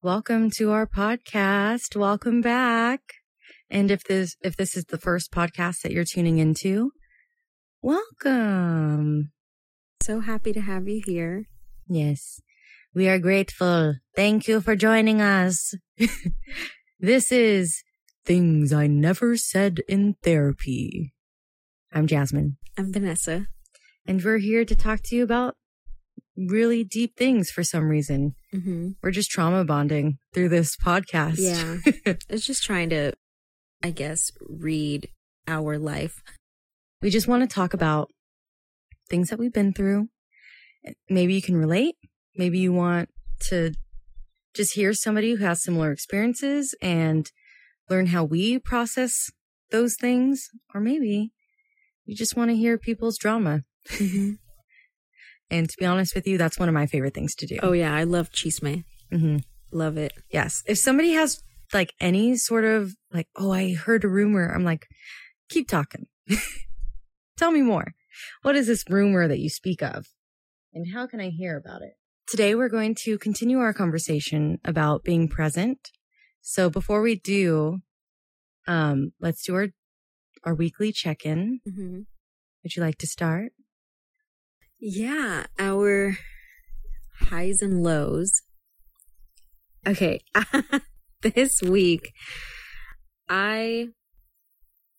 Welcome to our podcast. Welcome back. And if this if this is the first podcast that you're tuning into, welcome. So happy to have you here. Yes. We are grateful. Thank you for joining us. this is Things I Never Said in Therapy. I'm Jasmine. I'm Vanessa. And we're here to talk to you about really deep things for some reason. Mm-hmm. We're just trauma bonding through this podcast. Yeah. it's just trying to, I guess, read our life. We just want to talk about things that we've been through. Maybe you can relate. Maybe you want to just hear somebody who has similar experiences and learn how we process those things. Or maybe you just want to hear people's drama. Mm-hmm. And to be honest with you, that's one of my favorite things to do. Oh, yeah. I love chisme. hmm Love it. Yes. If somebody has like any sort of like, oh, I heard a rumor, I'm like, keep talking. Tell me more. What is this rumor that you speak of? And how can I hear about it? Today, we're going to continue our conversation about being present. So before we do, um, let's do our, our weekly check in. Mm-hmm. Would you like to start? Yeah. Our highs and lows. Okay. this week, I,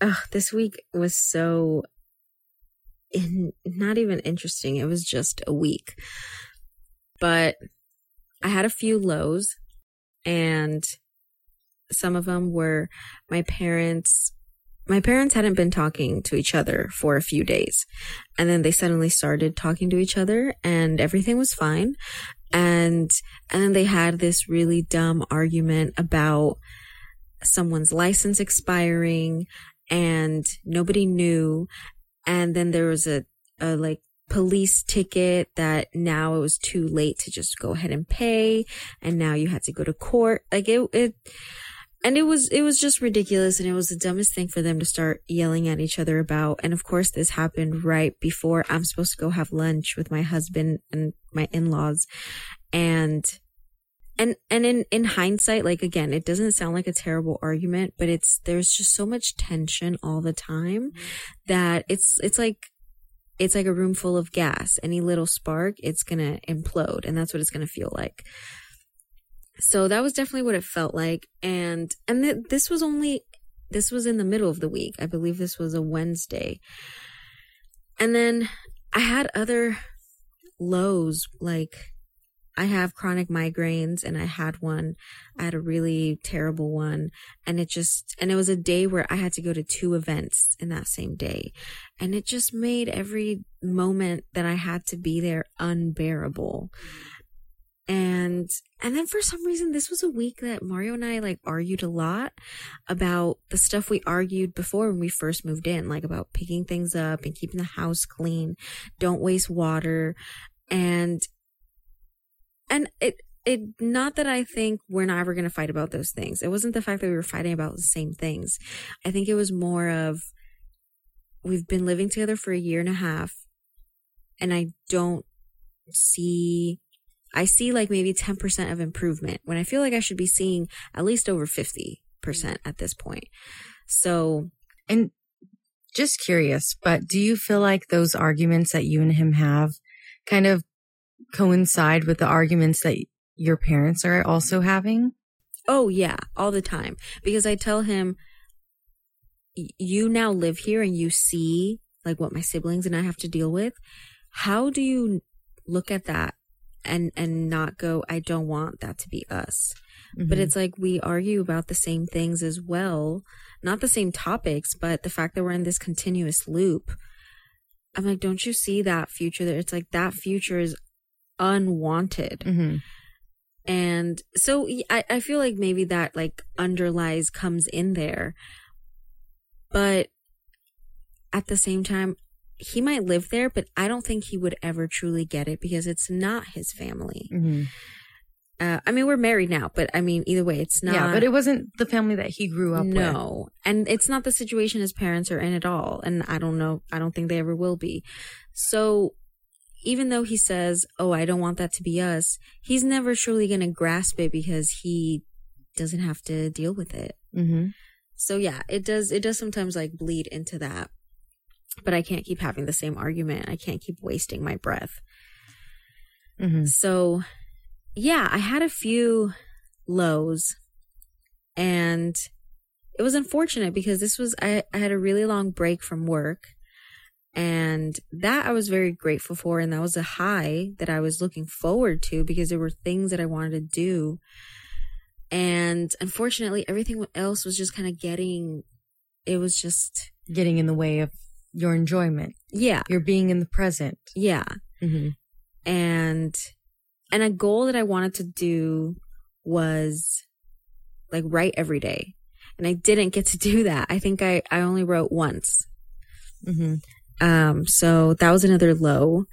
oh, this week was so in, not even interesting. It was just a week. But I had a few lows and some of them were my parents my parents hadn't been talking to each other for a few days. And then they suddenly started talking to each other and everything was fine. And and then they had this really dumb argument about someone's license expiring and nobody knew. And then there was a, a like police ticket that now it was too late to just go ahead and pay. And now you had to go to court. Like it it and it was it was just ridiculous and it was the dumbest thing for them to start yelling at each other about. And of course this happened right before i'm supposed to go have lunch with my husband and my in-laws. And and and in in hindsight like again it doesn't sound like a terrible argument but it's there's just so much tension all the time that it's it's like it's like a room full of gas. Any little spark it's gonna implode and that's what it's gonna feel like so that was definitely what it felt like. And and th- this was only this was in the middle of the week. I believe this was a wednesday. And then i had other lows like i have chronic migraines and i had one. I had a really terrible one. And it just and it was a day where i had to go to two events in that same day. And it just made every moment that i had to be there unbearable and and then for some reason this was a week that Mario and I like argued a lot about the stuff we argued before when we first moved in like about picking things up and keeping the house clean don't waste water. And and it it not that I think we're not ever going to fight about those things. It wasn't the fact that we were fighting about the same things. I think it was more of we've been living together for a year and a half and I don't see I see like maybe 10% of improvement when I feel like I should be seeing at least over 50% at this point. So, And just curious, but do you feel like those arguments that you and him have kind of coincide with the arguments that your parents are also having? oh yeah, all the time. Because I tell him, you now live here and you see like what my siblings and I have to deal with. How do you look at that and, and not go, I don't want that to be us? but Mhm. it's like we argue about the same things as well not the same topics but the fact that we're in this continuous loop i'm like don't you see that future there it's like that future is unwanted Mhm. and so I, I feel like maybe that like underlies comes in there but at the same time he might live there but i don't think he would ever truly get it because it's not his family Mhm. uh, i mean we're married now but i mean either way it's not yeah, but it wasn't the family that he grew up with. no and it's not the situation his parents are in at all and i don't know i don't think they ever will be so even though he says, "Oh, I don't want that to be us," he's never truly going to grasp it because he doesn't have to deal with it. Mm-hmm. So yeah, it does it does sometimes like bleed into that. But I can't keep having the same argument. I can't keep wasting my breath. Mm-hmm. So yeah, I had a few lows and it was unfortunate because this was I, I had a really long break from work and that I was very grateful for and that was a high that I was looking forward to because there were things that I wanted to do and unfortunately everything else was just kind of getting it was just Getting in the way of your enjoyment. yeah You're being in the present. yeah Mm-hmm. and and a goal that I wanted to do was like write every day. And I didn't get to do that. I think I, I only wrote once. Mm-hmm. Um, so that was another low.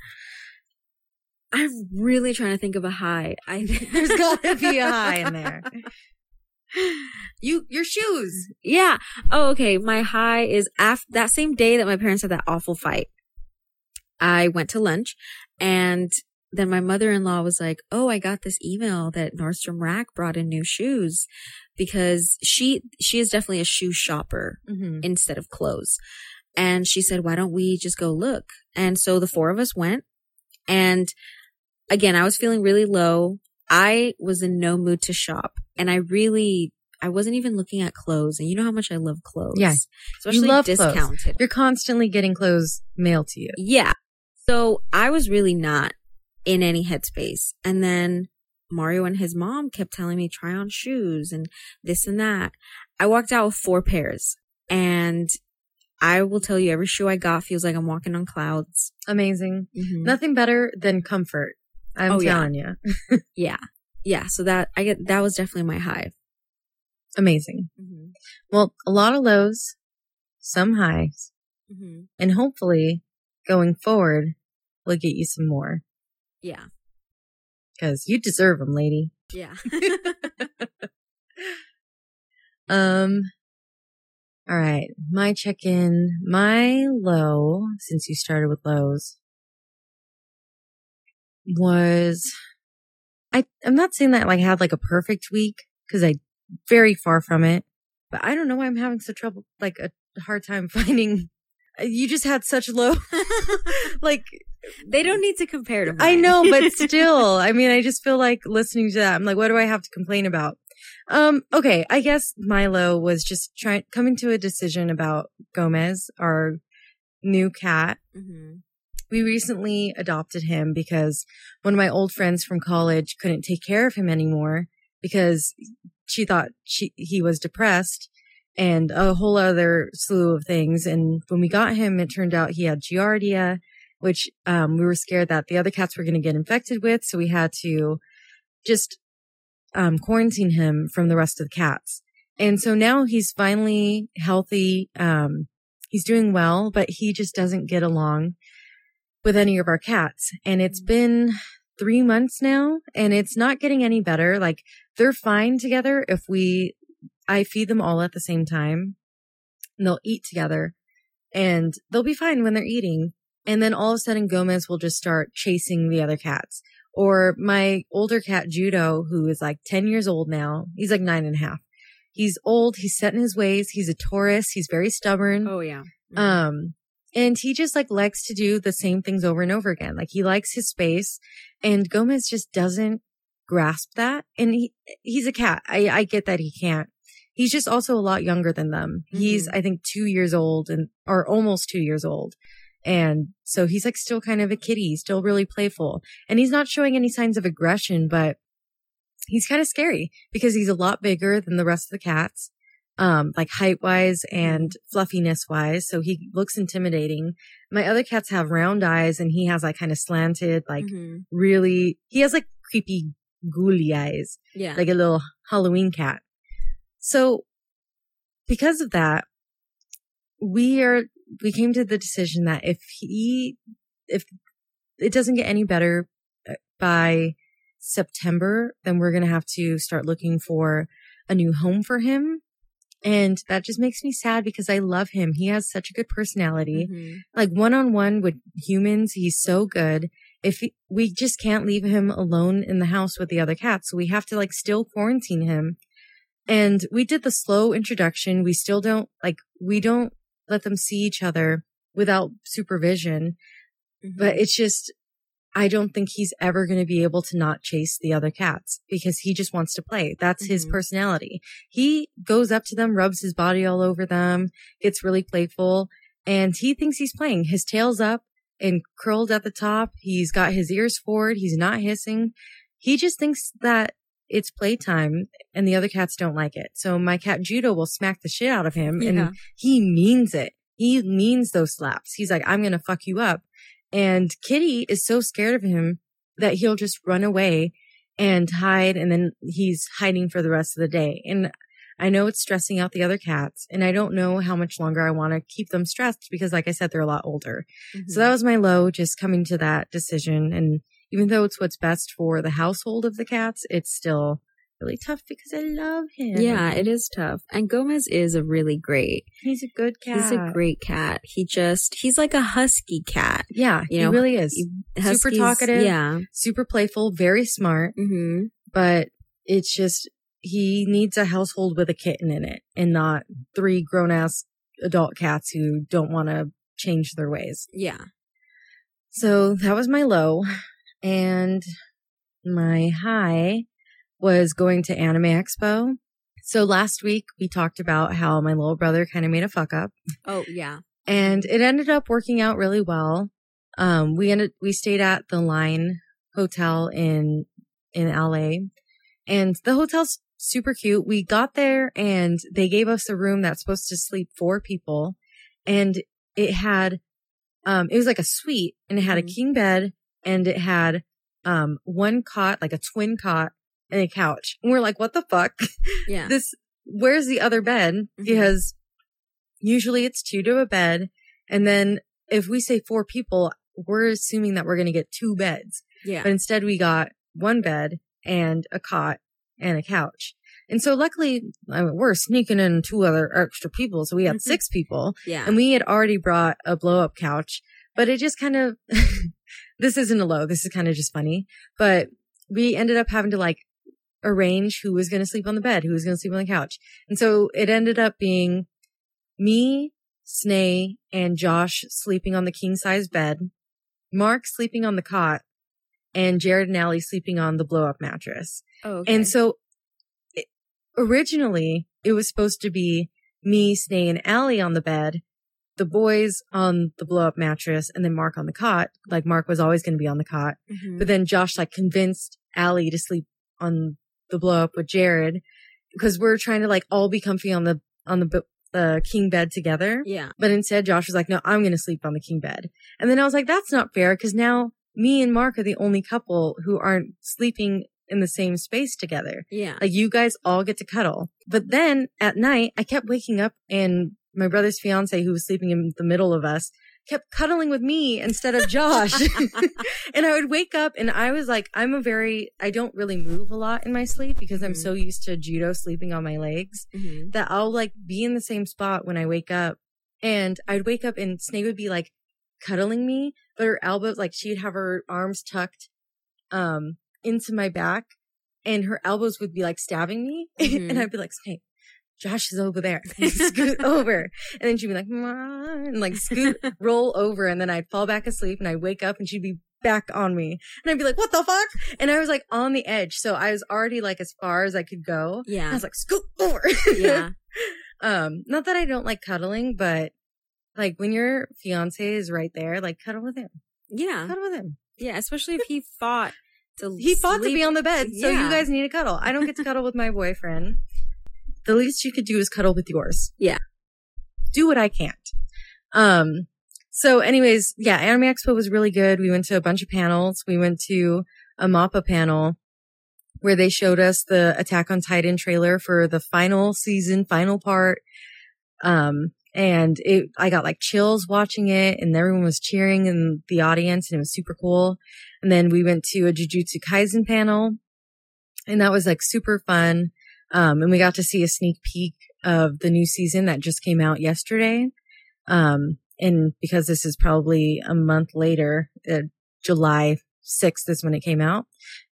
I'm really trying to think of a high. I There's gotta be a high in there. You, your shoes. Yeah. Oh, okay. My high is after that same day that my parents had that awful fight. I went to lunch and then my mother-in-law was like, "Oh, I got this email that Nordstrom Rack brought in new shoes because she she is definitely a shoe shopper Mm-hmm. instead of clothes." And she said, "Why don't we just go look?" And so the four of us went. And again, I was feeling really low. I was in no mood to shop, and I really I wasn't even looking at clothes. And you know how much I love clothes. Yeah. Especially love clothes. You're constantly getting clothes mailed to you. Yeah. So I was really not in any headspace. And then Mario and his mom kept telling me try on shoes and this and that. I walked out with four pairs and I will tell you every shoe I got feels like I'm walking on clouds. Amazing. Mhm. Nothing better than comfort. I'm Oh, yeah. telling you. Yeah. Yeah. So that I get, that was definitely my high. Amazing. Mm-hmm. Well, a lot of lows, some highs, Mm-hmm. and hopefully going forward, we'll get you some more Yeah. because you deserve them, lady. Yeah. Um, all right. My check in, my low, since you started with lows, was I, I'm not saying that like I had like a perfect week because I very far from it, but I don't know why I'm having so trouble, like a hard time finding. You just had such low, like they don't need to compare to mine. I know, but still, I mean, I just feel like listening to that. I'm like, what do I have to complain about? Um, okay. I guess Milo was just trying, coming to a decision about Gomez, our new cat. Mhm. We recently adopted him because one of my old friends from college couldn't take care of him anymore because she thought she, he was depressed and a whole other slew of things. And when we got him, it turned out he had Giardia, which, um, we were scared that the other cats were going to get infected with. So we had to just, um, quarantine him from the rest of the cats. And so now he's finally healthy. Um, he's doing well, but he just doesn't get along with any of our cats. And it's been three months now and it's not getting any better. Like they're fine together if we, I feed them all at the same time and they'll eat together and they'll be fine when they're eating. And then all of a sudden Gomez will just start chasing the other cats. Or my older cat Judo, who is like 10 years old now. He's like nine and a half. He's old. He's set in his ways. He's a Taurus. He's very stubborn. Oh yeah. Mhm. Um, and he just like likes to do the same things over and over again. Like he likes his space and Gomez just doesn't grasp that. And he, he's a cat. I, I get that he can't. He's just also a lot younger than them. He's, mm-hmm. I think, two years old and, or almost two years old. And so he's like still kind of a kitty, still really playful and he's not showing any signs of aggression, but he's kind of scary because he's a lot bigger than the rest of the cats um, like height wise and fluffiness wise. So he looks intimidating. My other cats have round eyes and he has like kind of slanted, like Mhm. really, he has like creepy ghouly eyes, yeah. like a little Halloween cat. So because of that, we are, we came to the decision that if he, if it doesn't get any better uh, by September, then we're going to have to start looking for a new home for him. And that just makes me sad because I love him. He has such a good personality. Mhm. Like one on one with humans, he's so good. if he, we just can't leave him alone in the house with the other cats. So we have to like still quarantine him. And we did the slow introduction. We still don't like, we don't let them see each other without supervision, Mm-hmm. but it's just, I don't think he's ever going to be able to not chase the other cats because he just wants to play. That's his Mhm. personality. He goes up to them, rubs his body all over them, gets really playful, and he thinks he's playing. His tail's up and curled at the top. He's got his ears forward. He's not hissing. He just thinks that it's playtime and the other cats don't like it. So my cat Judo will smack the shit out of him Yeah. and he means it. He means those slaps. He's like, I'm going to fuck you up. And Kitty is so scared of him that he'll just run away and hide. And then he's hiding for the rest of the day. And I know it's stressing out the other cats and I don't know how much longer I want to keep them stressed because like I said, they're a lot older. Mhm. So that was my low, just coming to that decision. And even though it's what's best for the household of the cats, it's still really tough because I love him. yeah, it is tough. And Gomez is a really great. he's a good cat. He's a great cat. He just he's like a husky cat. yeah, you he really is. Huskies- talkative. Yeah. Super playful, very smart, hmm but it's just he needs a household with a kitten in it and not three grown ass adult cats who don't want to change their ways. Yeah. So that was my low. And my high was going to Anime Expo. So last week we talked about how my little brother kind of made a fuck up Oh yeah. and it ended up working out really well. Um, we ended, we stayed at the Line Hotel in, in LA and the hotel's super cute. We got there and they gave us a room that's supposed to sleep four people and it had, um, it was like a suite and it had a Mhm. king bed and it had, um, one cot, like a twin cot and a couch. And we're like, what the fuck? Yeah. this where's the other bed Mhm. because usually it's two to a bed and then if we say four people we're assuming that we're going to get two beds yeah. but instead we got one bed and a cot and a couch and so luckily I mean, we're sneaking in two other extra people so we had Mhm. six people yeah. and we had already brought a blow up couch, but it just kind of, this isn't a low. This is kind of just funny, but we ended up having to like arrange who was going to sleep on the bed, who was going to sleep on the couch. And so it ended up being me, Snay, and Josh sleeping on the king size bed, Mark sleeping on the cot, and Jared and Allie sleeping on the blow up mattress. oh, okay. And so it, originally it was supposed to be me, Snay, and Allie on the bed, the boys on the blow up mattress, and then Mark on the cot. Like Mark was always going to be on the cot. Mhm. But then Josh like convinced Allie to sleep on the blow up with Jared because we're trying to like all be comfy on the, on the, the king bed together. yeah. But instead Josh was like, no, I'm going to sleep on the king bed. And then I was like, that's not fair because now me and Mark are the only couple who aren't sleeping in the same space together. Yeah. Like you guys all get to cuddle. But then at night, I kept waking up and my brother's fiance, who was sleeping in the middle of us, kept cuddling with me instead of Josh. and I would wake up and I was like, I'm a very, I don't really move a lot in my sleep because I'm Mhm. so used to judo sleeping on my legs Mhm. that I'll like be in the same spot when I wake up. And I'd wake up and Snake would be like cuddling me, but her elbows, like she'd have her arms tucked, um, into my back and her elbows would be like stabbing me. Mhm. and I'd be like, Snake, Josh is over there. scoot over. And then she'd be like, and like scoot, roll over. And then I'd fall back asleep and I'd wake up and she'd be back on me. And I'd be like, what the fuck? And I was like on the edge. So I was already like as far as I could go. Yeah. I was like, scoot over. Yeah. um, not that I don't like cuddling, but like when your fiance is right there, like cuddle with him. Yeah. Cuddle with him. Yeah. Especially if he fought to He fought to be on the bed, so you guys need to cuddle. I don't get to cuddle with my boyfriend. The least you could do is cuddle with yours. Yeah. Do what I can't. Um, so anyways, yeah, Anime Expo was really good. We went to a bunch of panels. We went to a MAPPA panel where they showed us the Attack on Titan trailer for the final season, final part. Um, and it, I got like chills watching it and everyone was cheering in the audience and it was super cool. And then we went to a Jujutsu Kaisen panel and that was like super fun. Um, and we got to see a sneak peek of the new season that just came out yesterday. Um, and because this is probably a month later, uh, July 6th is when it came out.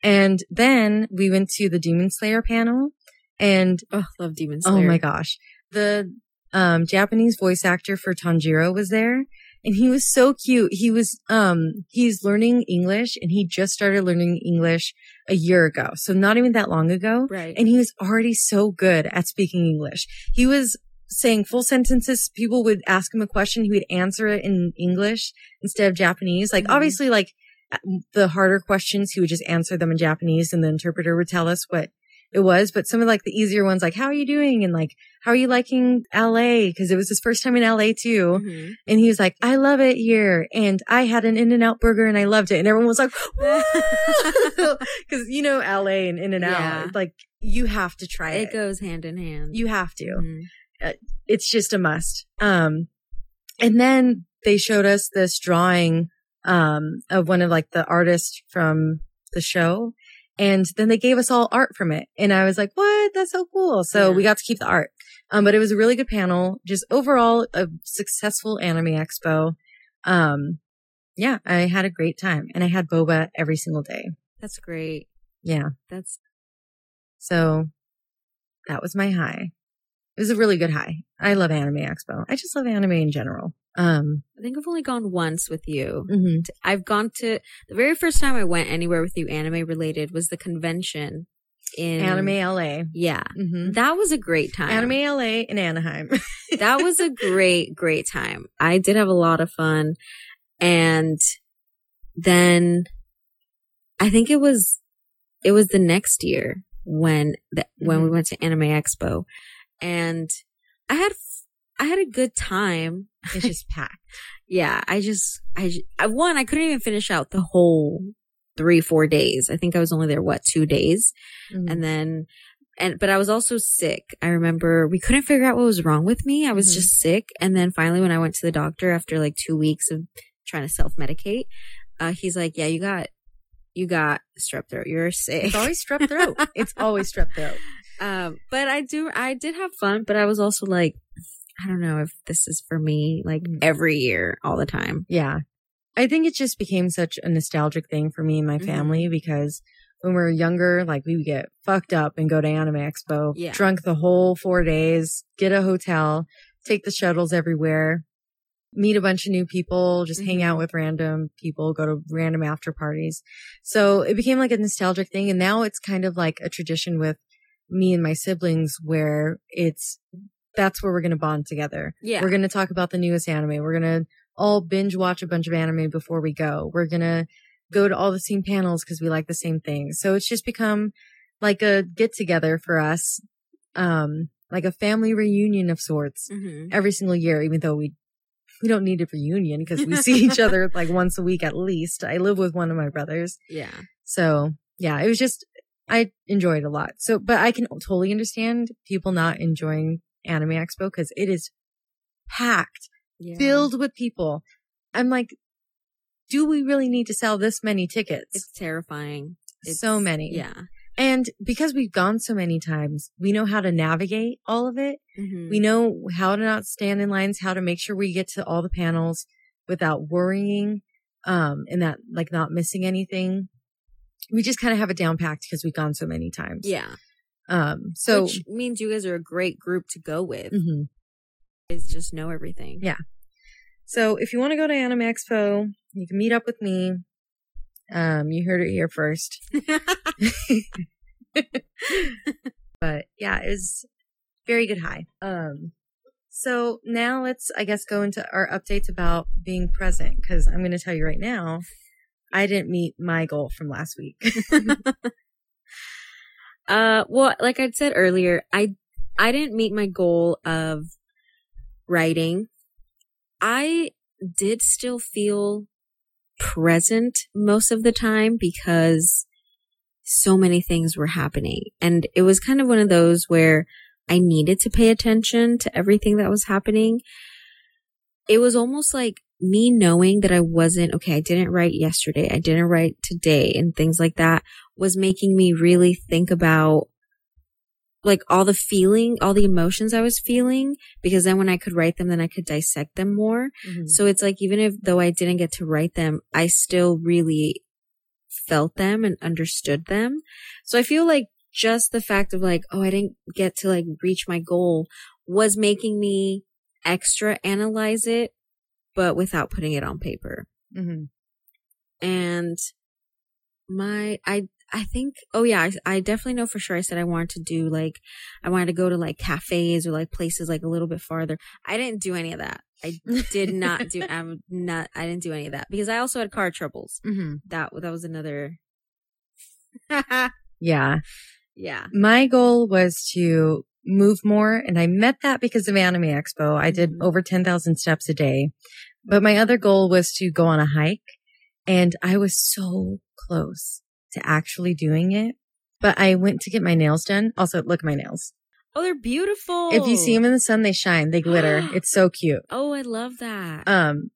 And then we went to the Demon Slayer panel and Oh, love Demon Slayer. oh my gosh, the um, Japanese voice actor for Tanjiro was there and he was so cute. He was, um, he's learning English and he just started learning English a year ago. So not even that long ago. Right. And he was already so good at speaking English. He was saying full sentences. People would ask him a question. He would answer it in English instead of Japanese. Like Mhm. obviously, like the harder questions, he would just answer them in Japanese and the interpreter would tell us what it was. But some of like the easier ones, like, how are you doing? And like, how are you liking LA? Cause it was his first time in LA too. Mhm. And he was like, I love it here. And I had an In and Out burger and I loved it. And everyone was like, Cause you know, LA and In and Yeah. Out, like you have to try it. it goes hand in hand. You have to. Mhm. It's just a must. Um, and then they showed us this drawing, um, of one of like the artists from the show. And then they gave us all art from it. And I was like, what? That's so cool. So Yeah. we got to keep the art. Um, but it was a really good panel. Just overall a successful anime expo. Um, yeah, I had a great time and I had boba every single day. That's great. Yeah. That's So that was my high. It was a really good high. I love Anime Expo. I just love anime in general. Um, I think I've only gone once with you. mhm. I've gone to the very first time I went anywhere with you anime related was the convention in Anime LA. Yeah. hmm That was a great time. Anime LA in Anaheim. that was a great, great time. I did have a lot of fun. And then I think it was, it was the next year when, the, when we Mhm. went to Anime Expo and I had, I had a good time. it's just packed. Yeah. I just, I, I one, I couldn't even finish out the whole three, four days. I think I was only there, what, two days? Mhm. and then and but I was also sick. I remember we couldn't figure out what was wrong with me. I was Mhm. just sick, and then finally, when I went to the doctor after like two weeks of trying to self medicate, uh, he's like, "Yeah, you got you got strep throat. You're sick." it's always strep throat. It's always strep throat. um, but I do I did have fun, but I was also like, I don't know if this is for me. Like Mm. every year, all the time. Yeah. I think it just became such a nostalgic thing for me and my Mhm. family because when we were younger, like we would get fucked up and go to Anime Expo, Yeah. drunk the whole four days, get a hotel, take the shuttles everywhere, meet a bunch of new people, just hang Mhm. out with random people, go to random after parties. So it became like a nostalgic thing. And now it's kind of like a tradition with me and my siblings where it's, that's where we're going to bond together. Yeah, We're going to talk about the newest anime. We're going to all binge watch a bunch of anime before we go. We're going to go to all the same panels because we like the same things. So it's just become like a get together for us. Um, like a family reunion of sorts hmm every single year, even though we, we don't need a reunion because we see each other like once a week at least. I live with one of my brothers. yeah, So yeah, it was just, I enjoy it a lot. So, but I can totally understand people not enjoying Anime Expo because it is packed yeah. filled with people. I'm like, do we really need to sell this many tickets? It's terrifying. It's, so many. Yeah. And because we've gone so many times, we know how to navigate all of it. Mhm. We know how to not stand in lines, how to make sure we get to all the panels without worrying, um, and that like not missing anything. We just kind of have it down packed because we've gone so many times. Yeah. Um, so, Which means you guys are a great group to go with. Mhm. Is just know everything. Yeah. so if you want to go to Anime Expo, you can meet up with me. Um, you heard it here first. but yeah, it was very good high. Um, so now let's, I guess, go into our updates about being present because I'm going to tell you right now, I didn't meet my goal from last week. uh, well, like I said earlier, I I didn't meet my goal of writing. I did still feel present most of the time because so many things were happening. And it was kind of one of those where I needed to pay attention to everything that was happening. It was almost like me knowing that I wasn't, okay, I didn't write yesterday, I didn't write today, and things like that was making me really think about like all the feeling, all the emotions I was feeling, because then when I could write them, then I could dissect them more. Mhm. So it's like, even if though I didn't get to write them, I still really felt them and understood them. So I feel like just the fact of like, oh, I didn't get to like reach my goal was making me extra analyze it, but without putting it on paper. Mm-hmm. And my, I, I think, oh yeah, I, I definitely know for sure. I said I wanted to do like, I wanted to go to like cafes or like places like a little bit farther. I didn't do any of that. I did not do, I'm not, I didn't do any of that because I also had car troubles. Mm-hmm. That, that was another. Yeah. yeah. My goal was to move more, and I met that because of Anime Expo. I did Mhm. over 10,000 steps a day. But my other goal was to go on a hike, and I was so close to actually doing it. But I went to get my nails done. Also, look at my nails. Oh, they're beautiful. If you see them in the sun, they shine, they glitter. it's so cute. Oh, I love that. Um,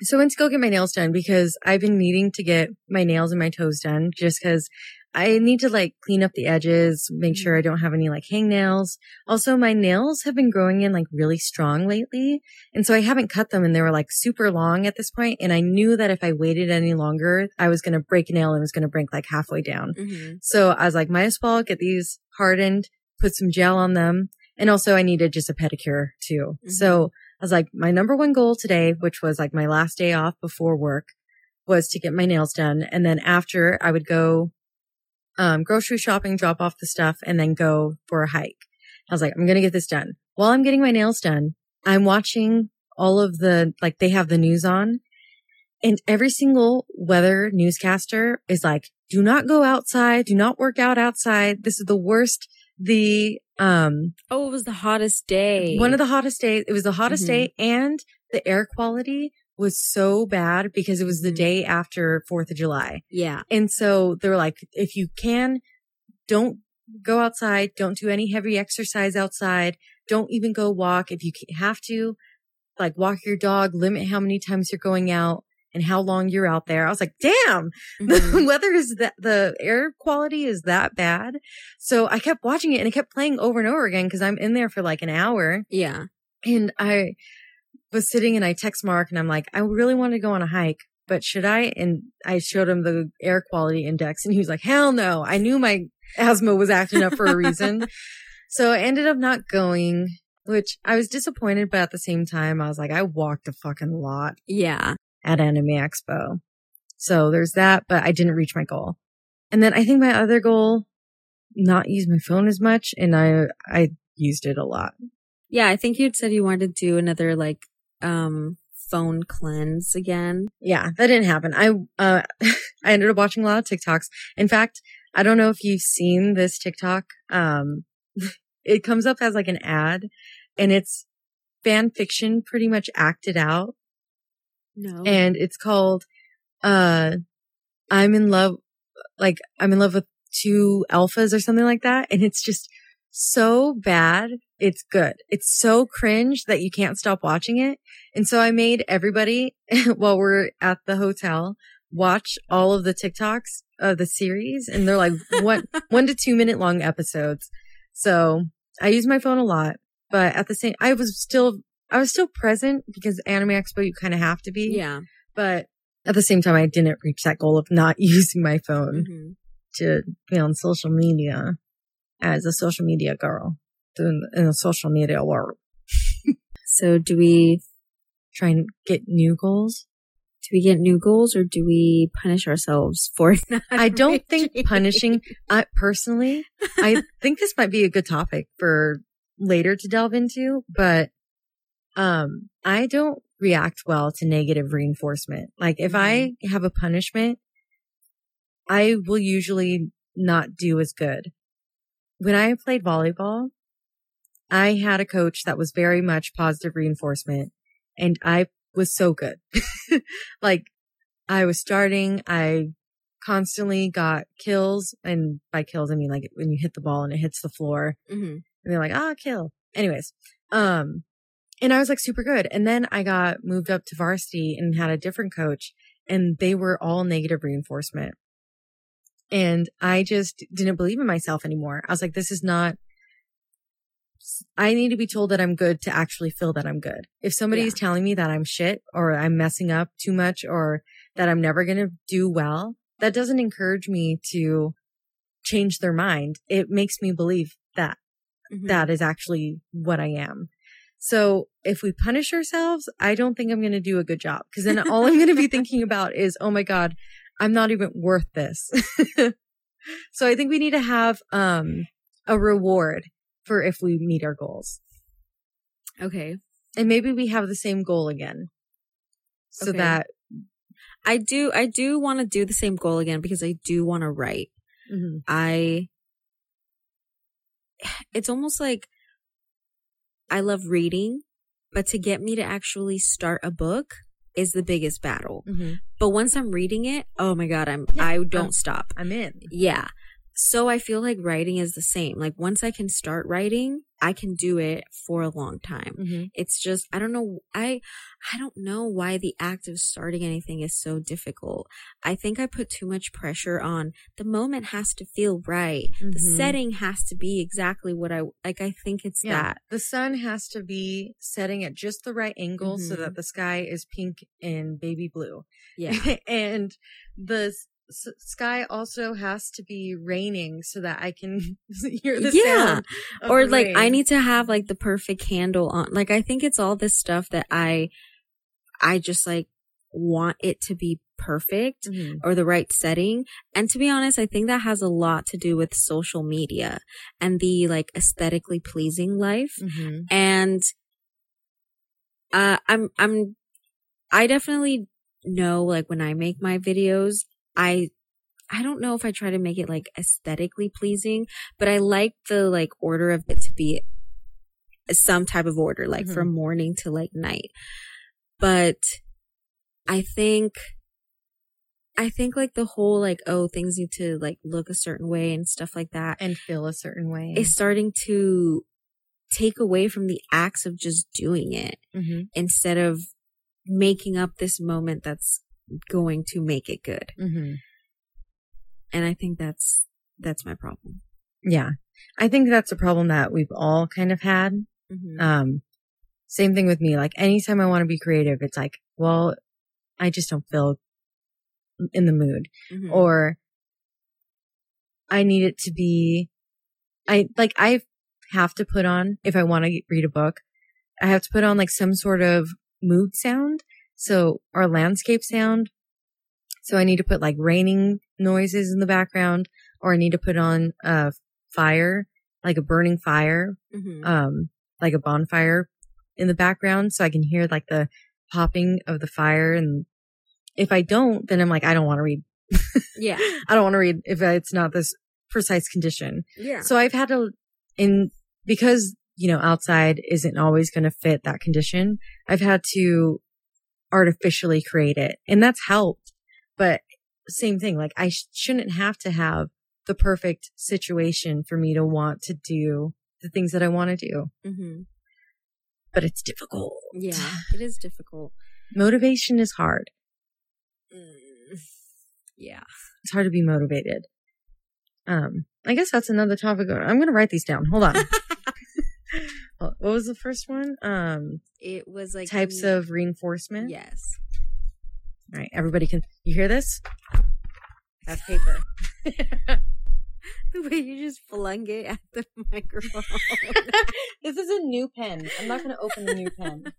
so I went to go get my nails done because I've been needing to get my nails and my toes done just because I need to like clean up the edges, make sure I don't have any like hangnails. Also, my nails have been growing in like really strong lately. And so I haven't cut them and they were like super long at this point. And I knew that if I waited any longer, I was going to break a nail and it was going to break like halfway down. Mhm. So I was like, might as well get these hardened, put some gel on them. And also I needed just a pedicure too. Mhm. So I was like, my number one goal today, which was like my last day off before work was to get my nails done. And then after I would go, um, grocery shopping, drop off the stuff and then go for a hike. I was like, I'm going to get this done. While I'm getting my nails done, I'm watching all of the, like they have the news on and every single weather newscaster is like, do not go outside. Do not work out outside. This is the worst. The, um, Oh, it was the hottest day. one of the hottest days. It was the hottest Mhm. day and the air quality was so bad because it was the Mhm. day after 4th of July. yeah. And so they're like, if you can, don't go outside. Don't do any heavy exercise outside. Don't even go walk. If you have to, like walk your dog, limit how many times you're going out and how long you're out there. I was like, damn, the Mhm. weather is that the air quality is that bad. So I kept watching it and it kept playing over and over again because I'm in there for like an hour yeah. and I was sitting and I text Mark and I'm like, I really want to go on a hike, but should I? And I showed him the air quality index and he was like, hell no. I knew my asthma was acting up for a reason. so I ended up not going, which I was disappointed, but at the same time, I was like, I walked a fucking lot Yeah. at Anime Expo. So there's that, but I didn't reach my goal. And then I think my other goal, not use my phone as much. And I, I used it a lot. Yeah. I think you'd said you wanted to do another like, um, phone cleanse again. Yeah, that didn't happen. I, uh, I ended up watching a lot of TikToks. In fact, I don't know if you've seen this TikTok. Um, it comes up as like an ad and it's fan fiction pretty much acted out. No. and it's called uh I'm in love like I'm in love with two alphas or something like that and it's just so bad it's good. It's so cringe that you can't stop watching it. And so I made everybody while we're at the hotel watch all of the TikToks of the series and they're like one one to 2 minute long episodes. So I use my phone a lot but at the same I was still I was still present because Anime Expo you kind of have to be. Yeah. but at the same time, I didn't reach that goal of not using my phone Mhm. to be on social media as a social media girl in, in the social media world. So do we, Try and get new goals. do we get new goals or do we punish ourselves for not I don't think punishing, I personally, I think this might be a good topic for later to delve into, but, um, I don't react well to negative reinforcement. Like if I have a punishment, I will usually not do as good. When I played volleyball, I had a coach that was very much positive reinforcement and I was so good. like I was starting, I constantly got kills and by kills, I mean like when you hit the ball and it hits the floor Mhm. and they're like, ah, kill. Anyways, um, and I was like super good. And then I got moved up to varsity and had a different coach and they were all negative reinforcement. And I just didn't believe in myself anymore. I was like, this is not, I need to be told that I'm good to actually feel that I'm good. If somebody Yeah. telling me that I'm shit or I'm messing up too much or that I'm never going to do well, that doesn't encourage me to change their mind. It makes me believe that Mhm. that is actually what I am. So if we punish ourselves, I don't think I'm going to do a good job because then all I'm going to be thinking about is, oh my God, I'm not even worth this. so I think we need to have, um, a reward for if we meet our goals. Okay. And maybe we have the same goal again. So Okay. that, I do, I do want to do the same goal again because I do want to write. Mhm. I, it's almost like I love reading, but to get me to actually start a book is the biggest battle. Mhm. But once I'm reading it, oh my God, I'm, Yeah, I don't stop. I'm in. Yeah. So I feel like writing is the same. Like once I can start writing, I can do it for a long time. Mhm. It's just I don't know I I don't know why the act of starting anything is so difficult. I think I put too much pressure on the moment has to feel right. The Mhm. setting has to be exactly what I like I think it's Yeah. that. The sun has to be setting at just the right angle so Mhm. that the sky is pink and baby blue. Yeah. and the sky also has to be raining so that I can hear the Yeah. sound. or like I need to have like the perfect candle on. Like I think it's all this stuff that I I just like want it to be perfect. Mhm. or the right setting. And to be honest, I think that has a lot to do with social media and the like aesthetically pleasing life. Mhm. And uh I'm I'm I definitely know like when I make my videos, I I don't know if I try to make it like aesthetically pleasing, but I like the like order of it to be some type of order, like Mhm. from morning to like night. But I think I think like the whole like oh things need to like look a certain way and stuff like that And feel a certain way. is starting to take away from the acts of just doing it Mhm. instead of making up this moment that's going to make it good. Mhm. And I think that's that's my problem. Yeah. I think that's a problem that we've all kind of had. Mm-hmm. Um, same thing with me. Like anytime I want to be creative, it's like, well, I just don't feel in the mood Mhm. or I need it to be, I like, I have to put on, if I want to read a book, I have to put on like some sort of mood sound. So our landscape sound. So I need to put like raining noises in the background or I need to put on a fire, like a burning fire Mhm. um, like a bonfire in the background so I can hear like the popping of the fire. And if I don't, then I'm like, I don't want to read. yeah. I don't want to read if it's not this precise condition. Yeah. So I've had to, in, because, you know, outside isn't always going to fit that condition. I've had to artificially create it and that's helped. But same thing, like I sh- shouldn't have to have the perfect situation for me to want to do the things that I want to do hmm but it's difficult. Yeah. It is difficult. Motivation is hard. Mm. Yeah. It's hard to be motivated. Um, I guess that's another topic. I'm going to write these down. Hold on. what was the first one? Um, It was like types n- of reinforcement. Yes. All right. Everybody can, you hear this? That's paper. The way you just flung it at the microphone. this is a new pen. I'm not going to open the new pen.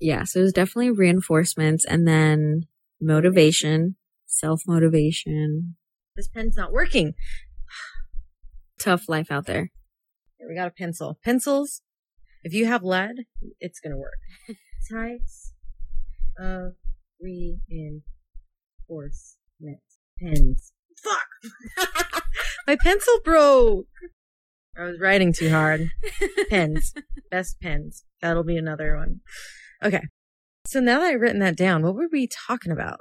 yeah, so it was definitely reinforcements and then motivation, self motivation. This pen's not working. Tough life out there. Here, we got a pencil. Pencils, if you have lead, it's going to work. Types of reinforcement pens. Fuck! My pencil broke! I was writing too hard. Pens. Best pens. That'll be another one. Okay. So now that I've written that down, what were we talking about?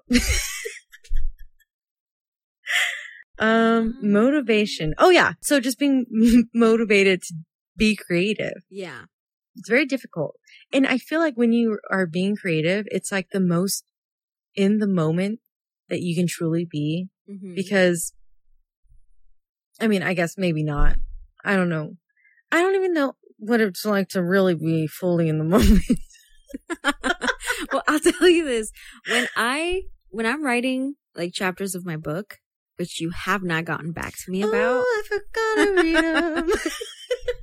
Um, motivation. Oh yeah. So just being motivated to be creative. Yeah. It's very difficult. And I feel like when you are being creative, it's like the most in the moment that you can truly be Mhm. because I mean, I guess maybe not. I don't know. I don't even know what it's like to really be fully in the moment. well, I'll tell you this. When I when I'm writing like chapters of my book, which you have not gotten back to me oh, about. Oh, I forgot to read them.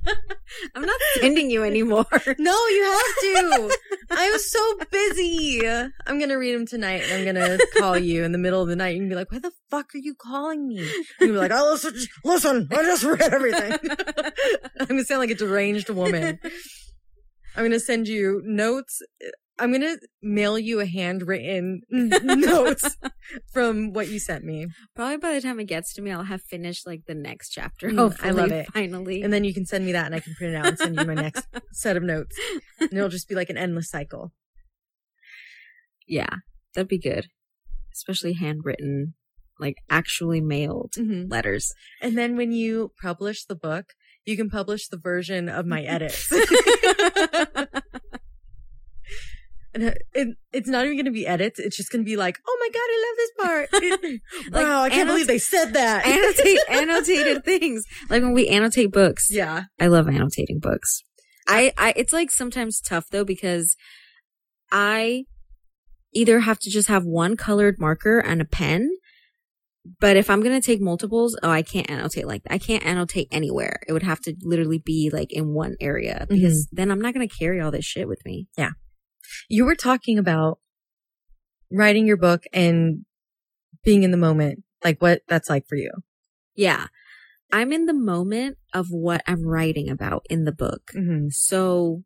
I'm not sending you anymore. no, you have to. I was so busy. I'm gonna read them tonight, and I'm gonna call you in the middle of the night. You can be like, "Why the fuck are you calling me?" You'll be like, "Oh, listen, listen, I just read everything." I'm gonna sound like a deranged woman. I'm gonna send you notes. I'm gonna mail you a handwritten notes from what you sent me, Probably by the time it gets to me, I'll have finished like the next chapter. Mm, I love it. Finally, and then you can send me that, and I can print it out and send you my next set of notes. And it'll just be like an endless cycle. yeah, that'd be good. Especially handwritten, like actually mailed Mhm. letters. And then when you publish the book, you can publish the version of my edits. And it, it- it's not even going to be edits. It's just going to be like, oh my God, I love this part. Like, wow, I can't annot- believe they said that. Annotate annotated things. Like when we annotate books. yeah. I love annotating books. I, I, it's like sometimes tough though because I either have to just have one colored marker and a pen. But if I'm going to take multiples, oh, I can't annotate like that. I can't annotate anywhere. It would have to literally be like in one area because mm-hmm. then I'm not going to carry all this shit with me. You were talking about writing your book and being in the moment, like what that's like for you. Yeah. I'm in the moment of what I'm writing about in the book. Mm-hmm. So,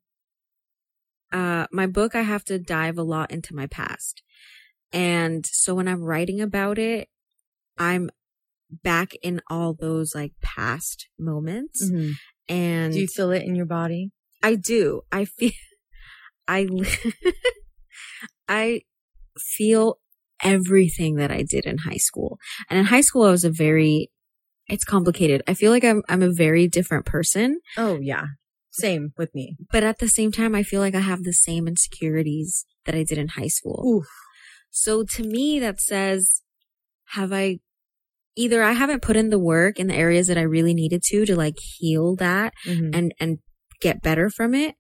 uh, my book, I have to dive a lot into my past. And so when I'm writing about it, I'm back in all those like past moments. And Mm-hmm. Do you feel it in your body? I do. I feel, I, I feel everything that I did in high school. And in high school, I was a very, it's complicated. I feel like I'm, I'm a very different person. Oh, yeah. Same with me. but at the same time, I feel like I have the same insecurities that I did in high school. Oof. So to me, that says, have I either I haven't put in the work in the areas that I really needed to, to like heal that Mhm. and, and get better from it,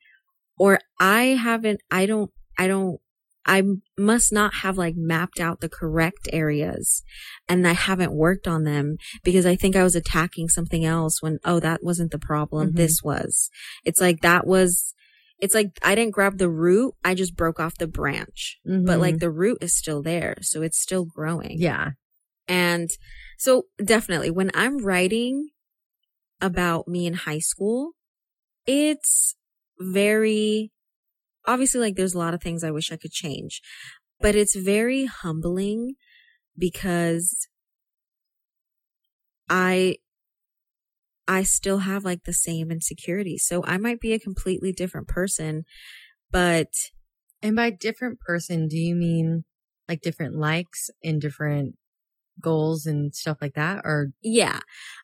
or I haven't, I don't, I don't, I must not have like mapped out the correct areas and I haven't worked on them because I think I was attacking something else when, oh, that wasn't the problem. Mhm. This was. It's like that was, it's like I didn't grab the root. I just broke off the branch, but Mhm. like the root is still there. So it's still growing. yeah. And so definitely when I'm writing about me in high school, it's very obviously like there's a lot of things I wish I could change, but it's very humbling because I I still have like the same insecurities. So I might be a completely different person, but And by different person, do you mean like different likes and different goals and stuff like that? Or yeah,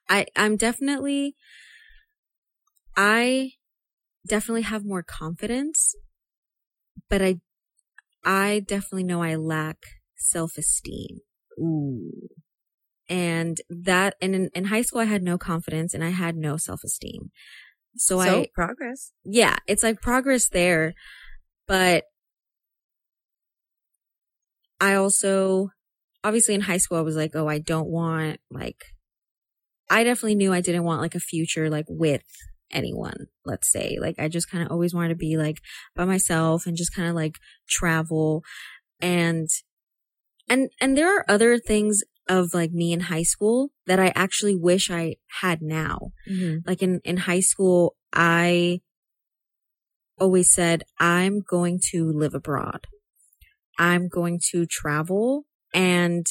I, I'm definitely, I definitely have more confidence, but I, I definitely know I lack self-esteem. ooh, And that, and in, in high school, I had no confidence and I had no self-esteem. So, so I, progress. yeah, it's like progress there, but I also, obviously in high school, I was like, oh, I don't want like, I definitely knew I didn't want like a future like with anyone, let's say. Like, I just kind of always wanted to be like by myself and just kind of like travel and, and, and there are other things of like me in high school that I actually wish I had now Mm-hmm. like in, in high school, I always said, I'm going to live abroad. I'm going to travel and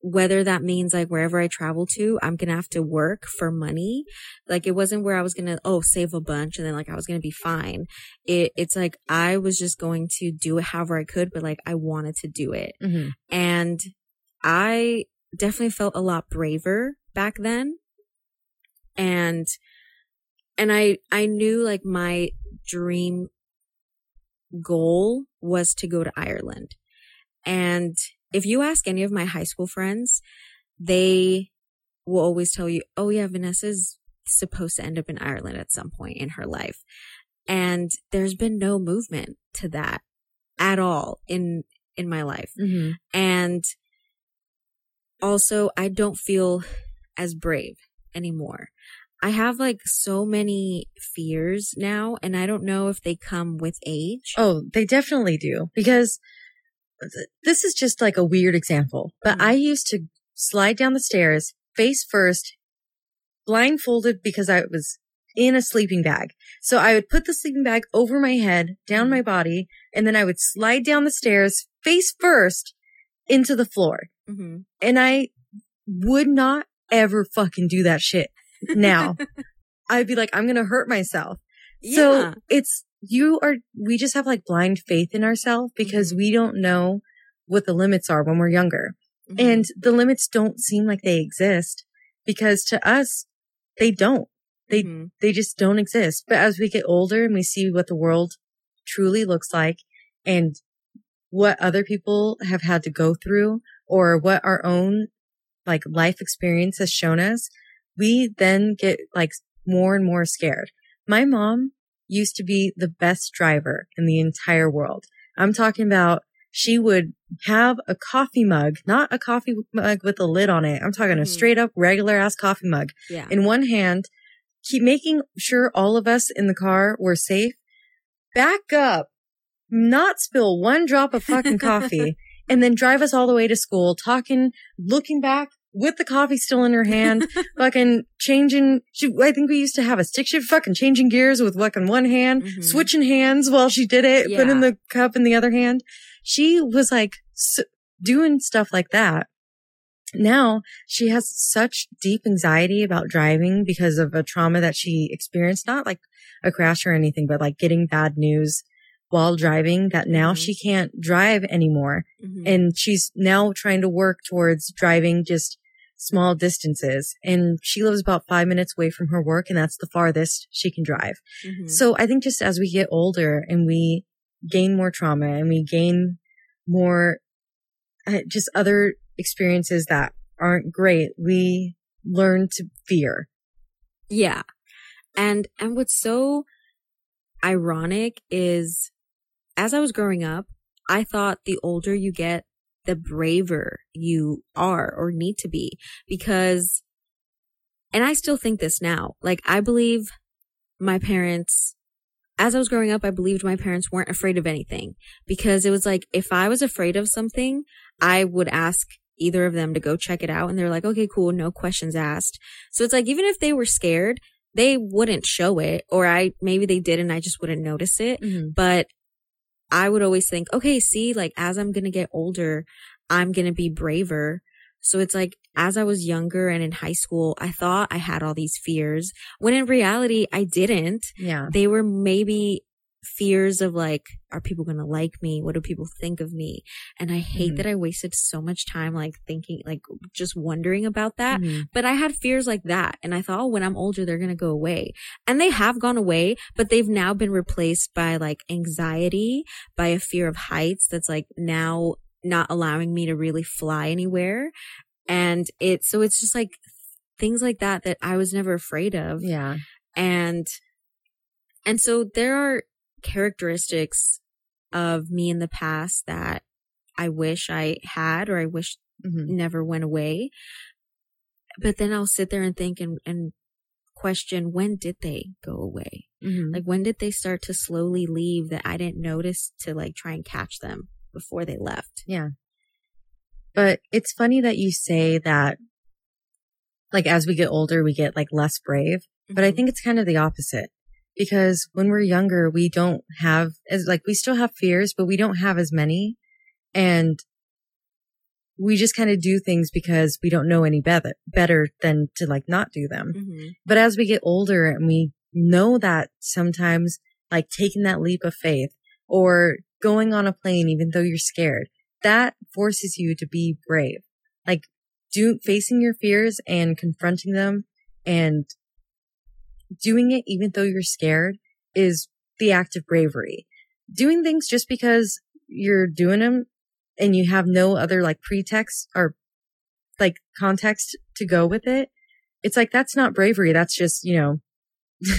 whether that means like wherever I travel to, I'm going to have to work for money. Like it wasn't where I was going to, oh, save a bunch and then like I was going to be fine. It, it's like I was just going to do it however I could, but like I wanted to do it. Mm-hmm. And I definitely felt a lot braver back then. And, and I, I knew like my dream goal was to go to Ireland. And if you ask any of my high school friends, they will always tell you, oh yeah, Vanessa's supposed to end up in Ireland at some point in her life. And there's been no movement to that at all in, in my life Mm-hmm. and also, I don't feel as brave anymore. I have like so many fears now, and I don't know if they come with age. Oh, they definitely do because this is just like a weird example, but Mhm. I used to slide down the stairs face first, blindfolded because I was in a sleeping bag. So I would put the sleeping bag over my head, down my body, and then I would slide down the stairs face first into the floor. Mm-hmm. And I would not ever fucking do that shit now. I'd be like, I'm going to hurt myself. So it's, you are, we just have like blind faith in ourselves because Mhm. we don't know what the limits are when we're younger. Mhm. And the limits don't seem like they exist because to us, they don't. they- Mhm. They just don't exist. But as we get older and we see what the world truly looks like and what other people have had to go through or what our own like life experience has shown us, we then get like more and more scared. My mom used to be the best driver in the entire world. I'm talking about she would have a coffee mug, not a coffee mug with a lid on it. I'm talking a Mhm. straight up regular ass coffee mug yeah. in one hand, keep making sure all of us in the car were safe, back up, not spill one drop of fucking coffee, and then drive us all the way to school, talking, looking back with the coffee still in her hand, fucking changing. She, I think we used to have a stick shift, fucking changing gears with fucking one hand, Mhm. switching hands while she did it, putting Yeah. the cup in the other hand. She was like s- doing stuff like that. Now she has such deep anxiety about driving because of a trauma that she experienced, not like a crash or anything, but like getting bad news while driving that now Mhm. she can't drive anymore. Mhm. And she's now trying to work towards driving just small distances. And she lives about five minutes away from her work and that's the farthest she can drive. Mhm. So I think just as we get older and we gain more trauma and we gain more uh, just other experiences that aren't great, we learn to fear. Yeah. And and what's so ironic is as I was growing up, I thought the older you get, the braver you are or need to be because and I still think this now. Like I believe my parents as I was growing up, I believed my parents weren't afraid of anything because it was like if I was afraid of something, I would ask either of them to go check it out and they're like, "Okay, cool, no questions asked." So it's like even if they were scared, they wouldn't show it or I maybe they did and I just wouldn't notice it. Mm-hmm. But I would always think, okay, see, like as I'm going to get older, I'm going to be braver. So it's like as I was younger and in high school, I thought I had all these fears when in reality, I didn't. Yeah. They were maybe fears of like, are people going to like me? What do people think of me? And I hate Mhm. that I wasted so much time like thinking, like just wondering about that. Mhm. But I had fears like that. And I thought, oh, when I'm older, they're going to go away. And they have gone away, but they've now been replaced by like anxiety, by a fear of heights that's like now not allowing me to really fly anywhere. And it, so it's just like things like that that I was never afraid of. Yeah. And, and so there are characteristics of me in the past that I wish I had or I wish Mhm. never went away. But then I'll sit there and think and, and question when did they go away? Mhm. Like when did they start to slowly leave that I didn't notice to like try and catch them before they left? Yeah. But it's funny that you say that, like, as we get older, we get like less brave. But I Mhm. think it's kind of the opposite because when we're younger, we don't have as like, we still have fears, but we don't have as many. And we just kind of do things because we don't know any better, better than to like not do them. Mhm. But as we get older and we know that sometimes like taking that leap of faith or going on a plane, even though you're scared, that forces you to be brave. Like do facing your fears and confronting them and doing it even though you're scared is the act of bravery. Doing things just because you're doing them and you have no other like pretext or like context to go with it. It's like, that's not bravery. That's just, you know,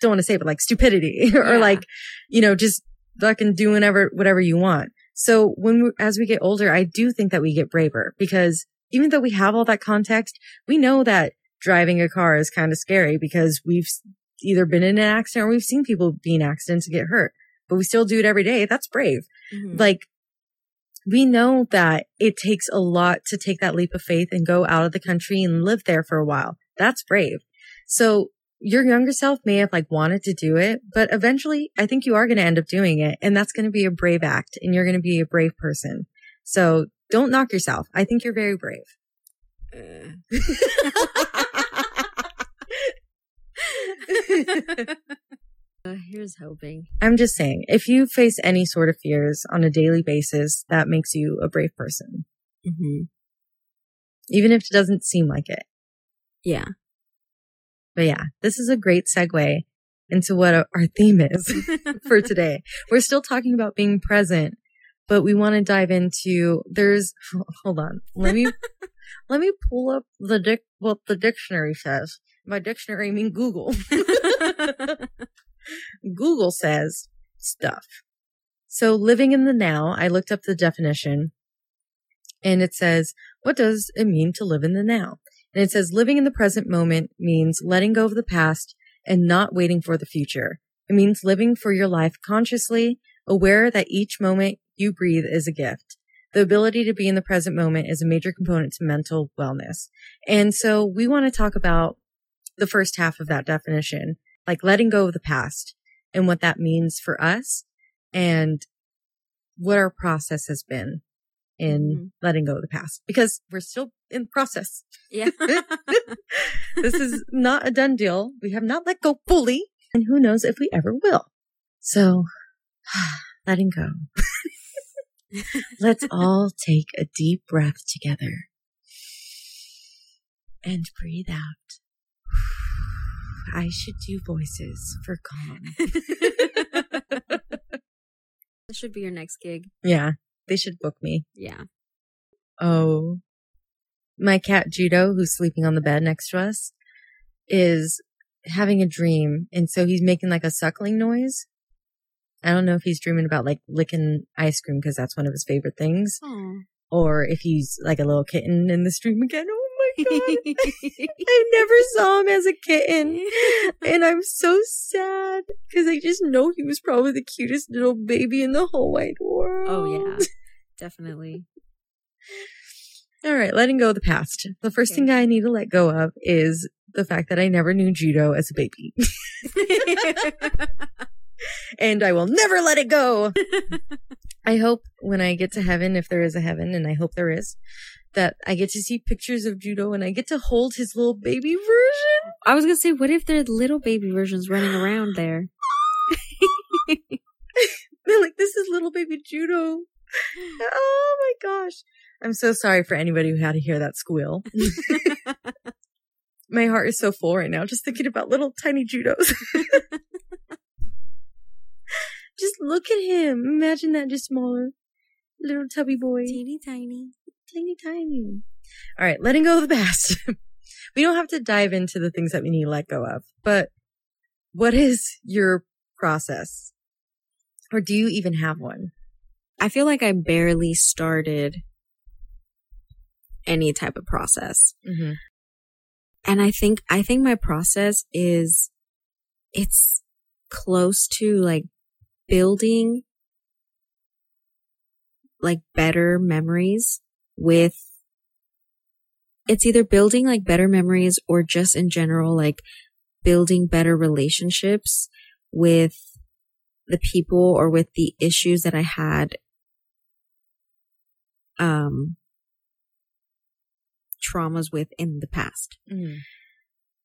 don't want to say, but like stupidity or Yeah. like, you know, just fucking do whatever, whatever you want. So when we, as we get older, I do think that we get braver because even though we have all that context, we know that driving a car is kind of scary because we've either been in an accident or we've seen people be in accidents and get hurt, but we still do it every day. That's brave. Mhm. Like, we know that it takes a lot to take that leap of faith and go out of the country and live there for a while. That's brave. So your younger self may have like wanted to do it, but eventually I think you are going to end up doing it. And that's going to be a brave act and you're going to be a brave person. So don't knock yourself. I think you're very brave. Uh, here's hoping. I'm just saying, if you face any sort of fears on a daily basis, that makes you a brave person, hmm even if it doesn't seem like it. Yeah. But yeah, this is a great segue into what our theme is for today. We're still talking about being present, but we want to dive into there's hold on. Let me let me pull up the dic what the dictionary says. By dictionary I mean Google. Google says stuff. So living in the now, I looked up the definition and it says, what does it mean to live in the now? And it says living in the present moment means letting go of the past and not waiting for the future. It means living for your life consciously, aware that each moment you breathe is a gift. The ability to be in the present moment is a major component to mental wellness. And so we want to talk about the first half of that definition, like letting go of the past and what that means for us and what our process has been in Mhm. letting go of the past because we're still in process. Yeah. This is not a done deal. We have not let go fully and who knows if we ever will. So letting go. Let's all take a deep breath together and breathe out. I should do voices for calm. This should be your next gig. Yeah, they should book me. Yeah. Oh, my cat Judo, who's sleeping on the bed next to us, is having a dream. And so he's making like a suckling noise. I don't know if he's dreaming about like licking ice cream because that's one of his favorite things Oh. or if he's like a little kitten in the stream again. Oh. I never saw him as a kitten. And I'm so sad because I just know he was probably the cutest little baby in the whole wide world. oh yeah. Definitely. All right, letting go of the past. The first Okay. thing I need to let go of is the fact that I never knew judo as a baby. and I will never let it go. I hope when I get to heaven, if there is a heaven, and I hope there is, that I get to see pictures of judo and I get to hold his little baby version. I was gonna say, what if there are little baby versions running around there? They're like, this is little baby judo. Oh my gosh. I'm so sorry for anybody who had to hear that squeal. My heart is so full right now just thinking about little tiny judos. Just look at him. Imagine that just smaller. Little tubby boy. Teeny tiny. Tiny, tiny. All right, letting go of the past. we don't have to dive into the things that we need to let go of, but what is your process? Or do you even have one? I feel like I barely started any type of process. Mm-hmm. And I think, I think my process is, it's close to like building like better memories with, it's either building like better memories or just in general, like building better relationships with the people or with the issues that I had, um, traumas with in the past. Mm-hmm.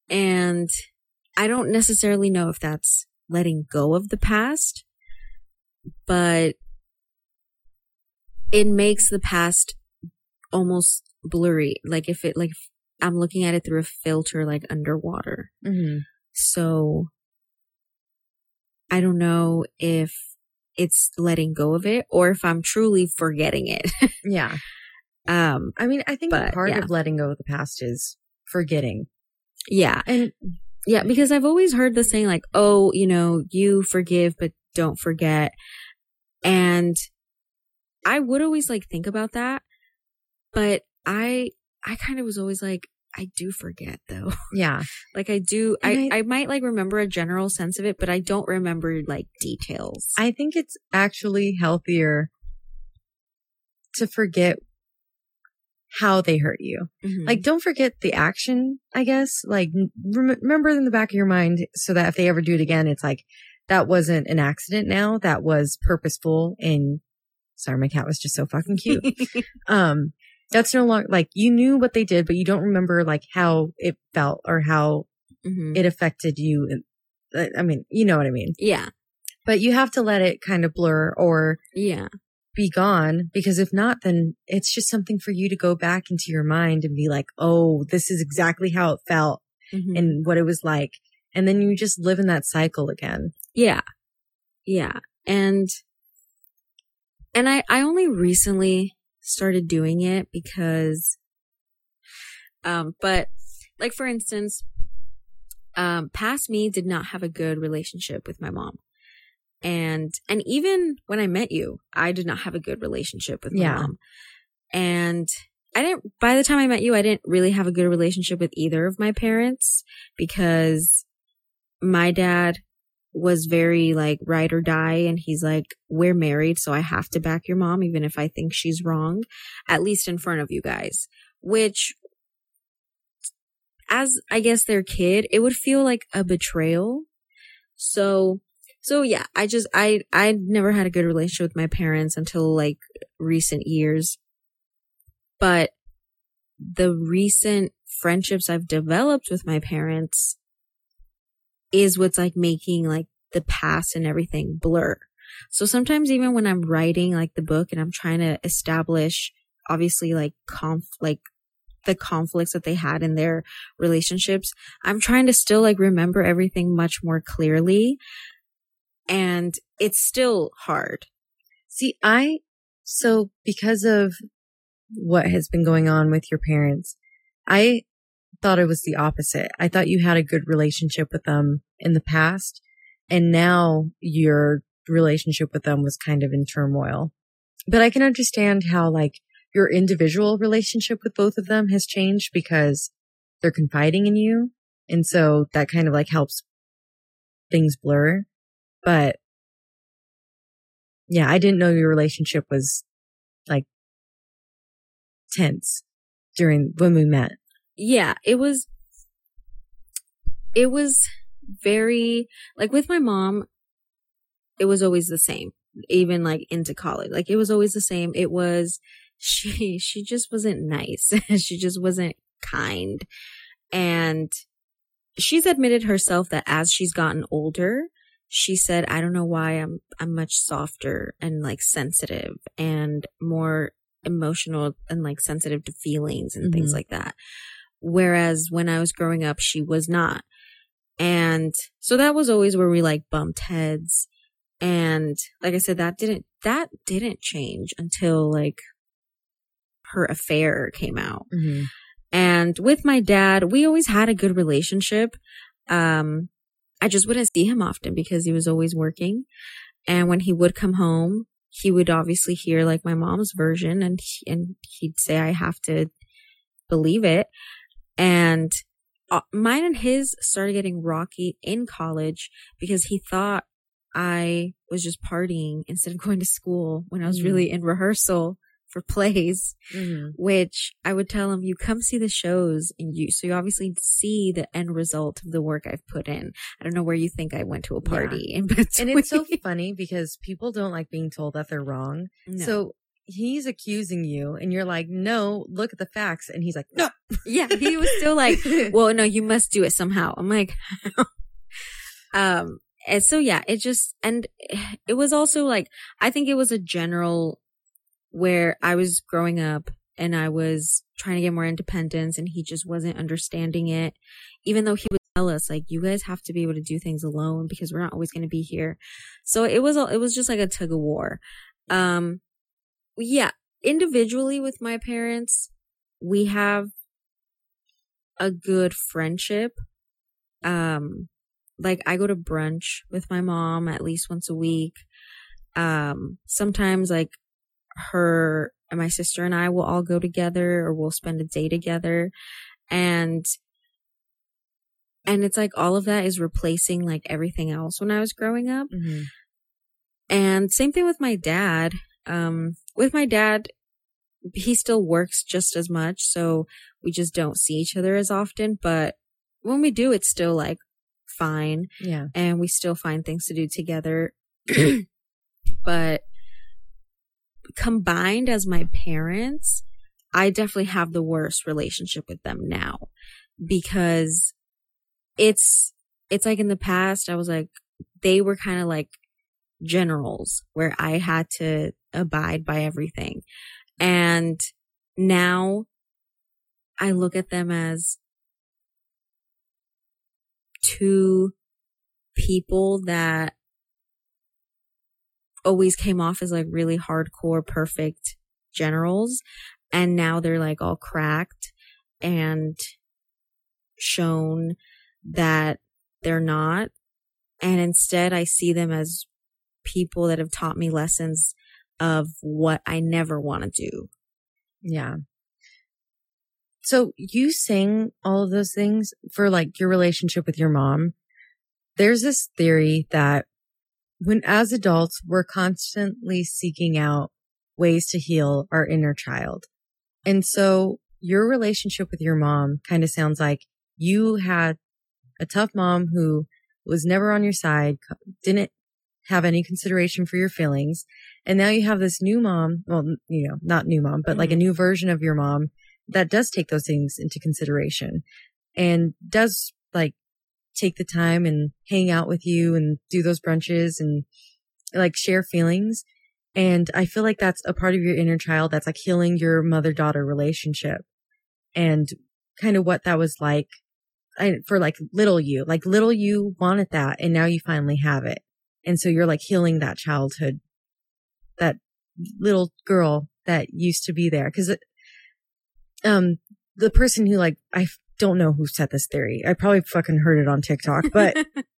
And I don't necessarily know if that's letting go of the past, but it makes the past almost blurry. Like if it, like if I'm looking at it through a filter, like underwater. Mm-hmm. So I don't know if it's letting go of it or if I'm truly forgetting it. Yeah. um, I mean, I think But, part yeah. of letting go of the past is forgetting. yeah. And Yeah, because I've always heard the saying like, oh, you know, you forgive, but don't forget. And I would always like think about that, but I, I kind of was always like, I do forget though. Yeah. like I do, I, I- I, might like remember a general sense of it, but I don't remember like details. I think it's actually healthier to forget how they hurt you. Mhm. Like, don't forget the action, I guess. Like, rem- remember in the back of your mind so that if they ever do it again, it's like, that wasn't an accident now. That was purposeful. And sorry, my cat was just so fucking cute. um, that's no longer like you knew what they did, but you don't remember like how it felt or how Mhm. it affected you. Uh, I mean, you know what I mean? yeah. But you have to let it kind of blur or Yeah. Be gone because if not, then it's just something for you to go back into your mind and be like, oh, this is exactly how it felt Mhm. and what it was like. And then you just live in that cycle again. Yeah. Yeah. And, and I, I only recently started doing it because, um, but like for instance, um, past me did not have a good relationship with my mom. And, and even when I met you, I did not have a good relationship with my Yeah. mom. And I didn't, by the time I met you, I didn't really have a good relationship with either of my parents because my dad was very like ride or die and he's like we're married so i have to back your mom even if i think she's wrong at least in front of you guys which as i guess their kid it would feel like a betrayal so so yeah i just i i never had a good relationship with my parents until like recent years but the recent friendships i've developed with my parents is what's like making like the past and everything blur. So sometimes even when I'm writing like the book and I'm trying to establish obviously like conf like the conflicts that they had in their relationships, I'm trying to still like remember everything much more clearly. And it's still hard. See, I, so because of what has been going on with your parents, I thought it was the opposite. I thought you had a good relationship with them in the past and now your relationship with them was kind of in turmoil. But I can understand how like your individual relationship with both of them has changed because they're confiding in you. And so that kind of like helps things blur. But yeah, I didn't know your relationship was like tense during when we met. yeah, it was, it was very, like with my mom, it was always the same, even like into college. Like it was always the same. It was, she, she just wasn't nice. she just wasn't kind. And she's admitted herself that as she's gotten older, she said, I don't know why I'm, I'm much softer and like sensitive and more emotional and like sensitive to feelings and things Mhm. like that. Whereas when I was growing up, she was not. And so that was always where we like bumped heads. And like I said, that didn't, that didn't change until like her affair came out. Mm-hmm. And with my dad, we always had a good relationship. Um, I just wouldn't see him often because he was always working. And when he would come home, he would obviously hear like my mom's version and, he, and he'd say, I have to believe it. And uh, mine and his started getting rocky in college because he thought I was just partying instead of going to school when I was Mhm. really in rehearsal for plays Mm-hmm. which I would tell him, you come see the shows and you, so you obviously see the end result of the work I've put in. I don't know where you think I went to a Yeah. party in between. And it's so funny because people don't like being told that they're wrong. No. So he's accusing you and you're like, no, look at the facts. And he's like, no. yeah, he was still like, well, no, you must do it somehow. I'm like, um, and so yeah, it just, and it was also like, I think it was a general where I was growing up and I was trying to get more independence and he just wasn't understanding it, even though he would tell us like, you guys have to be able to do things alone because we're not always going to be here. So it was, it was just like a tug of war. Um, yeah, individually with my parents, we have a good friendship. Um, like I go to brunch with my mom at least once a week. Um, sometimes like her and my sister and I will all go together or we'll spend a day together. And and it's like all of that is replacing like everything else when I was growing up. Mm-hmm. And same thing with my dad. Um, with my dad, he still works just as much. So we just don't see each other as often. But when we do, it's still like fine. Yeah. And we still find things to do together. but combined as my parents, I definitely have the worst relationship with them now because it's, it's like in the past, I was like, they were kind of like generals where I had to abide by everything. And now I look at them as two people that always came off as like really hardcore, perfect generals. And now they're like all cracked and shown that they're not. And instead I see them as people that have taught me lessons of what I never want to do. Yeah. So you sing all of those things for like your relationship with your mom. There's this theory that when as adults, we're constantly seeking out ways to heal our inner child. And so your relationship with your mom kind of sounds like you had a tough mom who was never on your side, didn't have any consideration for your feelings. And now you have this new mom. Well, you know, not new mom, but mm-hmm. like a mm-hmm. new version of your mom that does take those things into consideration and does like take the time and hang out with you and do those brunches and like share feelings. And I feel like that's a part of your inner child that's like healing your mother daughter relationship and kind of what that was like for like little you, like little you wanted that and now you finally have it. And so you're like healing that childhood, that little girl that used to be there. Cause, it, um, the person who like, I don't know who said this theory. I probably fucking heard it on TikTok, but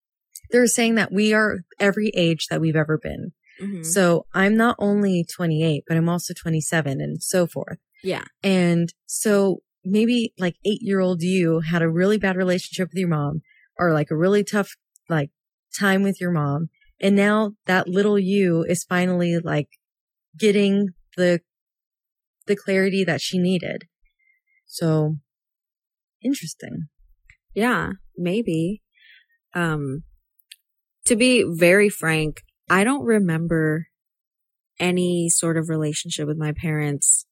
they're saying that we are every age that we've ever been. Mm-hmm. So I'm not only 28, but I'm also 27 and so forth. Yeah. And so maybe like eight year old you had a really bad relationship with your mom or like a really tough, like time with your mom. And now that little you is finally like getting the, the clarity that she needed. So interesting. Yeah, maybe. Um, to be very frank, I don't remember any sort of relationship with my parents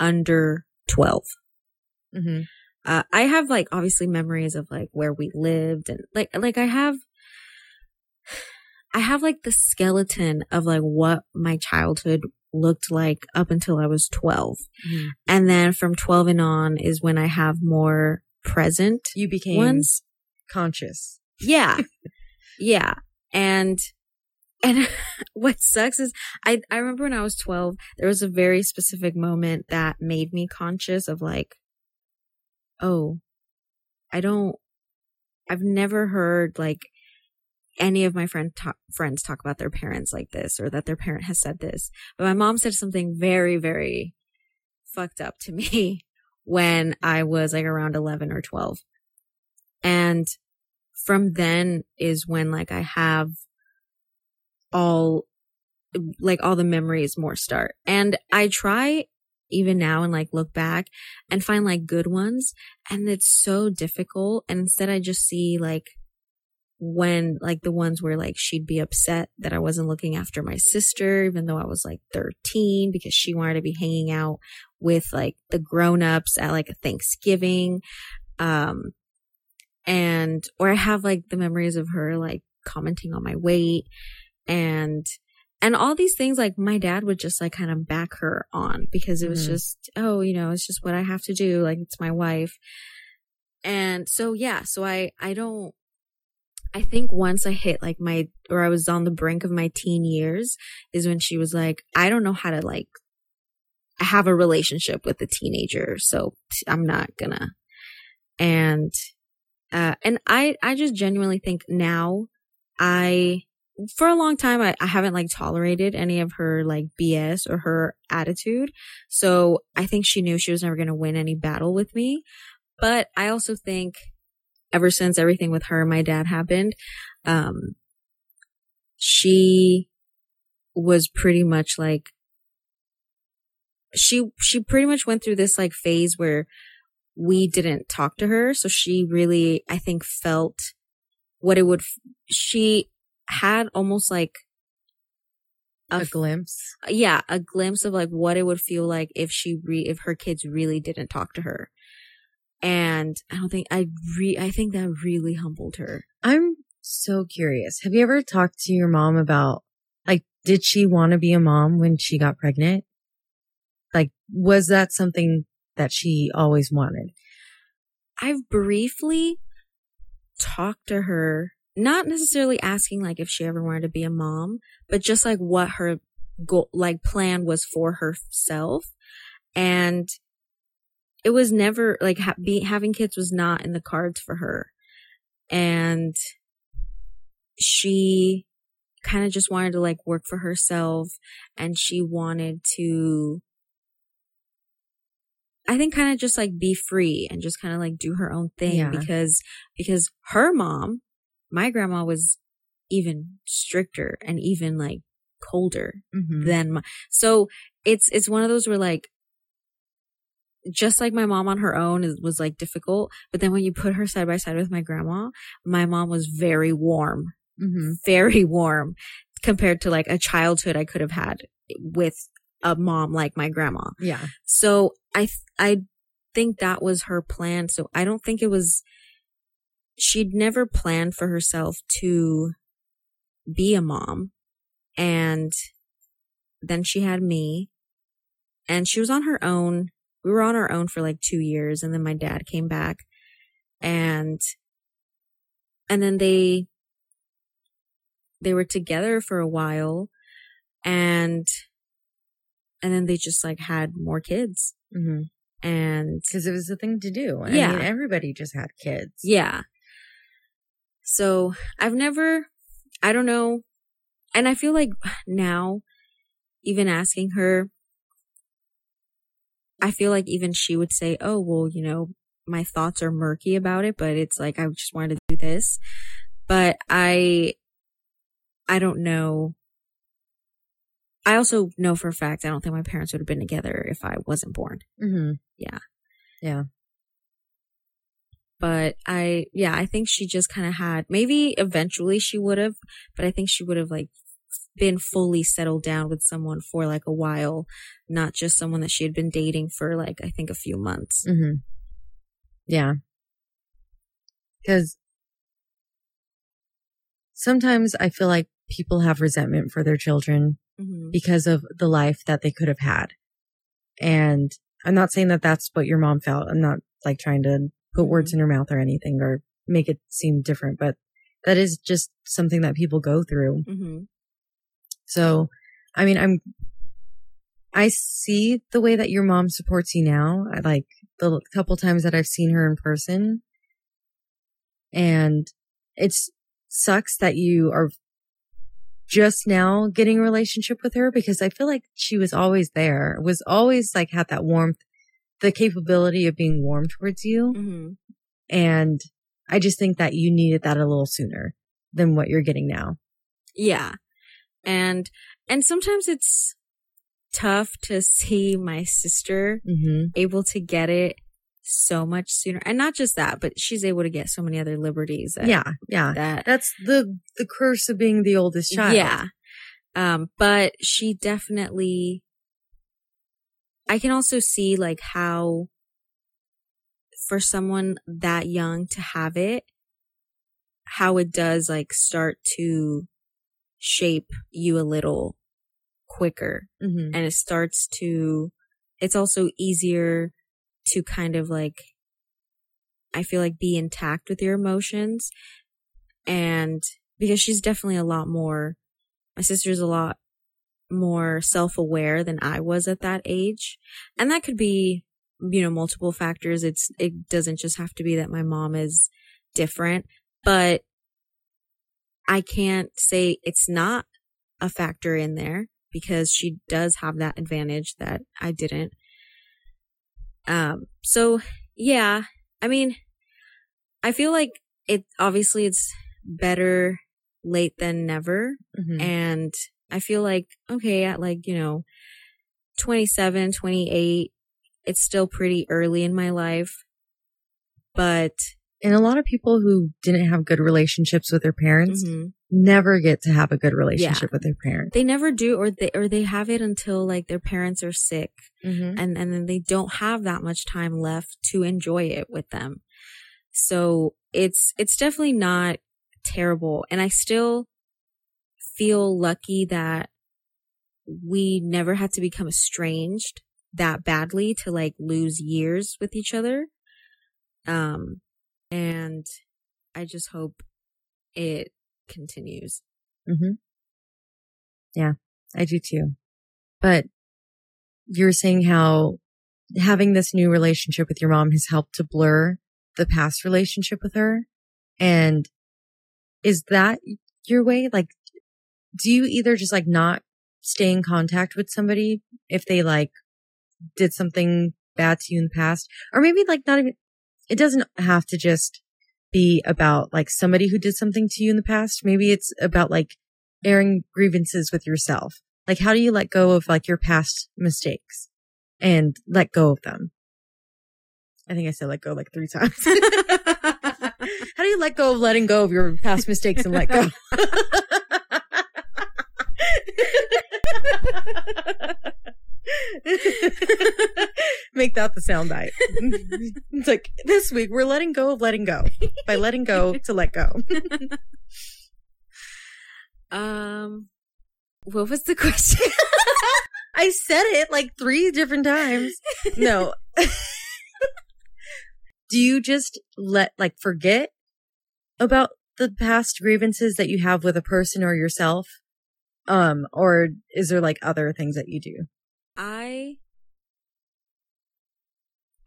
under 12. Mm-hmm. Uh, I have like obviously memories of like where we lived and like, like I have I have like the skeleton of like what my childhood looked like up until I was 12. Mm-hmm. And then from 12 and on is when I have more present. You became ones. conscious. Yeah. yeah. And, and what sucks is I, I remember when I was 12, there was a very specific moment that made me conscious of like, oh, I don't, I've never heard like any of my friend talk, friends talk about their parents like this or that their parent has said this. But my mom said something very, very fucked up to me when I was like around 11 or 12. And from then is when like I have all like all the memories more start. And I try even now and like look back and find like good ones and it's so difficult and instead I just see like when like the ones where like she'd be upset that I wasn't looking after my sister, even though I was like 13 because she wanted to be hanging out with like the grown-ups at like a Thanksgiving. Um, and, or I have like the memories of her like commenting on my weight and, and all these things like my dad would just like kind of back her on because it was mm-hmm. just, oh, you know, it's just what I have to do. Like it's my wife. And so, yeah, so I, I don't, I think once I hit like my, or I was on the brink of my teen years is when she was like, I don't know how to like have a relationship with a teenager. So I'm not gonna. And, uh, and I, I just genuinely think now I for a long time, I, I haven't like tolerated any of her like BS or her attitude. So I think she knew she was never going to win any battle with me. But I also think ever since everything with her and my dad happened, um, she was pretty much like, she, she pretty much went through this like phase where we didn't talk to her. So she really, I think felt what it would, she had almost like a, a glimpse. Yeah, a glimpse of like what it would feel like if she re, if her kids really didn't talk to her. And I don't think I re, I think that really humbled her. I'm so curious. Have you ever talked to your mom about like did she want to be a mom when she got pregnant? Like was that something that she always wanted? I've briefly talked to her not necessarily asking like if she ever wanted to be a mom, but just like what her goal, like plan was for herself. And it was never like ha- be, having kids was not in the cards for her. And she kind of just wanted to like work for herself and she wanted to I think kind of just like be free and just kind of like do her own thing yeah. because because her mom my grandma was even stricter and even like colder mm-hmm. than my, so it's, it's one of those where like, just like my mom on her own is, was like difficult, but then when you put her side by side with my grandma, my mom was very warm, mm-hmm. very warm compared to like a childhood I could have had with a mom like my grandma. Yeah. So I, I think that was her plan. So I don't think it was, she'd never planned for herself to be a mom. And then she had me and she was on her own. We were on our own for like two years. And then my dad came back and, and then they, they were together for a while and, and then they just like had more kids. Mm-hmm. And because it was the thing to do. I yeah. Mean, everybody just had kids. Yeah. So I've never, I don't know. And I feel like now, even asking her, I feel like even she would say, oh, well, you know, my thoughts are murky about it, but it's like, I just wanted to do this. But I, I don't know. I also know for a fact, I don't think my parents would have been together if I wasn't born. Mm-hmm. Yeah. Yeah but I, yeah, I think she just kind of had, maybe eventually she would have, but I think she would have like been fully settled down with someone for like a while, not just someone that she had been dating for like, I think a few months. Mm-hmm. Yeah. Cause sometimes I feel like people have resentment for their children mm-hmm. because of the life that they could have had. And I'm not saying that that's what your mom felt. I'm not like trying to put words in her mouth or anything or make it seem different, but that is just something that people go through. Mm-hmm. So, I mean, I'm, I see the way that your mom supports you now. I like the couple times that I've seen her in person and it sucks that you are just now getting a relationship with her because I feel like she was always there, was always like had that warmth the capability of being warm towards you. Mm-hmm. And I just think that you needed that a little sooner than what you're getting now. Yeah. And, and sometimes it's tough to see my sister mm-hmm. able to get it so much sooner. And not just that, but she's able to get so many other liberties. That, yeah. Yeah. That, That's the, the curse of being the oldest child. Yeah. Um, but she definitely I can also see like how for someone that young to have it, how it does like start to shape you a little quicker. Mm-hmm. And it starts to, it's also easier to kind of like, I feel like be intact with your emotions. And because she's definitely a lot more, my sister's a lot more self-aware than I was at that age. And that could be, you know, multiple factors. It's, it doesn't just have to be that my mom is different, but I can't say it's not a factor in there because she does have that advantage that I didn't. Um, so yeah, I mean, I feel like it obviously it's better late than never. Mhm. And I feel like, okay, at like, you know, 27, 28, it's still pretty early in my life. But And a lot of people who didn't have good relationships with their parents mhm, never get to have a good relationship with their parents. they never do, or they, or they have it until like their parents are sick Mm-hmm. and, and then they don't have that much time left to enjoy it with them. So it's, it's definitely not terrible. And I still feel lucky that we never had to become estranged that badly to like lose years with each other. Um, and I just hope it continues. Mm-hmm. Yeah, I do too. But you're saying how having this new relationship with your mom has helped to blur the past relationship with her. And is that your way? Like, do you either just like not stay in contact with somebody if they like did something bad to you in the past? Or maybe like not even, it doesn't have to just be about like somebody who did something to you in the past. Maybe it's about like airing grievances with yourself. Like, how do you let go of like your past mistakes and let go of them? I think I said let go like three times. how do you let go of letting go of your past mistakes and let go? Make that the sound bite. It's like this week we're letting go of letting go by letting go to let go. Um, what was the question? I said it like three different times. No. Do you just let, like, forget about the past grievances that you have with a person or yourself? Um, or is there like other things that you do? I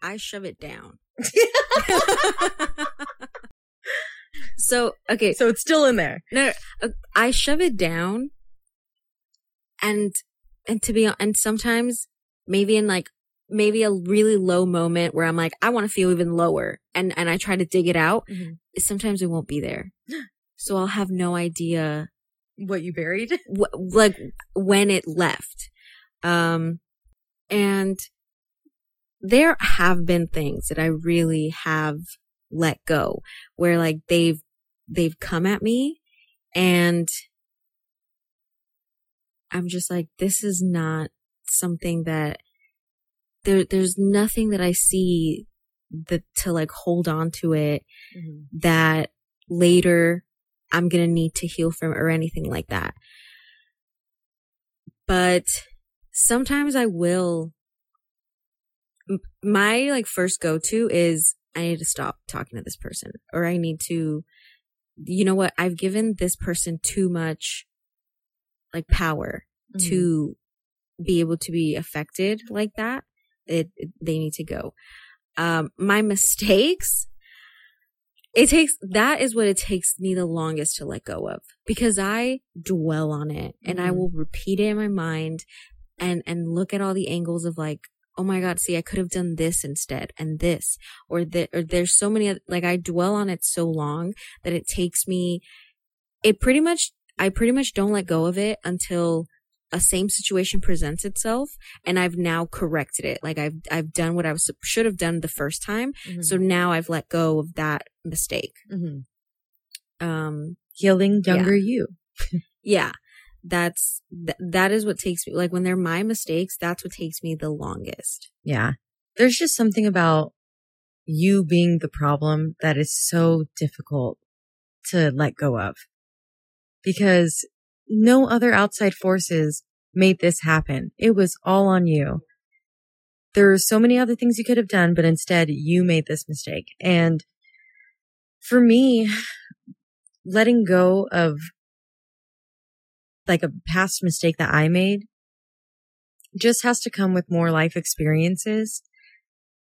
I shove it down. so okay, so it's still in there. no, uh, I shove it down, and and to be and sometimes maybe in like maybe a really low moment where I'm like I want to feel even lower, and and I try to dig it out. Sometimes it won't be there, so I'll have no idea What you buried? wh- like when it left. Um, and there have been things that I really have let go where like they've, they've come at me and I'm just like, this is not something that there, there's nothing that I see that to like hold on to it that later I'm going to need to heal from or anything like that. But sometimes I will. My like first go to is I need to stop talking to this person or I need to, you know what? I've given this person too much like power to be able to be affected like that. It, it- they need to go. Um, my mistakes, it takes, that is what it takes me the longest to let go of because I dwell on it and I Mhm. will repeat it in my mind and, and look at all the angles of like, oh my God, see, I could have done this instead and this or that, or there's so many, like I dwell on it so long that it takes me, it pretty much, I pretty much don't let go of it until a same situation presents itself and I've now corrected it. Like I've, I've done what I was, should have done the first time. Mhm. So now I've let go of that mistake. Mhm. Um, healing younger you. yeah, that's, th- that is what takes me, like when they're my mistakes, that's what takes me the longest. Yeah. There's just something about you being the problem that is so difficult to let go of because no other outside forces made this happen. It was all on you. There are so many other things you could have done, but instead you made this mistake. And for me, letting go of like a past mistake that I made just has to come with more life experiences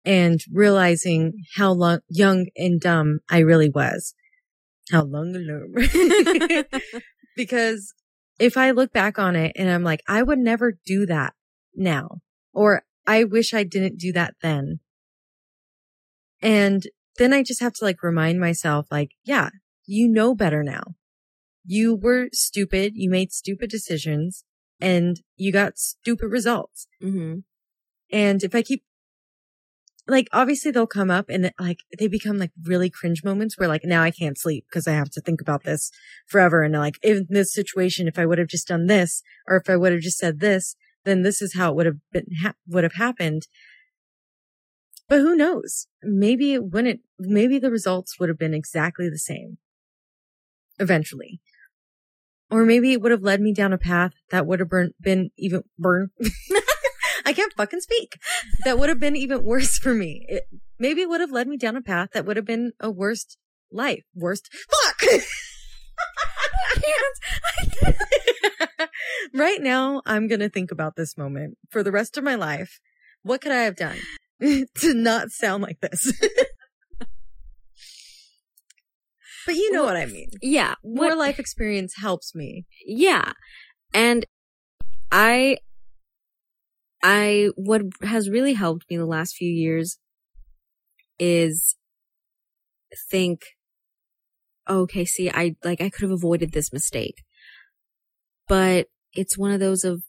and realizing how lo- young and dumb I really was. How long alone? because if I look back on it and I'm like, I would never do that now, or I wish I didn't do that then. And then I just have to like remind myself, like, yeah, you know better now. You were stupid. You made stupid decisions and you got stupid results. Mm-hmm. And if I keep like obviously they'll come up and like they become like really cringe moments where like now I can't sleep because I have to think about this forever. And like in this situation, if I would have just done this or if I would have just said this, then this is how it would have been, ha- would have happened. But who knows? Maybe it wouldn't, maybe the results would have been exactly the same eventually. Or maybe it would have led me down a path that would have burn, been even burn. I can't fucking speak. That would have been even worse for me. It, maybe it would have led me down a path that would have been a worst life. Worst. Fuck! Right now, I'm going to think about this moment for the rest of my life. What could I have done to not sound like this? But you know Well, what I mean. Yeah. More What, life experience helps me. yeah. And I, I, what has really helped me the last few years is think, okay, see, I, like, I could have avoided this mistake. But it's one of those of,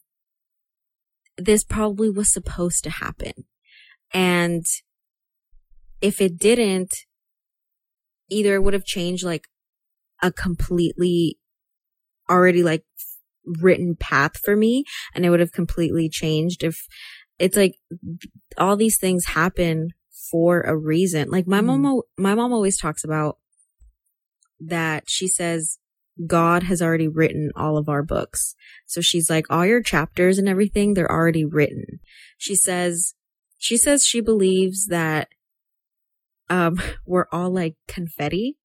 this probably was supposed to happen. And if it didn't, either it would have changed like a completely already like written path for me and it would have completely changed if it's like all these things happen for a reason. Like my mom, mm-hmm. my mom always talks about that she says God has already written all of our books. So she's like, all your chapters and everything, they're already written. She says, she says she believes that, um, we're all like confetti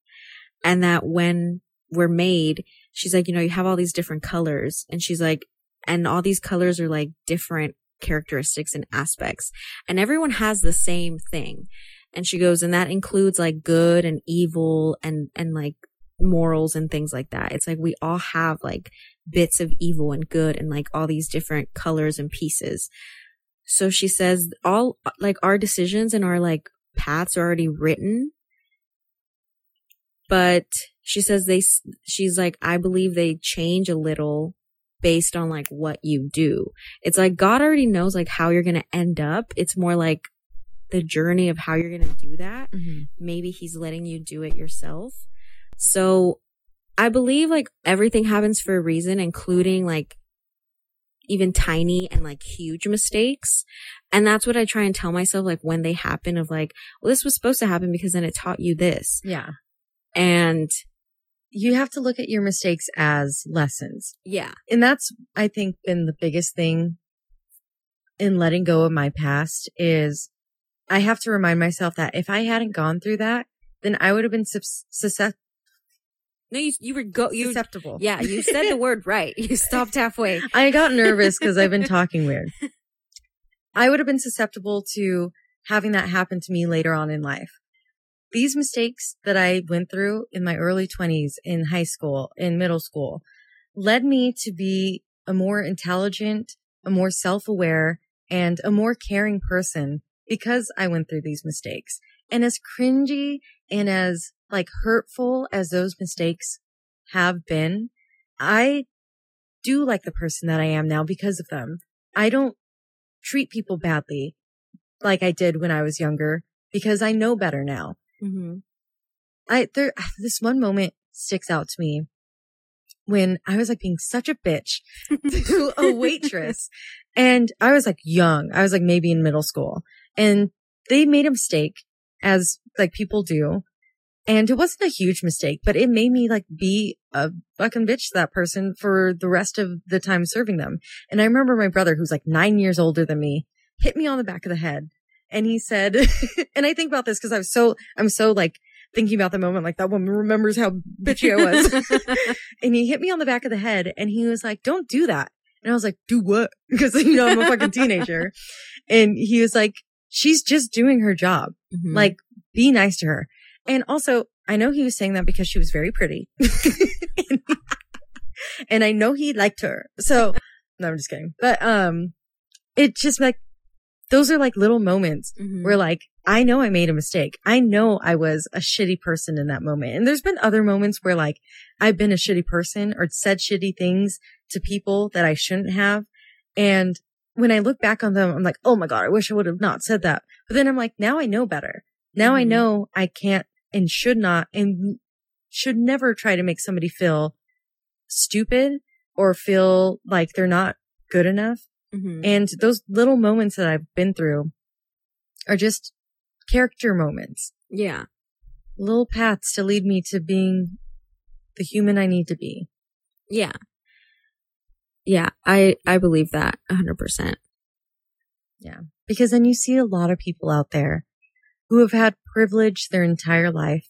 and that when we're made, she's like, you know, you have all these different colors and she's like, and all these colors are like different characteristics and aspects and everyone has the same thing. And she goes, and that includes like good and evil and, and like morals and things like that. It's like we all have like bits of evil and good and like all these different colors and pieces. So she says all like our decisions and our like paths are already written. But she says they, she's like, I believe they change a little based on like what you do. It's like God already knows like how you're going to end up. It's more like the journey of how you're going to do that mm-hmm. maybe he's letting you do it yourself. So I believe like everything happens for a reason, including like even tiny and like huge mistakes. And that's what I try and tell myself, like when they happen of like, well, this was supposed to happen because then it taught you this. Yeah. And You have to look at your mistakes as lessons. yeah. And that's, I think, been the biggest thing in letting go of my past is I have to remind myself that if I hadn't gone through that, then I would have been sus- No, you, you were go, you, susceptible. yeah, you said the word right. You stopped halfway. I got nervous because I've been talking weird. I would have been susceptible to having that happen to me later on in life. These mistakes that I went through in my early 20s, in high school, in middle school, led me to be a more intelligent, a more self-aware, and a more caring person because I went through these mistakes. And as cringy and as like hurtful as those mistakes have been, I do like the person that I am now because of them. I don't treat people badly like I did when I was younger because I know better now. Mm-hmm. I there this one moment sticks out to me when I was like being such a bitch to a waitress and I was like young. I was like maybe in middle school and they made a mistake as like people do. And it wasn't a huge mistake, but it made me like be a fucking bitch to that person for the rest of the time serving them. And I remember my brother, who's like nine years older than me, hit me on the back of the head. And he said, and I think about this because I was so, I'm so like thinking about the moment, like that woman remembers how bitchy I was. and he hit me on the back of the head and he was like, don't do that. And I was like, do what? Because, you know, I'm a fucking teenager. And he was like, she's just doing her job. Mhm. Like, be nice to her. And also, I know he was saying that because she was very pretty. and I know he liked her. So, no, I'm just kidding. But, um, it just like, those are like little moments Mhm. where like, I know I made a mistake. I know I was a shitty person in that moment. And there's been other moments where like, I've been a shitty person or said shitty things to people that I shouldn't have. And when I look back on them, I'm like, oh my God, I wish I would have not said that. But then I'm like, now I know better. Now I Mhm. know I can't and should not and should never try to make somebody feel stupid or feel like they're not good enough. Mhm. And those little moments that I've been through are just character moments, yeah. little paths to lead me to being the human I need to be. Yeah. Yeah. I, I believe that a hundred percent. Yeah. Because then you see a lot of people out there who have had privilege their entire life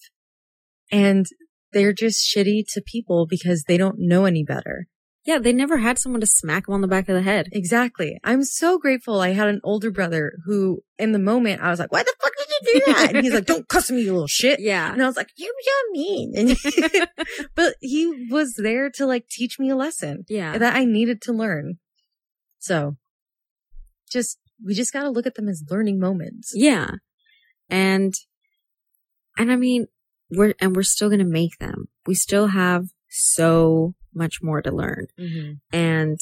and they're just shitty to people because they don't know any better. Yeah. They never had someone to smack them on the back of the head. Exactly. I'm so grateful I had an older brother who in the moment I was like, why the fuck did you do that? And he's like, don't cuss me, you little shit. Yeah. And I was like, you're so mean. And but he was there to like teach me a lesson Yeah. that I needed to learn. So just, we just got to look at them as learning moments. Yeah. And, and I mean, we're, and we're still going to make them. We still have so much more to learn. And,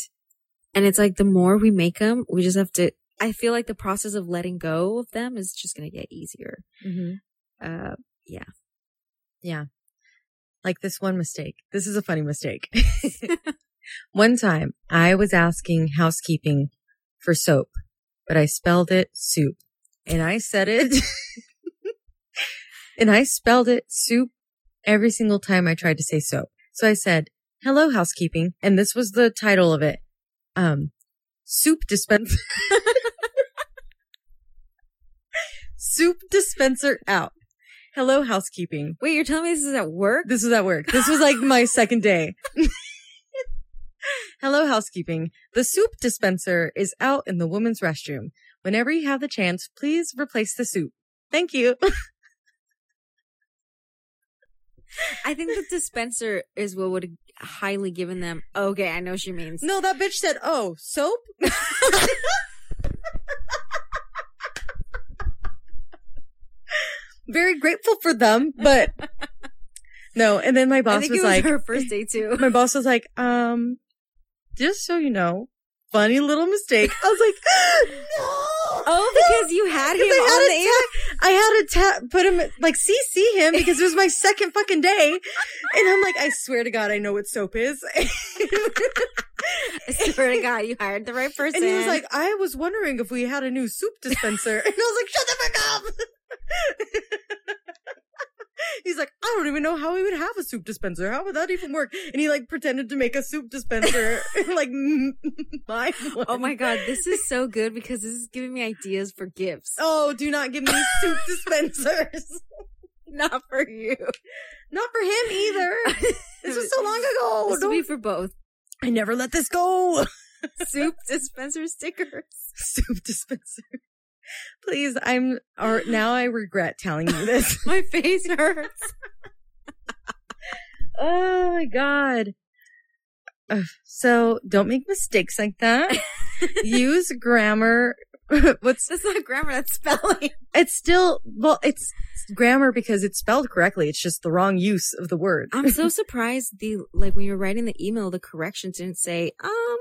and it's like the more we make them, we just have to, I feel like the process of letting go of them is just going to get easier. Mm-hmm. Uh, yeah. Yeah. Like this one mistake. This is a funny mistake. one time I was asking housekeeping for soap, but I spelled it soup and I said it and I spelled it soup every single time I tried to say soap. So I said, hello housekeeping. And this was the title of it. Um, soup dispenser. soup dispenser out. Hello housekeeping. wait, you're telling me this is at work? This was at work. This was like my second day. Hello, housekeeping. The soup dispenser is out in the women's restroom. Whenever you have the chance, please replace the soup. Thank you. I think the dispenser is what would have highly given them. Okay, I know what she means. No, that bitch said, oh, soap? Very grateful for them, but no. And then my I boss think was, it was like, her first day too. my boss was like, um, just so you know, funny little mistake. I was like, no. Oh, because you had him on had the air. I had to ta- put him like CC him because it was my second fucking day, and I'm like, I swear to God, I know what soap is. I swear to God, you hired the right person. and he was like, I was wondering if we had a new soup dispenser, and I was like, shut the fuck up. He's like, I don't even know how we would have a soup dispenser. How would that even work? And he like pretended to make a soup dispenser, like my. Oh my God, this is so good because this is giving me ideas for gifts. Oh, do not give me soup dispensers. Not for you. Not for him either. This was so long ago. This will be for both. I never let this go. Soup dispenser stickers. Soup dispenser. Please, I'm, or now I regret telling you this. My face hurts. oh my God. So don't make mistakes like that. Use grammar. What's, That's not grammar, that's spelling. it's still, well, it's grammar because it's spelled correctly. It's just the wrong use of the word. I'm so surprised the like when you're writing the email, the corrections didn't say, um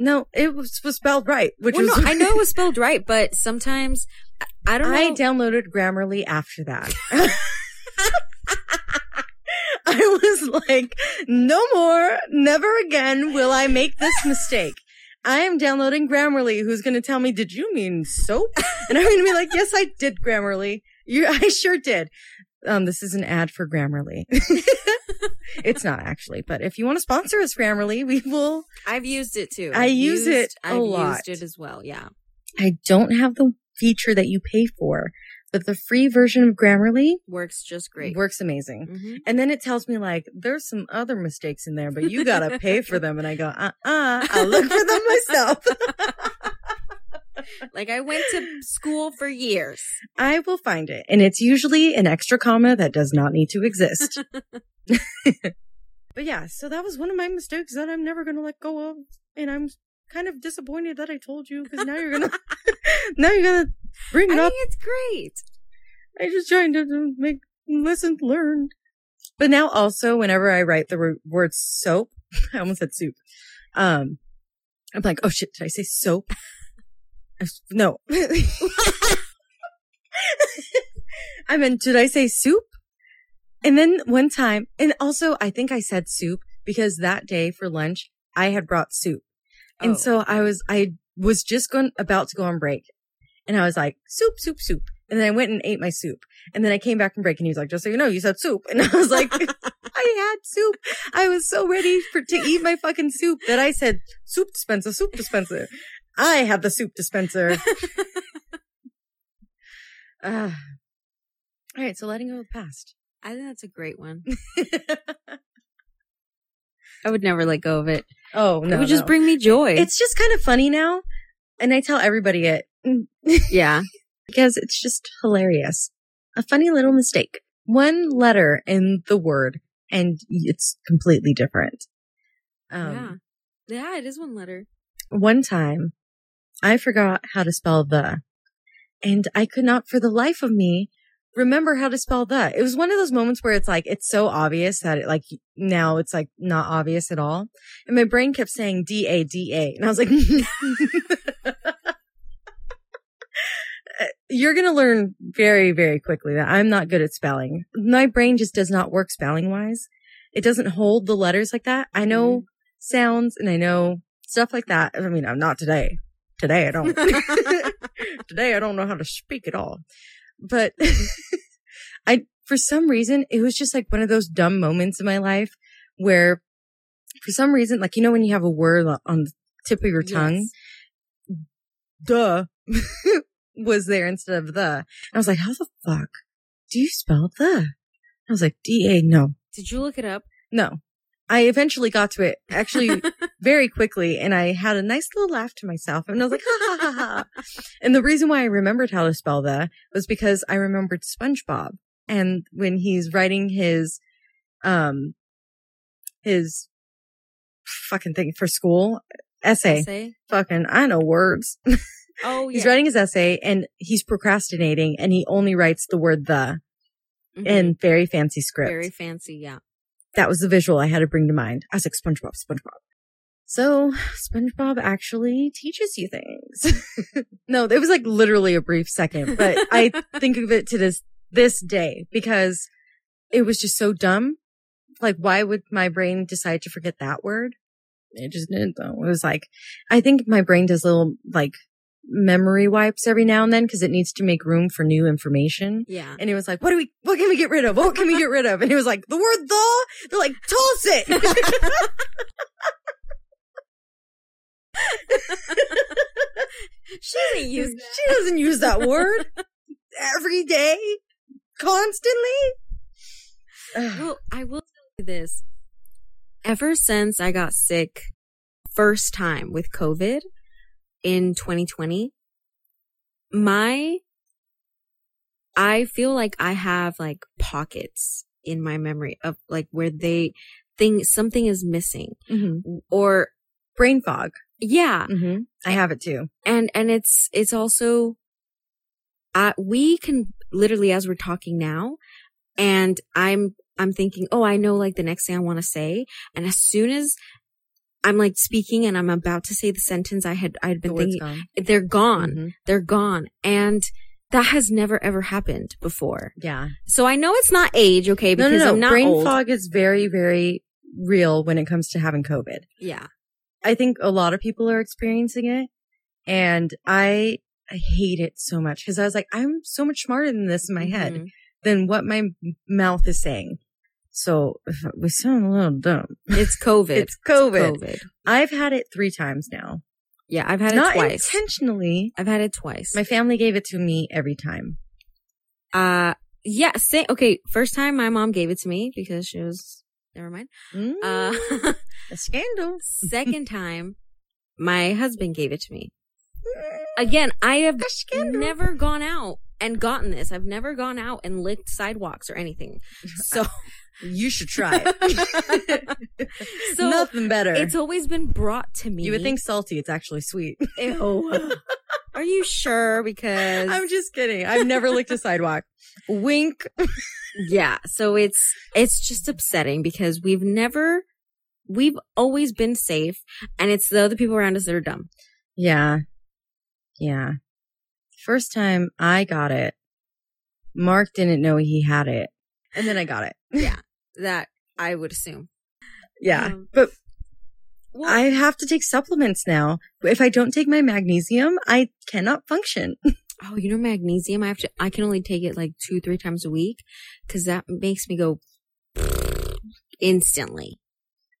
No, it was, was spelled right, which well, was, no, I know it was spelled right, but sometimes I- I don't know. I downloaded Grammarly after that. I was like, no more, never again will I make this mistake. I am downloading Grammarly. Who's going to tell me, did you mean soap? And I'm going to be like, yes, I did Grammarly. You, I sure did. Um, this is an ad for Grammarly. it's not actually, but if you want to sponsor us, Grammarly, we will. I've used it too. I I've use used- it a I've lot. used it as well. Yeah. I don't have the feature that you pay for, but the free version of Grammarly Works just great. works amazing. hmm And then it tells me like, there's some other mistakes in there, but you gotta pay for them. And I go, uh uh I'll look for them myself. Like I went to school for years. I will find it. And it's usually an extra comma that does not need to exist. but yeah, so that was one of my mistakes that I'm never going to let go of. And I'm kind of disappointed that I told you because now you're going to, now you're going to bring it I up. think it's great. I'm just trying to make lessons learned. But now also, whenever I write the wor- word soap, I almost said soup. Um, I'm like, oh shit, did I say soap? No. I meant, did I say soup? And then one time, and also I think I said soup because that day for lunch, I had brought soup. And Oh. so I was, I was just going, about to go on break. And I was like, soup, soup, soup. And then I went and ate my soup. And then I came back from break and he was like, just so you know, you said soup. And I was like, I had soup. I was so ready for, to eat my fucking soup that I said, soup dispenser, soup dispenser. I have the soup dispenser. Ah. all right. So letting go of the past. I think that's a great one. I would never let go of it. oh, no. it would just no. bring me joy. It's just kind of funny now. And I tell everybody it yeah. because it's just hilarious. A funny little mistake. One letter in the word and it's completely different. Um, yeah. Yeah, it is one letter. one time I forgot how to spell the and I could not for the life of me remember how to spell the. It was one of those moments where it's like, it's so obvious that it like now it's like not obvious at all. And my brain kept saying D A D A. And I was like, uh, you're going to learn very, very quickly that I'm not good at spelling. My brain just does not work spelling wise. It doesn't hold the letters like that. I know mm-hmm. sounds and I know stuff like that. I mean, I'm not today. Today I don't. today I don't know how to speak at all. But I, for some reason, it was just like one of those dumb moments in my life where for some reason, like, you know, when you have a word on the tip of your tongue, Yes. duh, was there instead of the. And I was like, how the fuck do you spell the? I was like, D-A, no, Did you look it up? no. I eventually got to it actually very quickly and I had a nice little laugh to myself and I was like, ha ha ha ha. And the reason why I remembered how to spell the was because I remembered SpongeBob and when he's writing his, um, his fucking thing for school essay, Essay? fucking, I know words. Oh, yeah. He's writing his essay and he's procrastinating and he only writes the word the Mhm. in very fancy script. very fancy. Yeah. That was the visual I had to bring to mind. I was like, SpongeBob, SpongeBob. So SpongeBob actually teaches you things. no, it was like literally a brief second, but I think of it to this, this day because it was just so dumb. Like, why would my brain decide to forget that word? It just didn't though. It was like, I think my brain does little like memory wipes every now and then because it needs to make room for new information. Yeah. And he was like, what do we, what can we get rid of? What can we get rid of? And he was like, the word the? They're like, toss it. she doesn't use that. she doesn't use that word every day, constantly. Well, I will tell you this. Ever since I got sick first time with COVID in 2020, my I feel like I have like pockets in my memory of like where they think something is missing Mhm. or Brain fog. yeah, hmm I have it too. and and it's it's also uh we can literally as we're talking now and i'm i'm thinking oh i know like the next thing i want to say and as soon as i'm like speaking and i'm about to say the sentence i had I'd been word's thinking gone. they're gone Mhm. they're gone and that has never ever happened before Yeah. so i know it's not age okay No, because no, no. i'm not Brain old fog is very, very real when it comes to having COVID. yeah I think a lot of people are experiencing it and I, I hate it so much because I was like, I'm so much smarter than this in my head Mhm. than what my mouth is saying. So we sound a little dumb. it's covid It's COVID. covid I've had it three times now. yeah i've had it Not twice intentionally. i've had it twice My family gave it to me every time. Uh, yeah, same. Okay, first time my mom gave it to me because she was, never mind. Mm, Uh, a scandal. second time, my husband gave it to me. again, I have never gone out and gotten this. I've never gone out and licked sidewalks or anything. So, You should try it. so Nothing better. it's always been brought to me. you would think salty. It's actually sweet. Ew. Are you sure? Because I'm just kidding. I've never licked a sidewalk. Wink. yeah. So it's it's just upsetting because we've never we've always been safe, and it's the other people around us that are dumb. Yeah. Yeah. First time I got it, Mark didn't know he had it. And then I got it. That I would assume. Yeah. Um, but Well, I have to take supplements now. If I don't take my magnesium, I cannot function. oh, you know magnesium. I have to. I can only take it like two, three times a week because that makes me go instantly.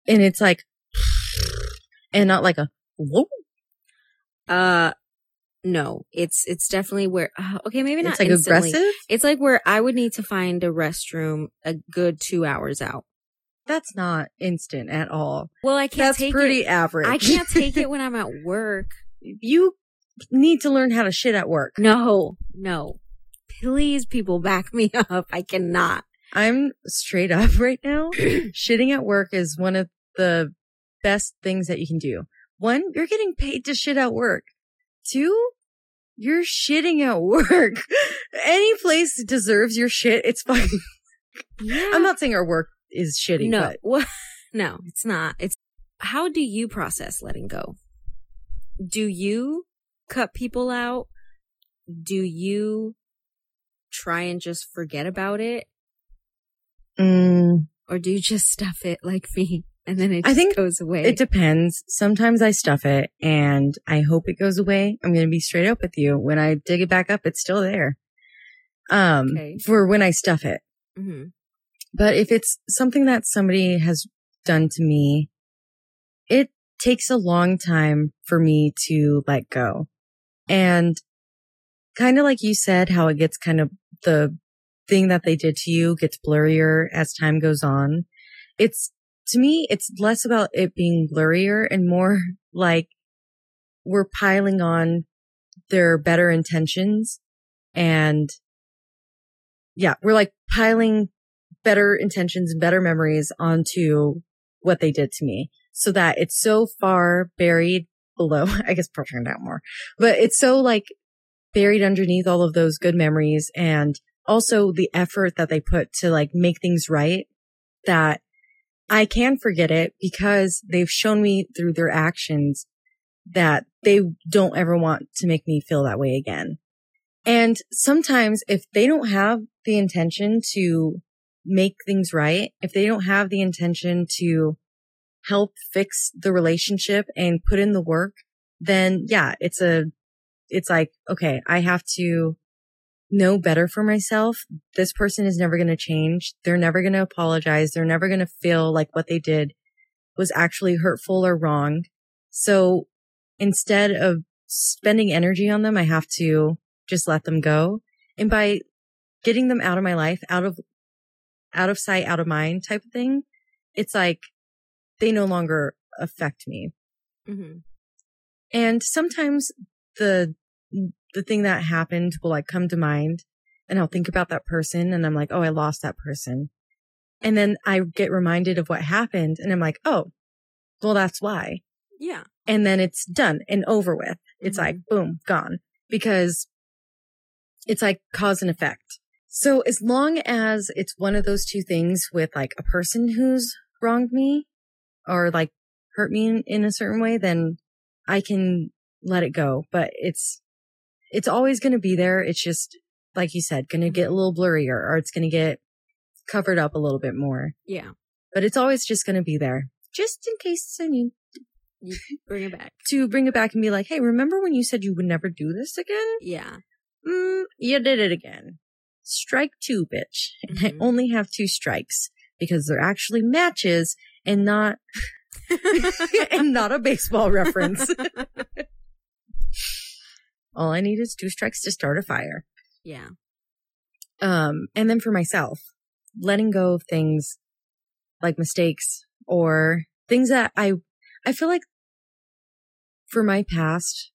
And it's like, and not like a, whoa. Uh, no, it's it's definitely where. Uh, okay, maybe not It's like instantly. aggressive. It's like where I would need to find a restroom a good two hours out. That's not instant at all. Well, I can't That's take pretty it. average. I can't take it when I'm at work. you need to learn how to shit at work. No, no. Please, people, back me up. I cannot. I'm straight up right now. Shitting at work is one of the best things that you can do. One, you're getting paid to shit at work. Two, you're shitting at work. Any place deserves your shit. It's fine. Yeah. I'm not saying our work is shitty, no, but no, it's not. It's how do you process letting go? Do you cut people out? Do you try and just forget about it? mm, Or do you just stuff it like me and then it I just think goes away? it depends. Sometimes I stuff it and I hope it goes away. I'm going to be straight up with you. When I dig it back up, it's still there. Um, Okay. for when I stuff it. hmm But if it's something that somebody has done to me, it takes a long time for me to let go. And kind of like you said, how it gets kind of the thing that they did to you gets blurrier as time goes on. It's to me, it's less about it being blurrier and more like we're piling on their better intentions and yeah, we're like piling better intentions and better memories onto what they did to me so that it's so far buried below. I guess portraying out more, but it's so like buried underneath all of those good memories and also the effort that they put to like make things right that I can forget it because they've shown me through their actions that they don't ever want to make me feel that way again. And sometimes if they don't have the intention to make things right, if they don't have the intention to help fix the relationship and put in the work, then yeah, it's a, it's like, okay, I have to know better for myself. This person is never going to change. They're never going to apologize. They're never going to feel like what they did was actually hurtful or wrong. So instead of spending energy on them, I have to just let them go. And by getting them out of my life, out of, out of sight, out of mind type of thing, it's like they no longer affect me. hmm And sometimes the, the thing that happened will like come to mind and I'll think about that person and I'm like, oh, I lost that person. And then I get reminded of what happened and I'm like, oh, well, that's why. Yeah. And then it's done and over with. It's Mhm. like, boom, gone because it's like cause and effect. So as long as it's one of those two things with like a person who's wronged me or like hurt me in, in a certain way, then I can let it go. But it's, it's always going to be there. It's just, like you said, going to get a little blurrier or it's going to get covered up a little bit more, Yeah. but it's always just going to be there just in case I need You bring it back. to bring it back and be like, Hey, remember when you said you would never do this again? Yeah. Mm, you did it again. Strike two, bitch. And I only have two strikes because they're actually matches and not, and not a baseball reference. All I need is two strikes to start a fire. yeah. Um, and then for myself, letting go of things like mistakes or things that I, I feel like for my past,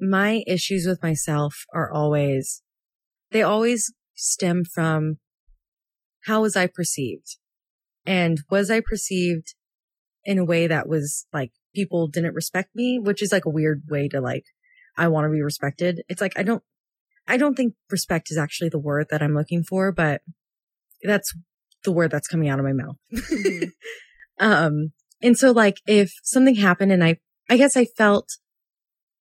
my issues with myself are always, they always stem from how was I perceived? And was I perceived in a way that was like people didn't respect me, which is like a weird way to like, I want to be respected. It's like, I don't, I don't think respect is actually the word that I'm looking for, but that's the word that's coming out of my mouth. Mm-hmm. um, and so like if something happened and I, I guess I felt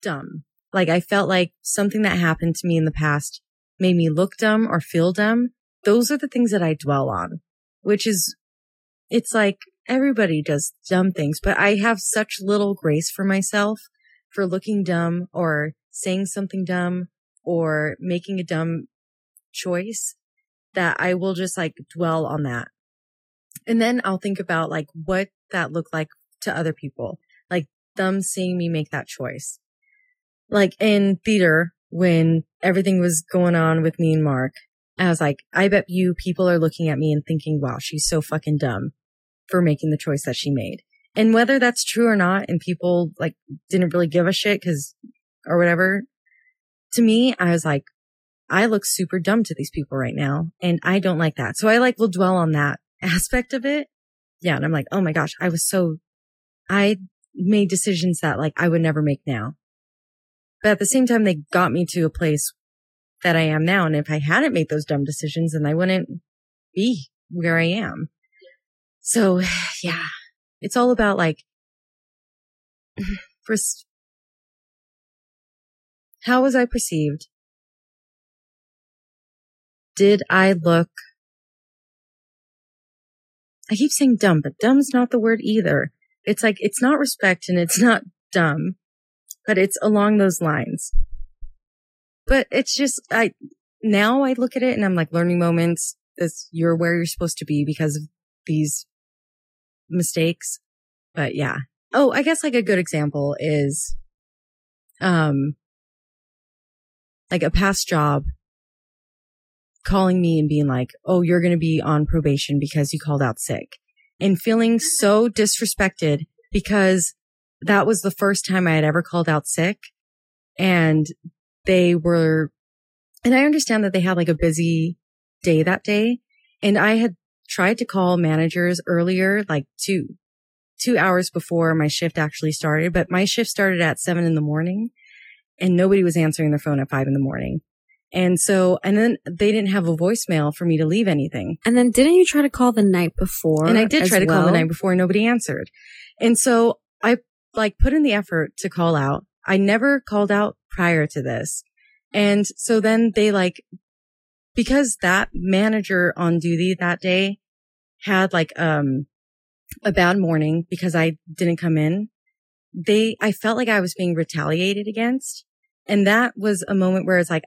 dumb, like I felt like something that happened to me in the past made me look dumb or feel dumb. Those are the things that I dwell on, which is, it's like everybody does dumb things, but I have such little grace for myself for looking dumb or saying something dumb or making a dumb choice that I will just like dwell on that. And then I'll think about like what that looked like to other people, like them seeing me make that choice. Like in theater, when everything was going on with me and Mark, I was like, I bet you people are looking at me and thinking, wow, she's so fucking dumb for making the choice that she made. And whether that's true or not, and people like didn't really give a shit because, or whatever, to me, I was like, I look super dumb to these people right now. And I don't like that. So I like will dwell on that aspect of it. Yeah. And I'm like, oh my gosh, I was so, I made decisions that like I would never make now. But at the same time, they got me to a place that I am now. And if I hadn't made those dumb decisions, then I wouldn't be where I am. So yeah, it's all about like, first, how was I perceived? Did I look I keep saying dumb, but dumb's not the word either. It's like, it's not respect and it's not dumb, but it's along those lines. But it's just, I, now I look at it and I'm like learning moments. This, you're where you're supposed to be because of these mistakes. But yeah. Oh, I guess like a good example is, um, like a past job calling me and being like, Oh, you're going to be on probation because you called out sick and feeling so disrespected because that was the first time I had ever called out sick and they were, and I understand that they had like a busy day that day and I had tried to call managers earlier, like two, two hours before my shift actually started, but my shift started at seven in the morning and nobody was answering their phone at five in the morning. And so, and then they didn't have a voicemail for me to leave anything. And then didn't you try to call the night before? And I did try to well? call the night before. And nobody answered. And so I like put in the effort to call out. I never called out prior to this. And so then they like, because that manager on duty that day had like, um, a bad morning because I didn't come in. They, I felt like I was being retaliated against. And that was a moment where it's like,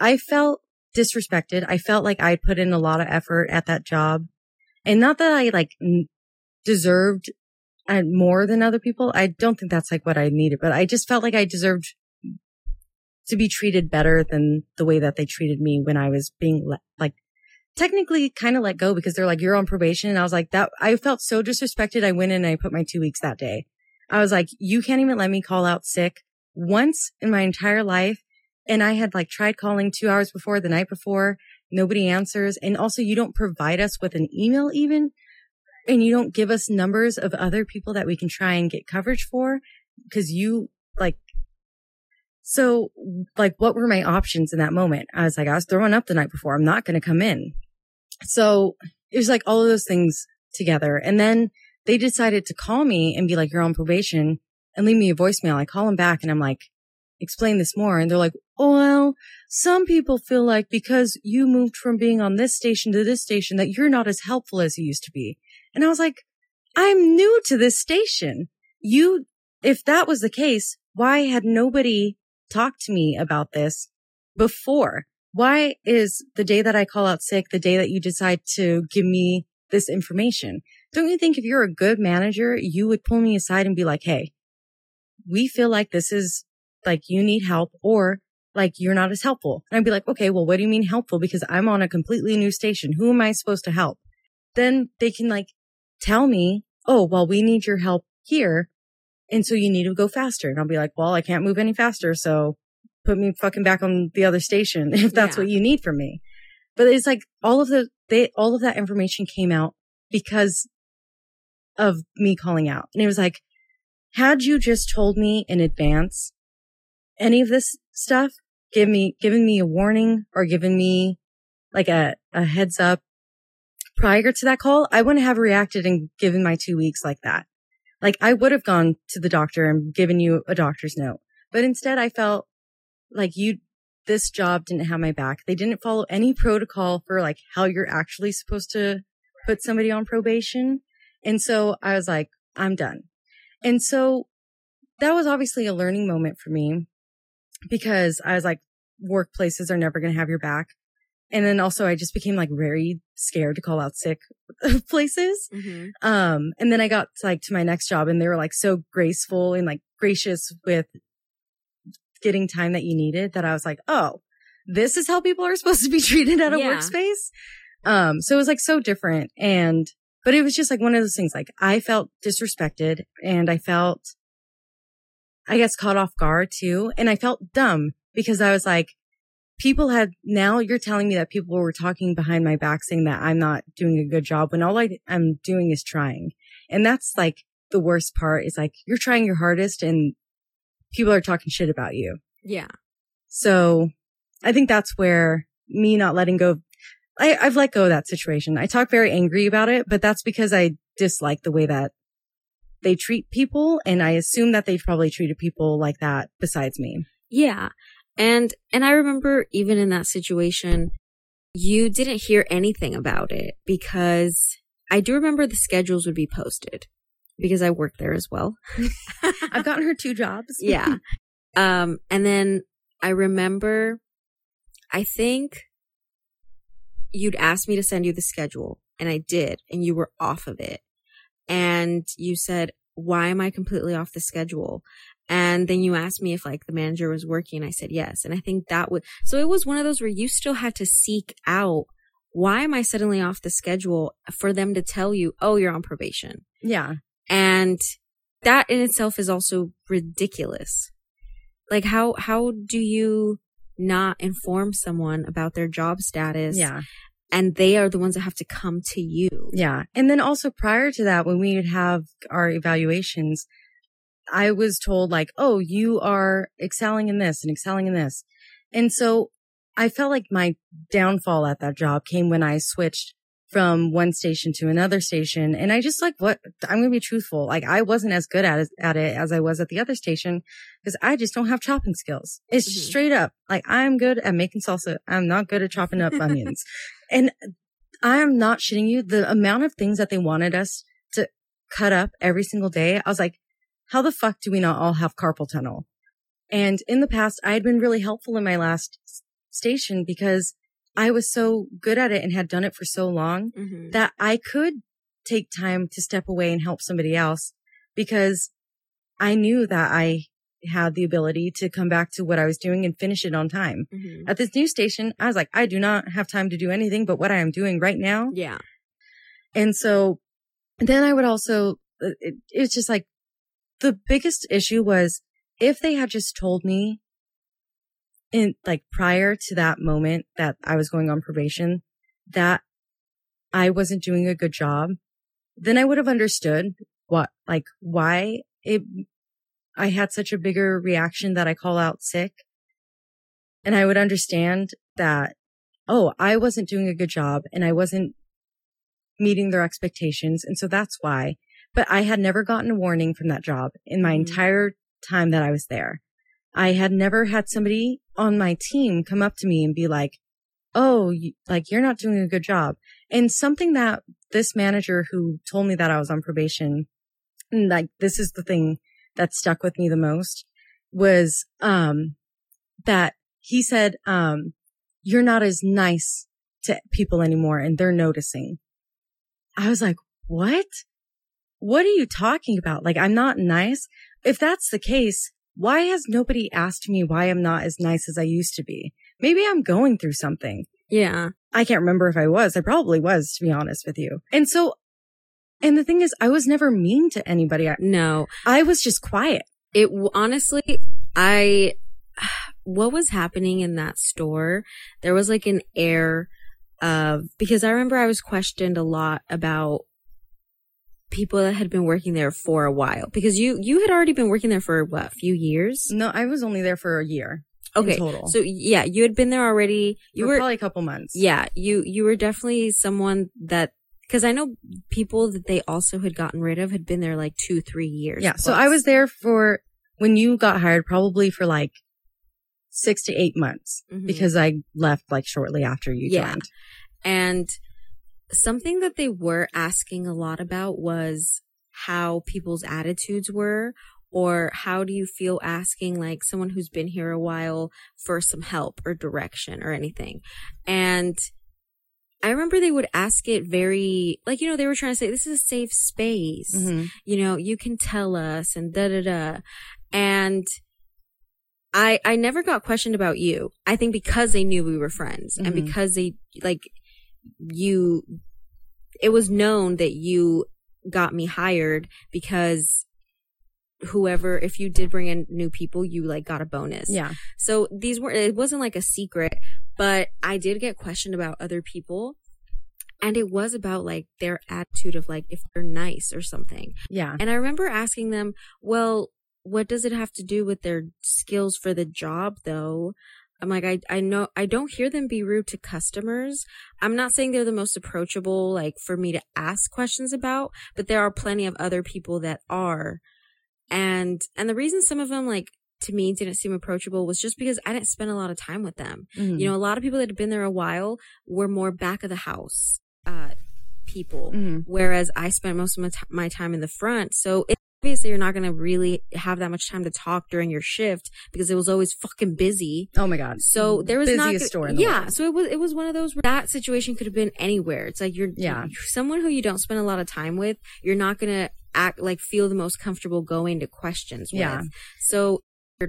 I felt disrespected. I felt like I put in a lot of effort at that job and not that I like deserved uh, more than other people. I don't think that's like what I needed, but I just felt like I deserved to be treated better than the way that they treated me when I was being like technically kind of let go because they're like, you're on probation. And I was like, that I felt so disrespected. I went in and I put my two weeks that day. I was like, you can't even let me call out sick once in my entire life. And I had like tried calling two hours before the night before. Nobody answers. And also you don't provide us with an email even. And you don't give us numbers of other people that we can try and get coverage for because you like, so like what were my options in that moment? I was like, I was throwing up the night before. I'm not going to come in. So it was like all of those things together. And then they decided to call me and be like, you're on probation and leave me a voicemail. I call them back and I'm like, explain this more. And they're like, well, some people feel like because you moved from being on this station to this station that you're not as helpful as you used to be. And I was like, I'm new to this station. You, if that was the case, why had nobody talked to me about this before? Why is the day that I call out sick the day that you decide to give me this information? Don't you think if you're a good manager, you would pull me aside and be like, Hey, we feel like this is like you need help or like you're not as helpful. And I'd be like, okay, well, what do you mean helpful? Because I'm on a completely new station. Who am I supposed to help? Then they can like tell me, oh, well, we need your help here. And so you need to go faster. And I'll be like, well, I can't move any faster. So put me fucking back on the other station if that's Yeah. what you need from me. But it's like all of the, they, all of that information came out because of me calling out. And it was like, had you just told me in advance any of this stuff, give me, given me a warning or given me like a, a heads up prior to that call, I wouldn't have reacted and given my two weeks like that. Like I would have gone to the doctor and given you a doctor's note, but instead I felt like you, this job didn't have my back. They didn't follow any protocol for like how you're actually supposed to put somebody on probation. And so I was like, I'm done. And so that was obviously a learning moment for me because I was like, workplaces are never going to have your back. And then also I just became like very scared to call out sick places. Mhm. Um, and then I got like to my next job and they were like so graceful and like gracious with getting time that you needed that I was like, oh, this is how people are supposed to be treated at a Yeah. workspace. Um, so it was like so different. And, but it was just like one of those things, like I felt disrespected and I felt, I guess caught off guard too. And I felt dumb because I was like, people had now you're telling me that people were talking behind my back saying that I'm not doing a good job when all I, I'm doing is trying. And that's like the worst part is like you're trying your hardest and people are talking shit about you. Yeah. So I think that's where me not letting go. I, I've let go of that situation. I talk very angry about it, but that's because I dislike the way that they treat people. And I assume that they've probably treated people like that besides me. Yeah. And and I remember even in that situation, you didn't hear anything about it because I do remember the schedules would be posted because I worked there as well. I've gotten her two jobs. yeah. Um and then I remember I think you'd asked me to send you the schedule and I did and you were off of it. And you said, "Why am I completely off the schedule?" And then you asked me if like the manager was working. I said yes. And I think that would, so it was one of those where you still had to seek out, why am I suddenly off the schedule for them to tell you, oh, you're on probation. Yeah. And that in itself is also ridiculous. Like how, how do you not inform someone about their job status? Yeah. And they are the ones that have to come to you. Yeah. And then also prior to that, when we would have our evaluations, I was told like, oh, you are excelling in this and excelling in this. And so I felt like my downfall at that job came when I switched from one station to another station. And I just like, what I'm going to be truthful. Like I wasn't as good at it, at it as I was at the other station because I just don't have chopping skills. It's Mhm. straight up. Like I'm good at making salsa. I'm not good at chopping up onions. And I am not shitting you. The amount of things that they wanted us to cut up every single day. I was like, how the fuck do we not all have carpal tunnel? And in the past, I had been really helpful in my last station because I was so good at it and had done it for so long Mhm. that I could take time to step away and help somebody else because I knew that I had the ability to come back to what I was doing and finish it on time. Mhm. At this new station, I was like, I do not have time to do anything but what I am doing right now. Yeah. And so then I would also, it, it's just like the biggest issue was if they had just told me in like prior to that moment that I was going on probation that I wasn't doing a good job, then I would have understood what, like why it, I had such a bigger reaction that I call out sick. And I would understand that, oh, I wasn't doing a good job and I wasn't meeting their expectations. And so that's why. But I had never gotten a warning from that job in my Mhm. entire time that I was there. I had never had somebody on my team come up to me and be like, Oh, you, like you're not doing a good job. And something that this manager who told me that I was on probation, like this is the thing that stuck with me the most was, um, that he said, um, you're not as nice to people anymore and they're noticing. I was like, what? What are you talking about? Like, I'm not nice. If that's the case, why has nobody asked me why I'm not as nice as I used to be? Maybe I'm going through something. Yeah. I can't remember if I was. I probably was, to be honest with you. And so, and the thing is, I was never mean to anybody. No. I was just quiet. It honestly, I, what was happening in that store, there was like an air of, because I remember I was questioned a lot about people that had been working there for a while because you, you had already been working there for what, a few years? No, I was only there for a year. in Okay. total. So yeah, you had been there already. You For were, probably a couple months. yeah, you, you were definitely someone that, cause I know people that they also had gotten rid of had been there like two, three years. Yeah. So. I was there for when you got hired, probably for like six to eight months Mhm. because I left like shortly after you Yeah. joined. And something that they were asking a lot about was how people's attitudes were, or how do you feel asking like someone who's been here a while for some help or direction or anything. And I remember they would ask it very, like, you know, they were trying to say, this is a safe space. Mhm. You know, you can tell us and da da da. And I, I never got questioned about you. I think because they knew we were friends and Mhm. because they, like, you, it was known that you got me hired because whoever, if you did bring in new people, you like got a bonus. Yeah. So these were, it wasn't like a secret, but I did get questioned about other people. And it was about like their attitude of like if they're nice or something. Yeah. And I remember asking them, well, what does it have to do with their skills for the job though? I'm like, I, I know, I don't hear them be rude to customers. I'm not saying they're the most approachable, like for me to ask questions about, but there are plenty of other people that are. And, and the reason some of them like to me didn't seem approachable was just because I didn't spend a lot of time with them. Mhm. You know, a lot of people that had been there a while were more back of the house, uh, people mm-hmm. whereas I spent most of my, t- my time in the front. So it, obviously you're not going to really have that much time to talk during your shift because it was always fucking busy. Oh my God. So there was not, Busiest store in the yeah. world. So it was, it was one of those where that situation could have been anywhere. It's like you're, Yeah. you're someone who you don't spend a lot of time with. You're not going to act like feel the most comfortable going to questions Yeah. So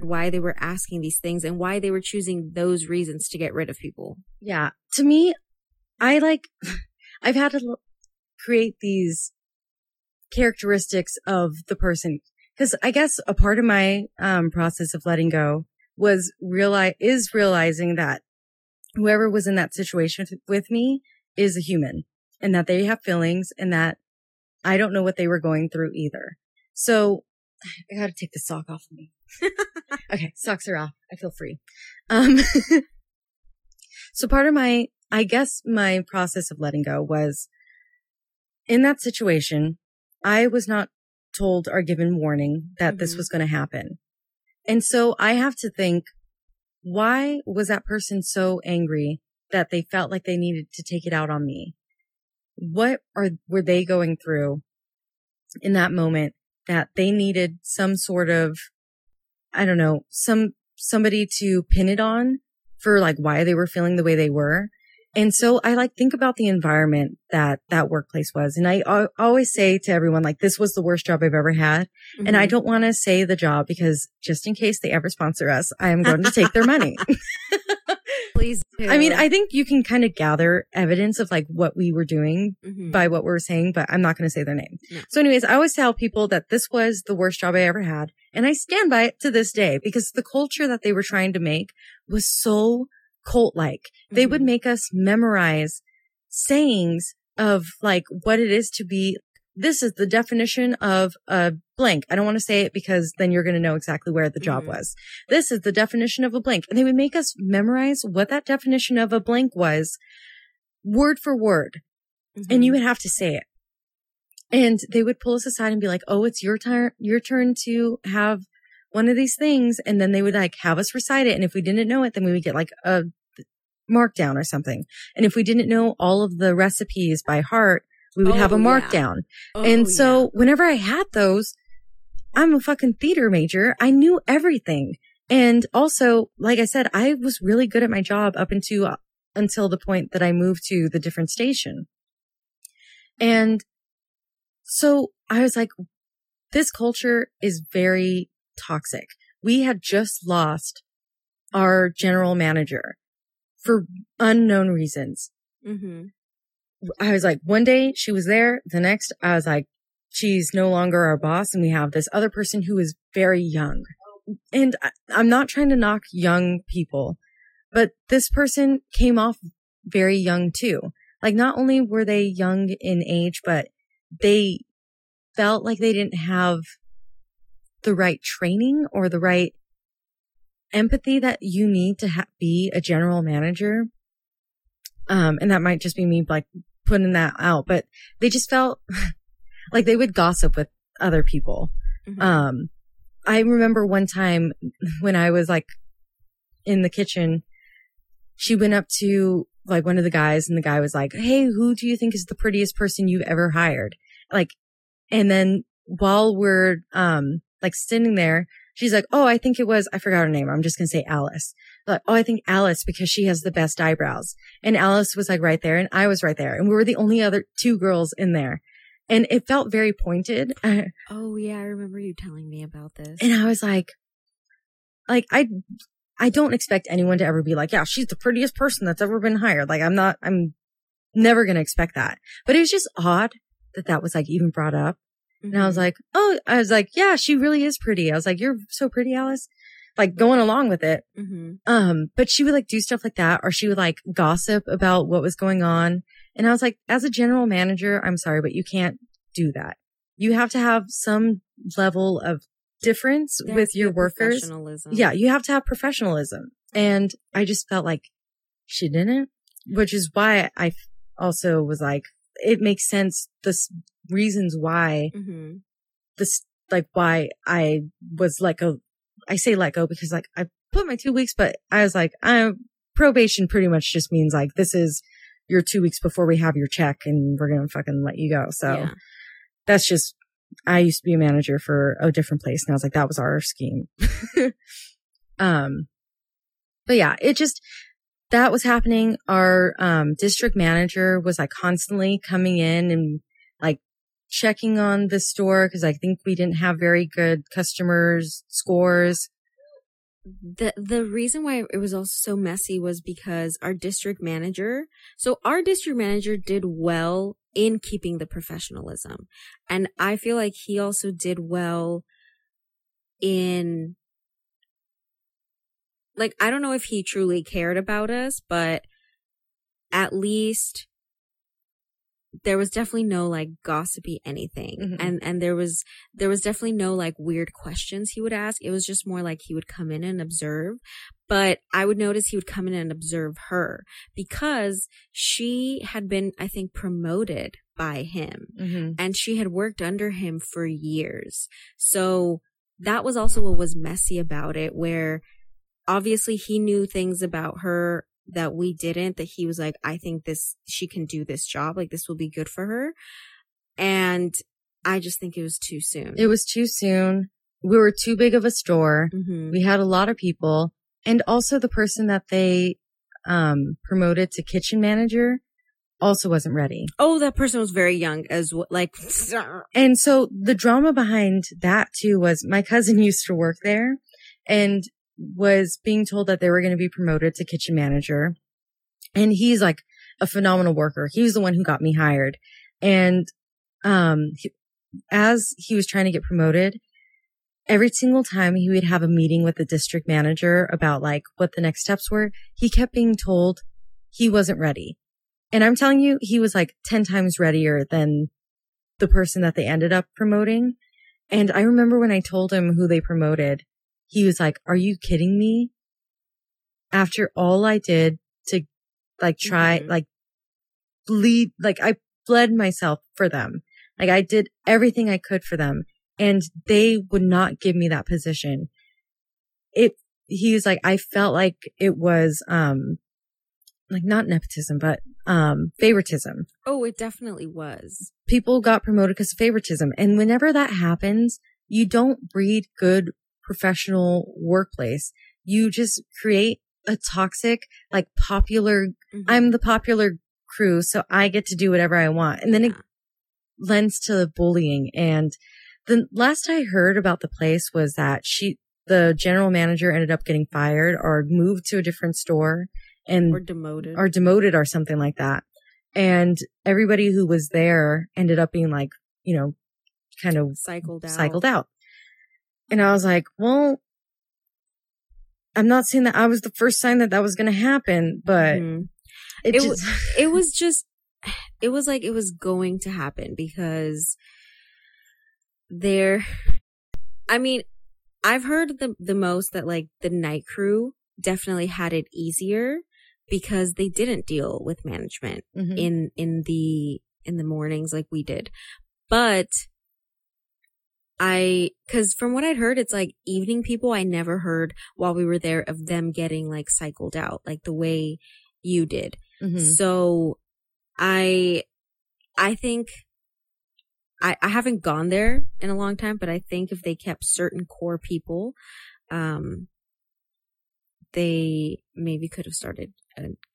why they were asking these things and why they were choosing those reasons to get rid of people. Yeah. To me, I like, I've had to create these characteristics of the person. Cause I guess a part of my, um, process of letting go was realize, is realizing that whoever was in that situation with- me is a human and that they have feelings and that I don't know what they were going through either. So I gotta take the sock off of me. okay. Socks are off. I feel free. Um, so part of my, I guess my process of letting go was in that situation, I was not told or given warning that this Mhm. was going to happen. And so I have to think, why was that person so angry that they felt like they needed to take it out on me? What are, were they going through in that moment that they needed some sort of, I don't know, some, somebody to pin it on for like why they were feeling the way they were. And so I like think about the environment that that workplace was. And I al- always say to everyone, like, this was the worst job I've ever had. And I Mhm. don't want to say the job because just in case they ever sponsor us, I am going to take their money. please. Do. I mean, I think you can kind of gather evidence of like what we were doing Mhm. by what we were saying, but I'm not going to say their name. No. So anyways, I always tell people that this was the worst job I ever had. And I stand by it to this day because the culture that they were trying to make was so cult like. They would Mhm. make us memorize sayings of like what it is to be. This is the definition of a blank. I don't want to say it because then you're going to know exactly where the job Mhm. was. This is the definition of a blank. And they would make us memorize what that definition of a blank was word for word and you Mhm. would have to say it. And they would pull us aside and be like, "Oh, it's your turn, your turn to have one of these things." And then they would like have us recite it. And if we didn't know it, then we would get like a markdown or something. And if we didn't know all of the recipes by heart, we would have a Oh, yeah. markdown. Oh, and yeah. so whenever I had those, I'm a fucking theater major. I knew everything. And also, like I said, I was really good at my job up until, uh, until the point that I moved to the different station. And so I was like, this culture is very toxic. We had just lost our general manager for unknown reasons. Mhm. I was like, one day she was there. The next, I was like, she's no longer our boss. And we have this other person who is very young, and I, I'm not trying to knock young people, but this person came off very young too. Like not only were they young in age, but they felt like they didn't have the right training or the right empathy that you need to ha- be a general manager. Um, and that might just be me like putting that out, but they just felt like they would gossip with other people. Mhm. Um, I remember one time when I was like in the kitchen, she went up to like one of the guys and the guy was like, Hey, who do you think is the prettiest person you've ever hired? Like, and then while we're, um, like sitting there, she's like, Oh, I think it was, I forgot her name. I'm just going to say Alice. Like, Oh, I think Alice because she has the best eyebrows. And Alice was like right there and I was right there and we were the only other two girls in there. And it felt very pointed. oh yeah, I remember you telling me about this. And I was like, like, I, I don't expect anyone to ever be like, yeah, she's the prettiest person that's ever been hired. Like, I'm not, I'm never going to expect that. But it was just odd that that was like even brought up. And I was Mhm. like, oh, I was like, yeah, she really is pretty. I was like, you're so pretty, Alice. Like going along with it. Mhm. Um, but she would like do stuff like that or she would like gossip about what was going on. And I was like, as a general manager, I'm sorry, but you can't do that. You have to have some level of difference has with your workers. professionalism. Yeah, you have to have professionalism. And I just felt like she didn't, which is why I also was like, it makes sense. The s- reasons why Mhm. this, like why I was let go. I say let go because like I put my two weeks, but I was like, I'm probation pretty much just means like this is your two weeks before we have your check and we're to fucking let you go. So Yeah. that's just, I used to be a manager for a different place and I was like, that was our scheme. um, but yeah, it just, that was happening. Our, um, district manager was like constantly coming in and like checking on the store because I think we didn't have very good customers scores. the the reason why it was also so messy was because our district manager so our district manager did well in keeping the professionalism and i feel like he also did well in like i don't know if he truly cared about us but at least there was definitely no like gossipy anything Mhm. and and there was there was definitely no like weird questions he would ask it was just more like he would come in and observe but i would notice he would come in and observe her because she had been i think promoted by him Mm-hmm. and she had worked under him for years. So that was also what was messy about it, where obviously he knew things about her that we didn't, that he was like, I think this, she can do this job. Like this will be good for her. And I just think it was too soon. It was too soon. We were too big of a store. hmm We had a lot of people and also the person that they, um, promoted to kitchen manager also wasn't ready. Oh, that person was very young as well. Like, And so the drama behind that too was my cousin used to work there and was being told that they were going to be promoted to kitchen manager. And he's like a phenomenal worker. He was the one who got me hired. And, um, he- as he was trying to get promoted, every single time he would have a meeting with the district manager about like what the next steps were, he kept being told he wasn't ready. And I'm telling you, he was like 10 times readier than the person that they ended up promoting. And I remember when I told him who they promoted, he was like, are you kidding me? After all I did to like try, Mhm. like bleed, like I bled myself for them. Like I did everything I could for them and they would not give me that position. It, he was like, I felt like it was, um, like not nepotism, but, um, favoritism oh, it definitely was. people got promoted because of favoritism. And whenever that happens, you don't breed good professional workplace. You just create a toxic, like popular, Mhm. I'm the popular crew, so I get to do whatever I want. And then it lends to the bullying. And the last I heard about the place was that she, the general manager ended up getting fired or moved to a different store and or demoted. or demoted or something like that. And everybody who was there ended up being like, you know, kind of cycled out. cycled out. And I was like, well, I'm not saying that I was the first sign that that was going to happen, but Mhm. it, It just, it was just it was like it was going to happen because there I mean, I've heard the the most that like the night crew definitely had it easier because they didn't deal with management Mhm. in in the in the mornings like we did. But I cuz from what I'd heard it's like evening people I never heard while we were there of them getting like cycled out like the way you did. Mhm. So I I think I I haven't gone there in a long time, but I think if they kept certain core people, um they maybe could have started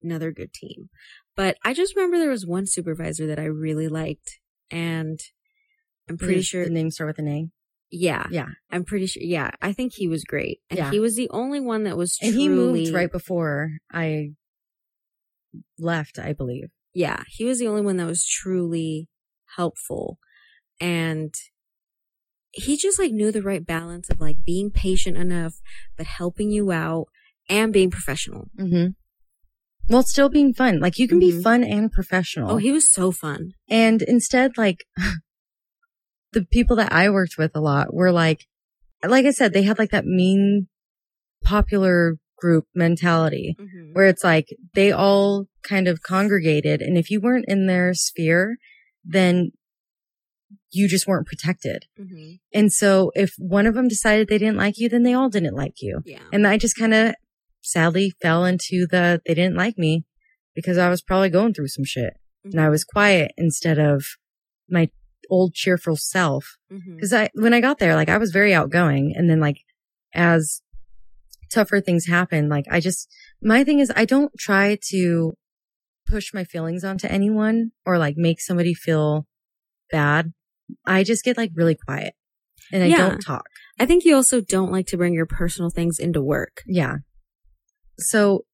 another good team. But I just remember there was one supervisor that I really liked and I'm pretty sure the name start with an A. yeah. Yeah. I'm pretty sure yeah, I think he was great. And Yeah. he was the only one that was And he moved right before I left, I believe. yeah, he was the only one that was truly helpful. And he just like knew the right balance of like being patient enough, but helping you out and being professional. Mm-hmm. Well, still being fun. Like you can be Mhm. fun and professional. Oh, he was so fun. And instead, like the people that I worked with a lot were like, like I said, they had like that mean, popular group mentality Mm-hmm. where it's like they all kind of congregated. And if you weren't in their sphere, then you just weren't protected. Mm-hmm. And so if one of them decided they didn't like you, then they all didn't like you. Yeah. And I just kind of sadly fell into the, they didn't like me because I was probably going through some shit and I was quiet instead of my old cheerful self. Mm-hmm. Cause I, when I got there, like I was very outgoing. And then like as tougher things happen, like I just, my thing is I don't try to push my feelings onto anyone or like make somebody feel bad. I just get like really quiet and I Yeah. don't talk. I think you also don't like to bring your personal things into work. Yeah. So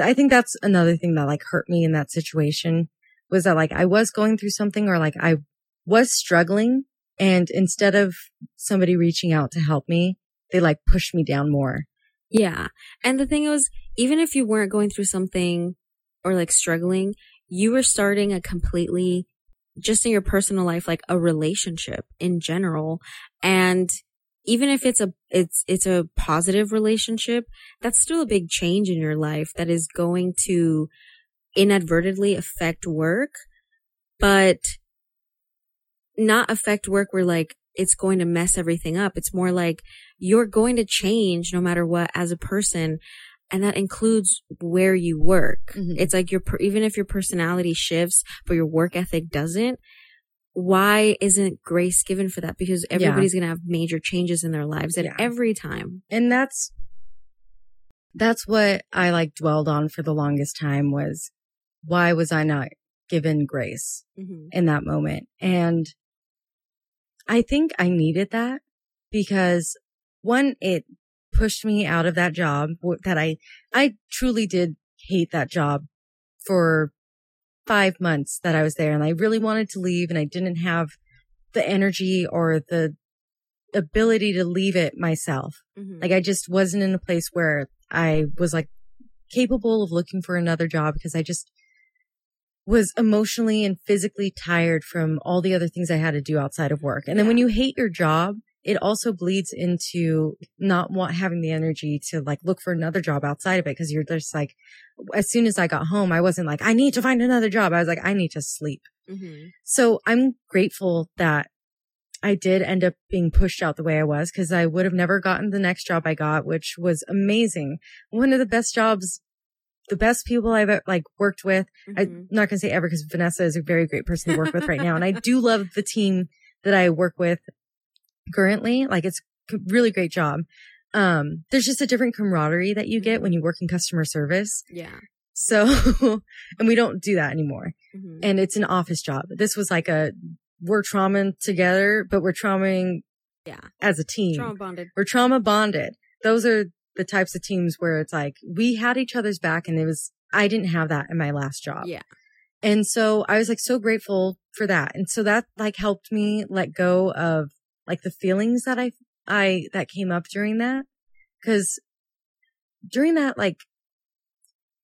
I think that's another thing that like hurt me in that situation was that like I was going through something or like I was struggling and instead of somebody reaching out to help me, they like pushed me down more. Yeah. And the thing was, even if you weren't going through something or like struggling, you were starting a completely, just in your personal life, like a relationship in general. And even if it's a, it's, it's a positive relationship, that's still a big change in your life that is going to inadvertently affect work, but not affect work where like it's going to mess everything up. It's more like you're going to change no matter what as a person. And that includes where you work. Mhm. It's like your, even if your personality shifts, but your work ethic doesn't, why isn't grace given for that? Because everybody's going to have major changes in their lives at Yeah. every time. And that's, that's what I like dwelled on for the longest time was why was I not given grace? Mm-hmm. in that moment. And I think I needed that because one, it pushed me out of that job that I, I truly did hate that job for five months that I was there and I really wanted to leave and I didn't have the energy or the ability to leave it myself. Mm-hmm. Like I just wasn't in a place where I was like capable of looking for another job because I just was emotionally and physically tired from all the other things I had to do outside of work. And then when you hate your job, it also bleeds into not want having the energy to like look for another job outside of it because you're just like as soon as I got home, I wasn't like I need to find another job. I was like I need to sleep. mm-hmm. So I'm grateful that I did end up being pushed out the way I was because I would have never gotten the next job I got, which was amazing. One of the best jobs, the best people I've ever, like worked with. I'm not going to say ever because Vanessa is a very great person to work with right now. And I do love the team that I work with currently. Like it's a really great job. Um, there's just a different camaraderie that you get when you work in customer service. Yeah. So, and we don't do that anymore Mm-hmm. and it's an office job. This was like a we're trauma together, but we're traumaing yeah. as a team. Trauma bonded. We're trauma bonded. Those are the types of teams where it's like we had each other's back and it was I didn't have that in my last job. Yeah. And so I was like so grateful for that. And so that like helped me let go of like the feelings that I I that came up during that cuz during that, like,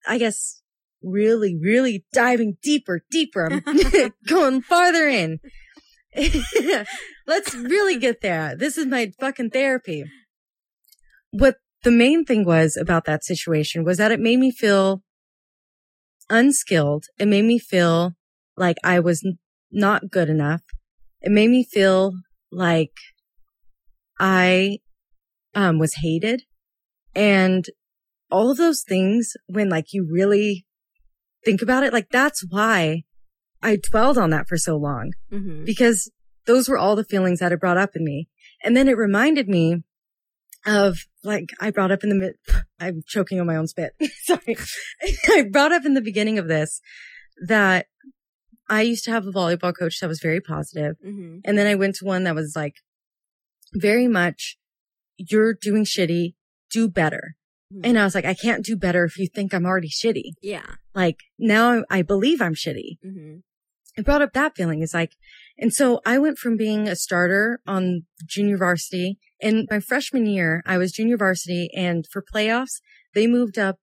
I guess really, really diving deeper, deeper, I'm going farther in. Let's really get there. This is my fucking therapy. What the main thing was about that situation was that it made me feel unskilled. It made me feel like I was not good enough. It made me feel like I um, was hated and all of those things when like you really think about it, like that's why I dwelled on that for so long Mm-hmm. because those were all the feelings that it brought up in me. And then it reminded me of like I brought up in the mid, I'm choking on my own spit. Sorry. I brought up in the beginning of this that I used to have a volleyball coach that was very positive. Mm-hmm. And then I went to one that was like very much, you're doing shitty, do better. And I was like, I can't do better if you think I'm already shitty. yeah. Like now I believe I'm shitty. Mm-hmm. it brought up that feeling. It's like, and so I went from being a starter on junior varsity in my freshman year, I was junior varsity and for playoffs, they moved up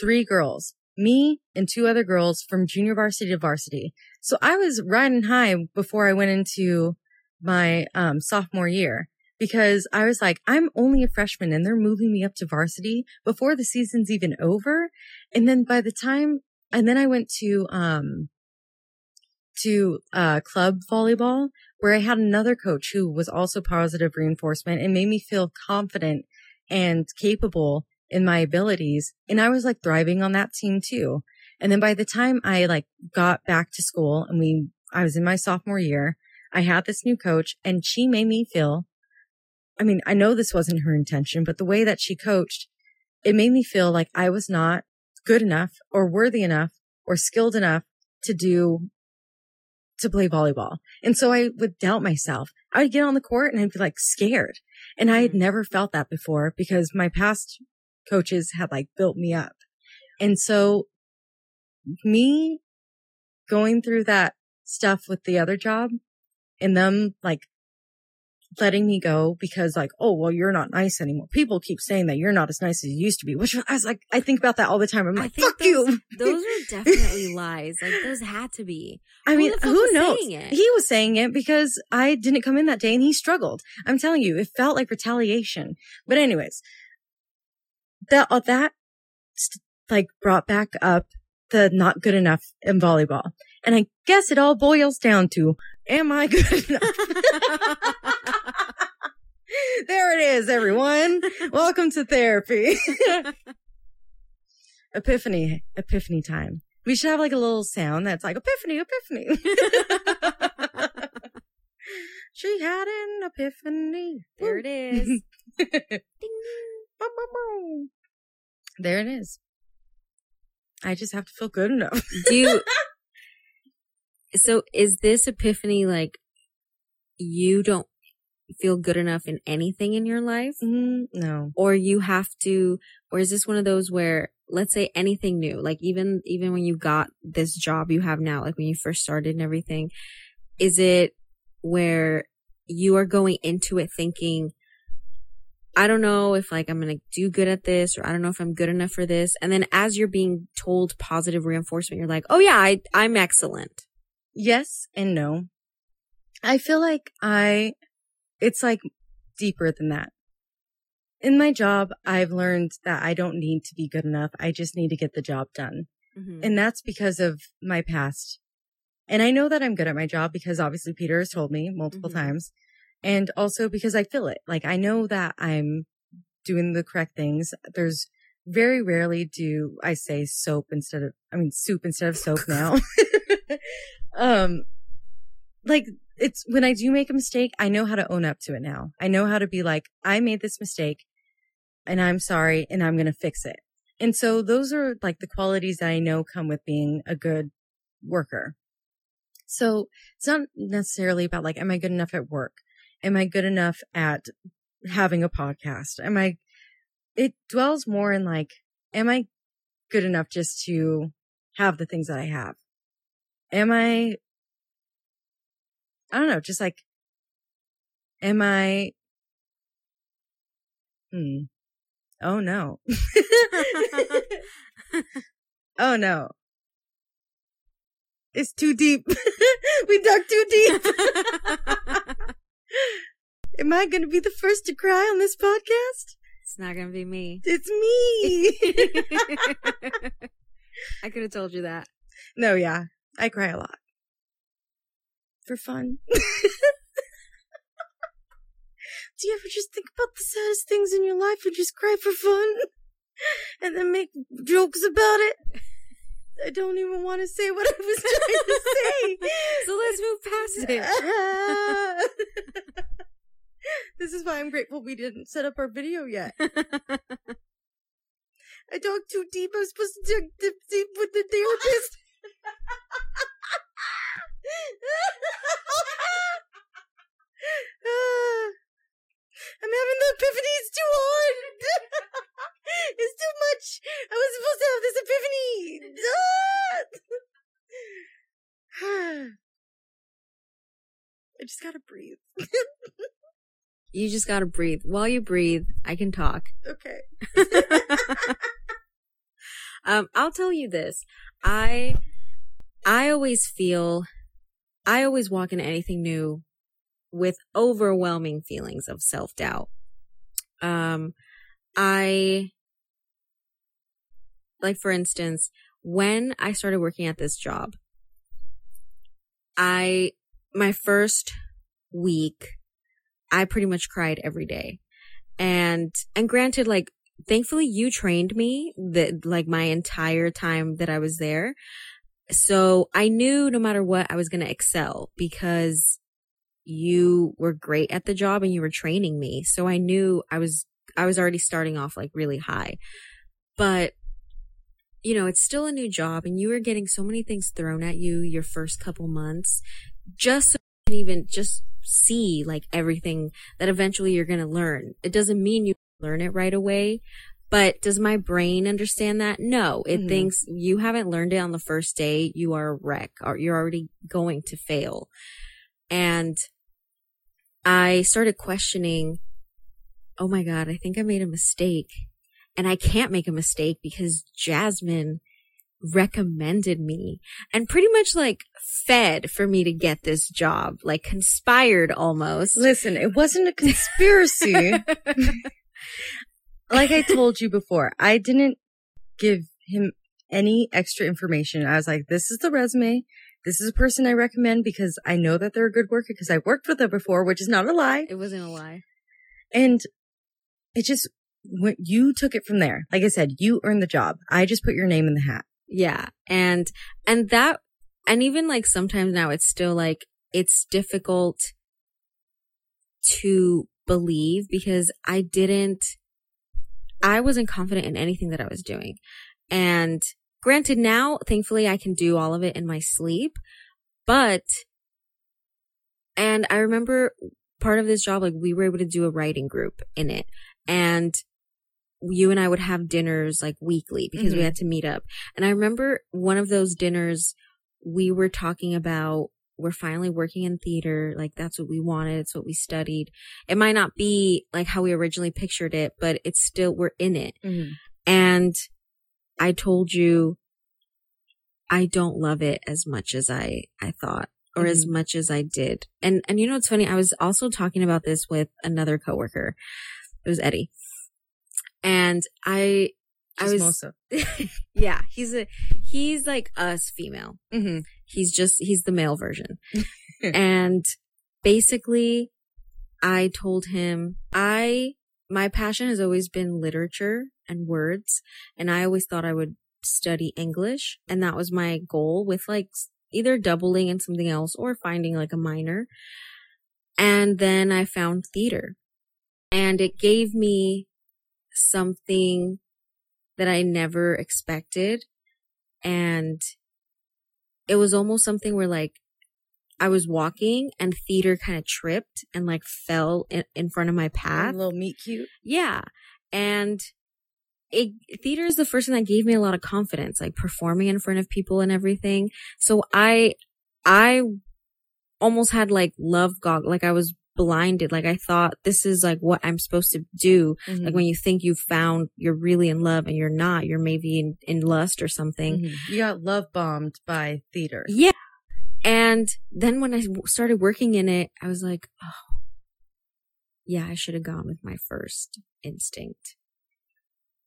three girls, me and two other girls from junior varsity to varsity. So I was riding high before I went into my um, sophomore year because I was like, I'm only a freshman and they're moving me up to varsity before the season's even over. And then by the time, and then I went to, um, to uh, club volleyball where I had another coach who was also positive reinforcement and made me feel confident and capable in my abilities. And I was like thriving on that team too. And then by the time I like got back to school and we, I was in my sophomore year, I had this new coach and she made me feel, I mean, I know this wasn't her intention, but the way that she coached, it made me feel like I was not good enough or worthy enough or skilled enough to do to play volleyball. And so I would doubt myself. I would get on the court and I'd be like scared. And I had mm-hmm. never felt that before because my past coaches had like built me up. And so me going through that stuff with the other job and them like letting me go because like, oh, well, you're not nice anymore. People keep saying that you're not as nice as you used to be, which I was like, I think about that all the time. I'm like, fuck those, you. Those are definitely lies. Like those had to be. I Who mean, who knows? it? He was saying it because I didn't come in that day and he struggled. I'm telling you, it felt like retaliation. But anyways, that, uh, that like brought back up the not good enough in volleyball. And I guess it all boils down to, am I good enough? there it is, everyone. Welcome to therapy. epiphany, epiphany time. We should have like a little sound that's like epiphany, epiphany. she had an epiphany. there it is. There it is. I just have to feel good enough. Do you, so is this epiphany like you don't feel good enough in anything in your life? Mm, no. Or you have to, or is this one of those where, let's say anything new, like even, even when you got this job you have now, like when you first started and everything, is it where you are going into it thinking, I don't know if like I'm going to do good at this or I don't know if I'm good enough for this. And then as you're being told positive reinforcement, you're like, oh yeah, I, I'm excellent. Yes and no. I feel like I, it's like deeper than that. In my job, I've learned that I don't need to be good enough. I just need to get the job done. Mm-hmm. And that's because of my past. And I know that I'm good at my job because obviously Peter has told me multiple Mhm. times. And also because I feel it. Like I know that I'm doing the correct things. There's very rarely do I say soap instead of, I mean, soup instead of soap now. um, like it's when I do make a mistake, I know how to own up to it now. I know how to be like, I made this mistake and I'm sorry and I'm going to fix it. And so those are like the qualities that I know come with being a good worker. So it's not necessarily about like, am I good enough at work? Am I good enough at having a podcast? Am I, it dwells more in like, am I good enough just to have the things that I have? Am I, I don't know, just like, am I, hmm, Oh no. oh no. It's too deep. we dug too deep. Am I going to be the first to cry on this podcast? it's not gonna be me. It's me. I could have told you that. no, yeah. I cry a lot. For fun. Do you ever just think about the saddest things in your life and just cry for fun? And then make jokes about it? I don't even want to say what I was trying to say. So let's move past it. this is why I'm grateful we didn't set up our video yet. I talked too deep. I was supposed to dig deep, deep with the therapist. I'm having the epiphany. It's too hard. it's too much. I was supposed to have this epiphany. I just gotta breathe. you just gotta breathe. While you breathe, I can talk. okay. um, I'll tell you this. I, I always feel, I always walk into anything new with overwhelming feelings of self doubt. Um, I, like for instance, when I started working at this job, I, my first week, I pretty much cried every day. And, and granted, like, thankfully you trained me that, like, my entire time that I was there. So I knew no matter what, I was going to excel because you were great at the job and you were training me. So I knew I was, I was already starting off like really high. But, you know, it's still a new job and you were getting so many things thrown at you your first couple months just so you can even just see like everything that eventually you're going to learn. It doesn't mean you learn it right away. But does my brain understand that? No, it Mhm. thinks you haven't learned it on the first day. You are a wreck or you're already going to fail. And I started questioning, oh my God, I think I made a mistake. And I can't make a mistake because Jasmine recommended me and pretty much like fed for me to get this job, like conspired almost. Listen, it wasn't a conspiracy. like I told you before, I didn't give him any extra information. I was like, this is the resume. This is a person I recommend because I know that they're a good worker because I worked with them before, which is not a lie. It wasn't a lie. And it just, when you took it from there. Like I said, you earned the job. I just put your name in the hat. Yeah. And, and that, and even like sometimes now it's still like, it's difficult to believe because I didn't, I wasn't confident in anything that I was doing. And granted now, thankfully I can do all of it in my sleep, but, and I remember part of this job, like we were able to do a writing group in it and you and I would have dinners like weekly because we Mhm. had to meet up. And I remember one of those dinners, we were talking about we're finally working in theater. Like that's what we wanted. It's what we studied. It might not be like how we originally pictured it, but it's still, we're in it. And I told you, I don't love it as much as I, I thought or as Mhm. much as I did. And, and you know, it's funny. I was also talking about this with another coworker. It was Eddie. And I, I was, Chismosa. yeah, he's a, he's like us female. Mhm. He's just, he's the male version. and basically I told him, I, my passion has always been literature and words. And I always thought I would study English. And that was my goal with like either doubling in something else or finding like a minor. And then I found theater and it gave me something that I never expected. And it was almost something where like I was walking and theater kind of tripped and like fell in, in front of my A path. little meet cute. Yeah. And it, theater is the first thing that gave me a lot of confidence, like performing in front of people and everything. So I, I almost had like love gog, like I was blinded. Like I thought this is like what I'm supposed to do. Mm-hmm. Like when you think you've found you're really in love and you're not, you're maybe in, in lust or something. Mhm. you got love bombed by theater. Yeah. And then when I started working in it, I was like, oh, yeah, I should have gone with my first instinct.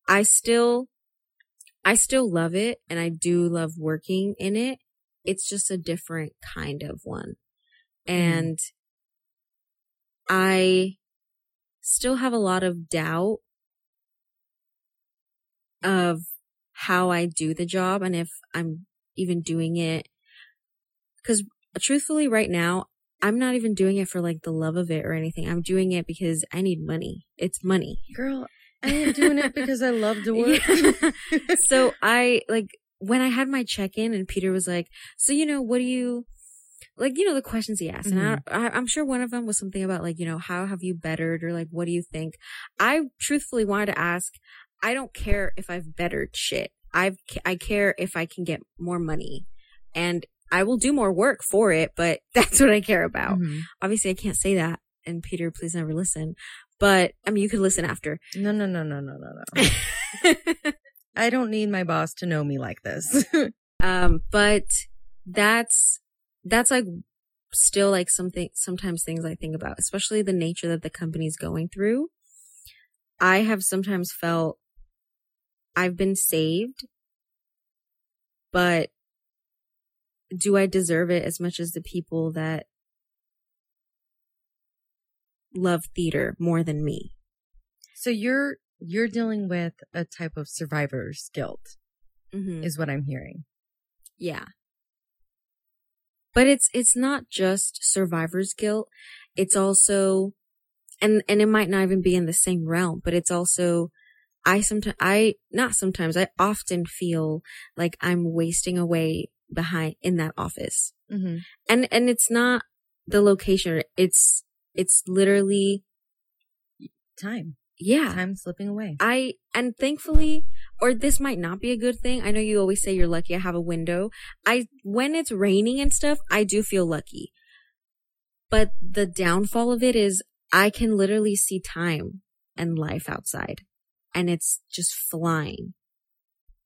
I still, I still love it and I do love working in it. It's just a different kind of one. And I still have a lot of doubt of how I do the job and if I'm even doing it. Cause truthfully, right now, I'm not even doing it for like the love of it or anything. I'm doing it because I need money. It's money. Girl, I am doing it because I love to work. Yeah. so I like when I had my check in and Peter was like, so, you know, what do you, like, you know, the questions he asked. And I, I, I'm sure one of them was something about like, you know, how have you bettered or like, what do you think? I truthfully wanted to ask, I don't care if I've bettered shit. I've, I care if I can get more money and I will do more work for it, but that's what I care about. Mhm. Obviously I can't say that. And Peter, please never listen. But I mean, you could listen after. No, no, no, no, no, no, no. I don't need my boss to know me like this. Um, but that's, that's like still like something, sometimes things I think about, especially the nature that the company's going through. I have sometimes felt I've been saved, but do I deserve it as much as the people that love theater more than me? so you're you're dealing with a type of survivor's guilt, Mm-hmm. is what I'm hearing. Yeah. But it's, it's not just survivor's guilt. It's also, and, and it might not even be in the same realm, but it's also, I sometimes, I, not sometimes, I often feel like I'm wasting away behind in that office. Mm-hmm. And, and it's not the location. It's, it's literally, Time, yeah. time slipping away. I, and thankfully, or this might not be a good thing. I know you always say you're lucky I have a window. I, when it's raining and stuff, I do feel lucky. But the downfall of it is I can literally see time and life outside and it's just flying.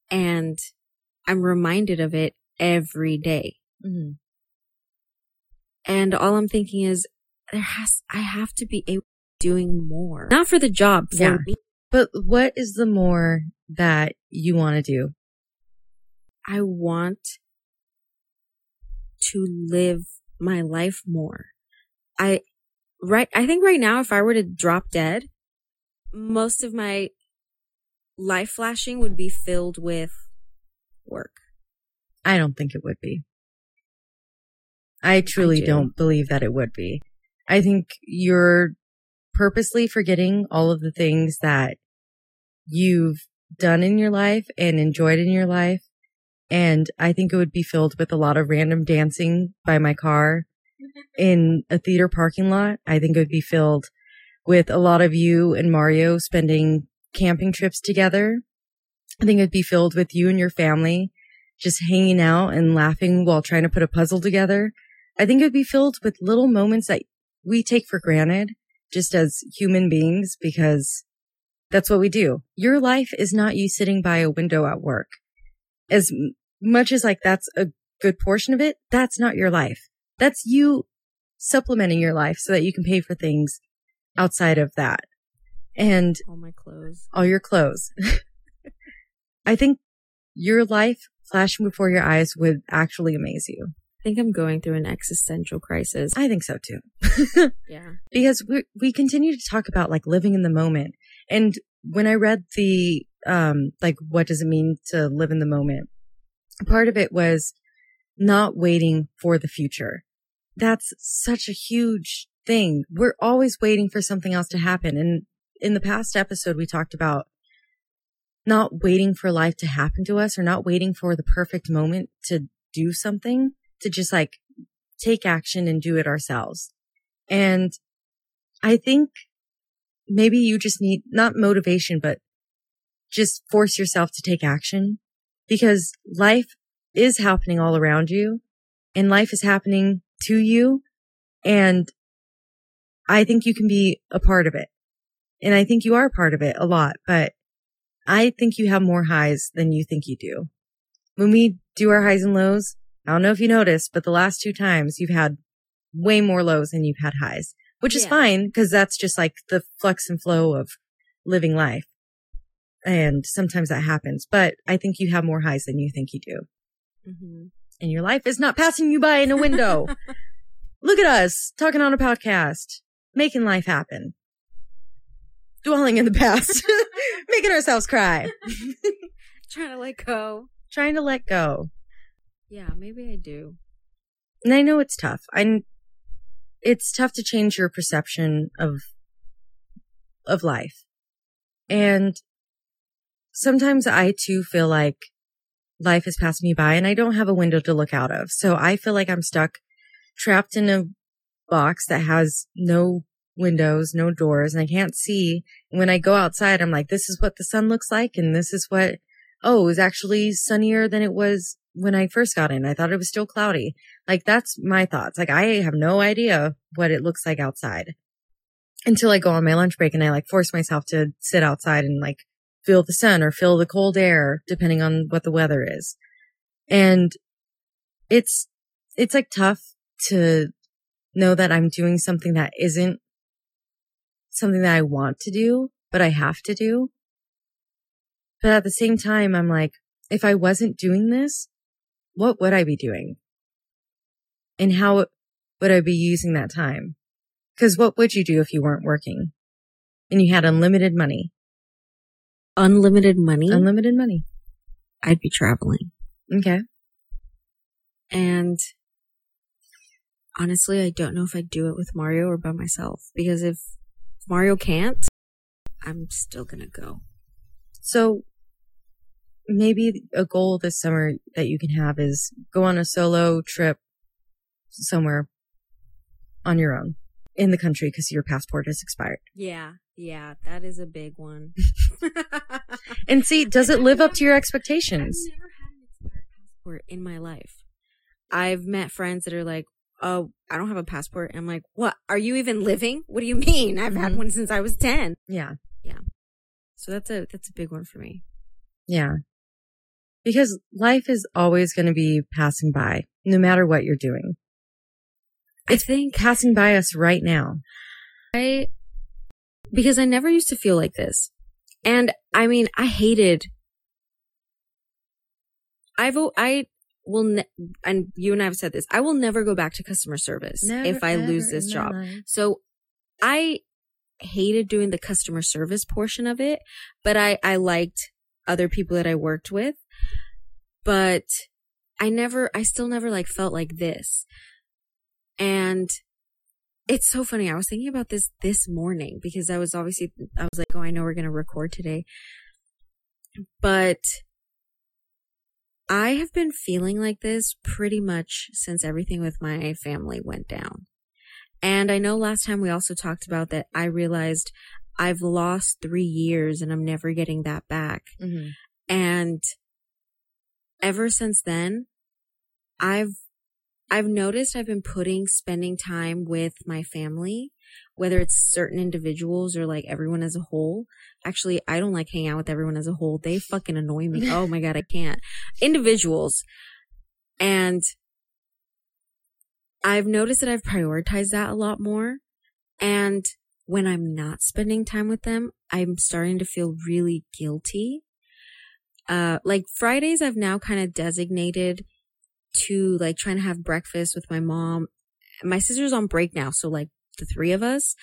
And I'm reminded of it every day. Mm-hmm. And all I'm thinking is there has, I have to be able doing more. Not for the job, for Yeah. me. But what is the more that you want to do? I want to live my life more. I, right, I think right now, if I were to drop dead, most of my life flashing would be filled with work. I don't think it would be. I truly do. don't believe that it would be. I think you're purposely forgetting all of the things that you've done in your life and enjoyed in your life. And I think it would be filled with a lot of random dancing by my car in a theater parking lot. I think it would be filled with a lot of you and Mario spending camping trips together. I think it'd be filled with you and your family just hanging out and laughing while trying to put a puzzle together. I think it would be filled with little moments that we take for granted just as human beings because that's what we do. Your life is not you sitting by a window at work. As m- much as like that's a good portion of it, that's not your life. That's you supplementing your life so that you can pay for things outside of that. And All my clothes. all your clothes. I think your life flashing before your eyes would actually amaze you. I think I'm going through an existential crisis. I think so too. Yeah. because we we continue to talk about like living in the moment. And when I read the um like what does it mean to live in the moment? Part of it was not waiting for the future. That's such a huge thing. We're always waiting for something else to happen. And in the past episode we talked about not waiting for life to happen to us or not waiting for the perfect moment to do something, to just like take action and do it ourselves. And I think maybe you just need not motivation, but just force yourself to take action because life is happening all around you and life is happening to you. And I think you can be a part of it. And I think you are a part of it a lot, but I think you have more highs than you think you do. When we do our highs and lows, I don't know if you noticed, but the last two times you've had way more lows than you've had highs, which is Yeah. fine because that's just like the flux and flow of living life. And sometimes that happens, but I think you have more highs than you think you do. Mm-hmm. And your life is not passing you by in a window. Look at us talking on a podcast, making life happen, dwelling in the past, making ourselves cry, Trying to let go. trying to let go. Yeah, maybe I do. And I know it's tough. I, it's tough to change your perception of, of life. And sometimes I too feel like life has passed me by and I don't have a window to look out of. So I feel like I'm stuck trapped in a box that has no windows, no doors, and I can't see. When I go outside, I'm like, this is what the sun looks like. And this is what, oh, it was actually sunnier than it was when I first got in. I thought it was still cloudy. Like that's my thoughts. Like I have no idea what it looks like outside until I go on my lunch break and I like force myself to sit outside and like feel the sun or feel the cold air, depending on what the weather is. And it's, it's like tough to know that I'm doing something that isn't something that I want to do, but I have to do. But at the same time, I'm like, if I wasn't doing this, what would I be doing? And how would I be using that time? Cause what would you do if you weren't working and you had unlimited money? Unlimited money. Unlimited money. I'd be traveling. Okay. And honestly, I don't know if I'd do it with Mario or by myself because if Mario can't, I'm still gonna go. So maybe a goal this summer that you can have is go on a solo trip somewhere on your own in the country because your passport has expired. Yeah, yeah, that is a big one. And see, does it live up to your expectations? I've never had an expired passport in my life. I've met friends that are like, "Oh, I don't have a passport." And I'm like, "What? Are you even living? What do you mean? I've had Mhm. one since I was 10." Yeah. Yeah. So that's a that's a big one for me. Yeah. Because life is always going to be passing by, no matter what you're doing. I think Passing by us right now. I because I never used to feel like this. And I mean, I hated I've I will ne- and you and I have said this. I will never go back to customer service if I lose this job. So I hated doing the customer service portion of it, but I, I liked other people that I worked with, but I never, I still never like felt like this. And it's so funny. I was thinking about this this morning because I was obviously, I was like, oh, I know we're going to record today, but I have been feeling like this pretty much since everything with my family went down. And I know last time we also talked about that I realized I've lost three years and I'm never getting that back. Mhm. And ever since then, I've, I've noticed I've been putting spending time with my family, whether it's certain individuals or like everyone as a whole. Actually, I don't like hanging out with everyone as a whole. They fucking annoy me. Oh my God, I can't. Individuals. And I've noticed that I've prioritized that a lot more. And when I'm not spending time with them, I'm starting to feel really guilty. Uh, like Fridays, I've now kind of designated to like trying to have breakfast with my mom. My sister's on break now. So like the three of us,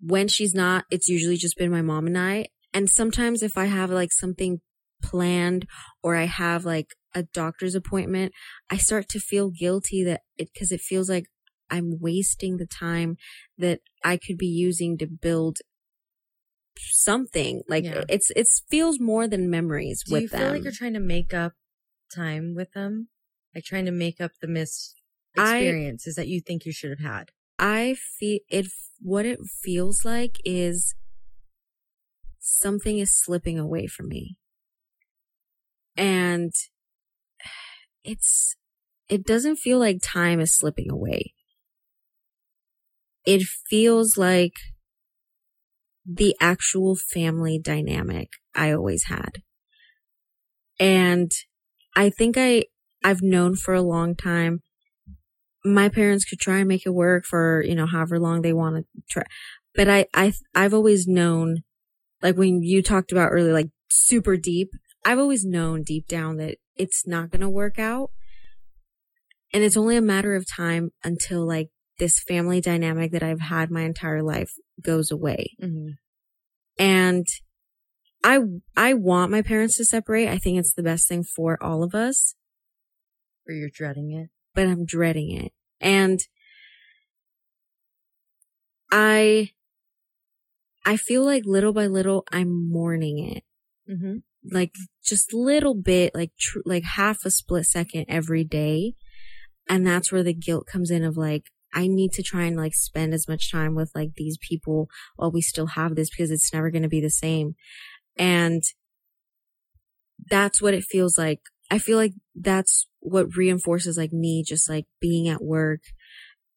when she's not, it's usually just been my mom and I. And sometimes if I have like something planned or I have like a doctor's appointment, I start to feel guilty that it, cause it feels like I'm wasting the time that I could be using to build something. Like Yeah. it's, it feels more than memories Do with you them. feel like you're trying to make up time with them? Like trying to make up the missed I- experiences that you think you should have had? I feel it, what it feels like is something is slipping away from me. And it's, it doesn't feel like time is slipping away. it feels like the actual family dynamic I always had. And I think I, I've known for a long time my parents could try and make it work for, you know, however long they want to try. But I, I, I've always known, like when you talked about earlier, like super deep, I've always known deep down that it's not going to work out. And it's only a matter of time until like this family dynamic that I've had my entire life goes away. Mm-hmm. And I, I want my parents to separate. I think it's the best thing for all of us. Or you're dreading it. But I'm dreading it. And I, I feel like little by little, I'm mourning it. Mm-hmm. Like just little bit, like, tr- like half a split second every day. And that's where the guilt comes in of like, I need to try and like spend as much time with like these people while we still have this because it's never going to be the same. And that's what it feels like. I feel like that's what reinforces like me just like being at work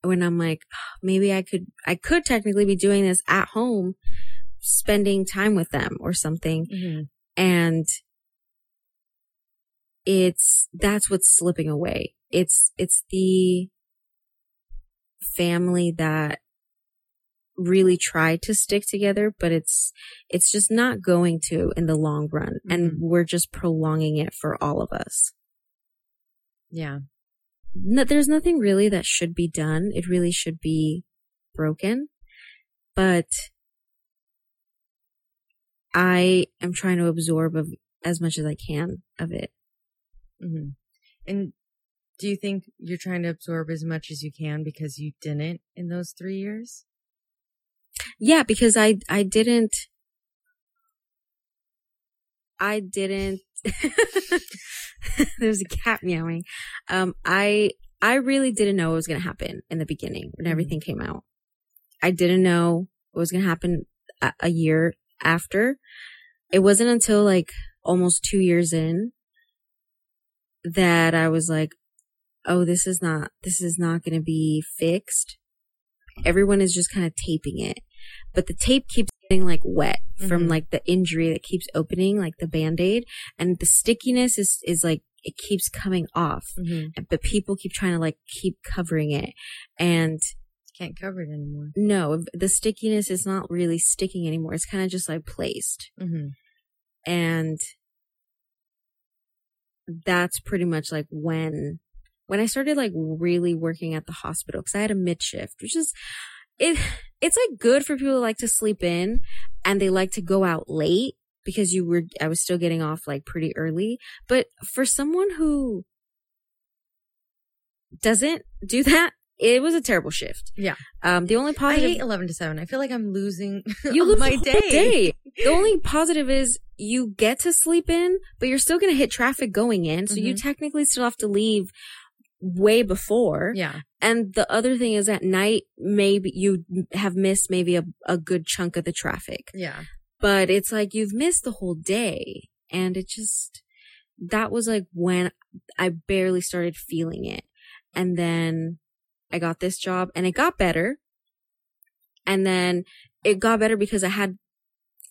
when I'm like, maybe I could, I could technically be doing this at home, spending time with them or something. Mm-hmm. And it's, that's what's slipping away. It's, it's the family that really tried to stick together, but it's, it's just not going to in the long run. And Mhm. we're just prolonging it for all of us. Yeah. No, there's nothing really that should be done. It really should be broken, but I am trying to absorb of as much as I can of it. Mm-hmm. And do you think you're trying to absorb as much as you can because you didn't in those three years? Yeah, because I, I didn't, I didn't, there's a cat meowing. Um, I, I really didn't know what was going to happen in the beginning when Mhm. everything came out. I didn't know what was going to happen a, a year after. It wasn't until like almost two years in that I was like, oh, this is not, this is not going to be fixed. Everyone is just kind of taping it, but the tape keeps getting like wet from Mhm. like the injury that keeps opening, like the band-aid and the stickiness is, is like, it keeps coming off, Mm-hmm. but people keep trying to like keep covering it. And Can't cover it anymore. no, the stickiness is not really sticking anymore. It's kind of just like placed. Mm-hmm. And that's pretty much like when, when I started like really working at the hospital, cause I had a mid shift, which is, it, it's like good for people who like to sleep in and they like to go out late because you were, I was still getting off like pretty early. But for someone who doesn't do that, it was a terrible shift. Yeah. Um, the only I hate 11 to 7. I feel like I'm losing you lose my day. day. The only positive is you get to sleep in, but you're still going to hit traffic going in. So you Mhm. technically still have to leave way before. Yeah. And the other thing is at night, maybe you have missed maybe a, a good chunk of the traffic, Yeah. but it's like you've missed the whole day. And it just, that was like when I barely started feeling it. And then I got this job and it got better. And then it got better because I had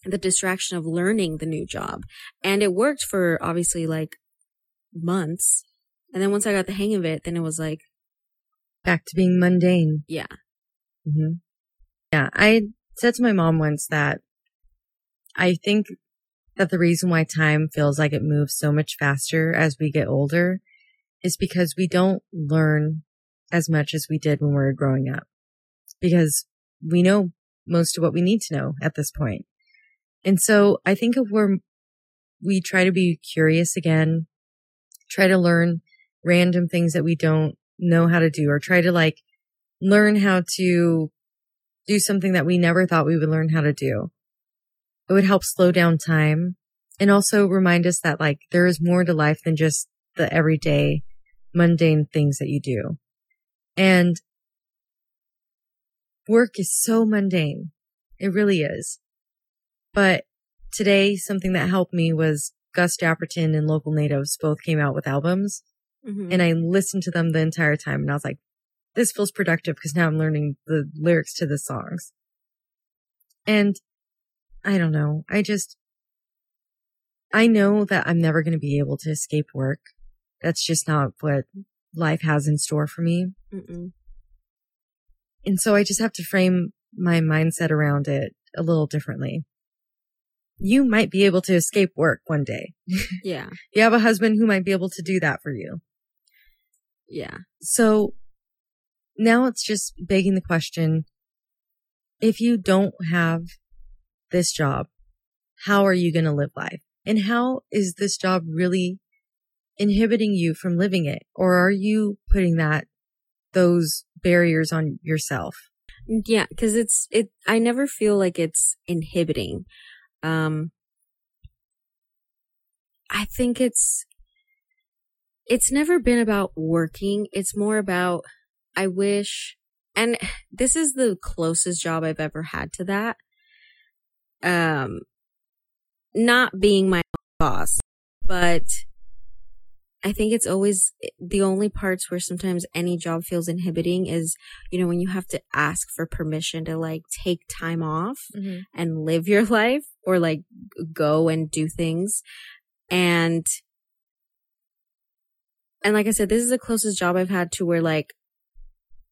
the distraction of learning the new job and it worked for obviously like months. And then once I got the hang of it, then it was like, Back to being mundane. yeah, Mm-hmm. Yeah. I said to my mom once that I think that the reason why time feels like it moves so much faster as we get older is because we don't learn as much as we did when we were growing up because we know most of what we need to know at this point. And so I think if we're, we try to be curious again, try to learn random things that we don't know how to do or try to like learn how to do something that we never thought we would learn how to do. It would help slow down time and also remind us that like there is more to life than just the everyday mundane things that you do. And work is so mundane. It really is. But today, something that helped me was Gus Dapperton and Local Natives both came out with albums Mhm. and I listened to them the entire time and I was like, this feels productive because now I'm learning the lyrics to the songs. And I don't know. I just, I know that I'm never going to be able to escape work. That's just not what life has in store for me. Mm-mm. And so I just have to frame my mindset around it a little differently. You might be able to escape work one day. Yeah. You have a husband who might be able to do that for you. Yeah. So now it's just begging the question if you don't have this job, how are you going to live life? And how is this job really inhibiting you from living it? Or are you putting that, those barriers on yourself? Yeah, because it's it. I never feel like it's inhibiting. Um, I think it's it's never been about working. It's more about I wish, and this is the closest job I've ever had to that. Um, not being my boss, but I think it's always the only parts where sometimes any job feels inhibiting is, you know, when you have to ask for permission to like take time off and live your life or like go and do things. And, and like I said, this is the closest job I've had to where like,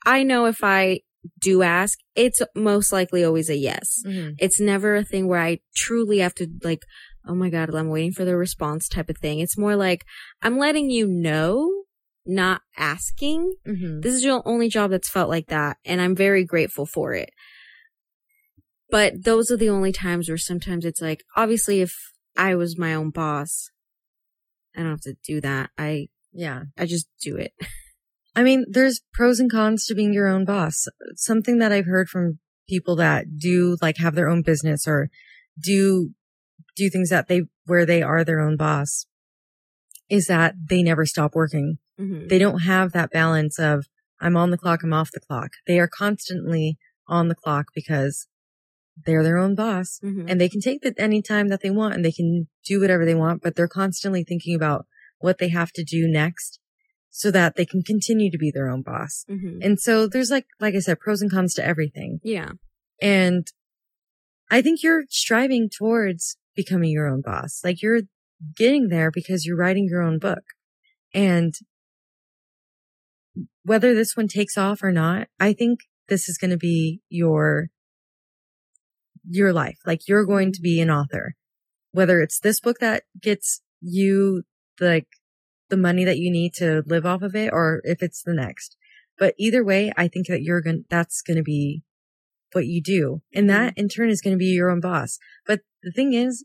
I know if I do ask, it's most likely always a yes. Mm-hmm. It's never a thing where I truly have to like, oh my God, I'm waiting for the response type of thing. It's more like, I'm letting you know, not asking. Mm-hmm. This is your only job that's felt like that. And I'm very grateful for it. But those are the only times where sometimes it's like, obviously, if I was my own boss, I don't have to do that. I, Yeah. I just do it. I mean, there's pros and cons to being your own boss. Something that I've heard from people that do like have their own business or do do things that they where they are their own boss is that they never stop working. Mm-hmm. They don't have that balance of I'm on the clock, I'm off the clock. They are constantly on the clock because they're their own boss Mm-hmm. and they can take it any time that they want and they can do whatever they want, but they're constantly thinking about what they have to do next so that they can continue to be their own boss. Mm-hmm. And so there's like, like I said, pros and cons to everything. Yeah. And I think you're striving towards becoming your own boss. Like you're getting there because you're writing your own book. And whether this one takes off or not, I think this is going to be your, your life. Like you're going to be an author, whether it's this book that gets you like the money that you need to live off of it or if it's the next. But either way, I think that you're going, to that's going to be what you do. And that mm-hmm. in turn is going to be your own boss. But the thing is,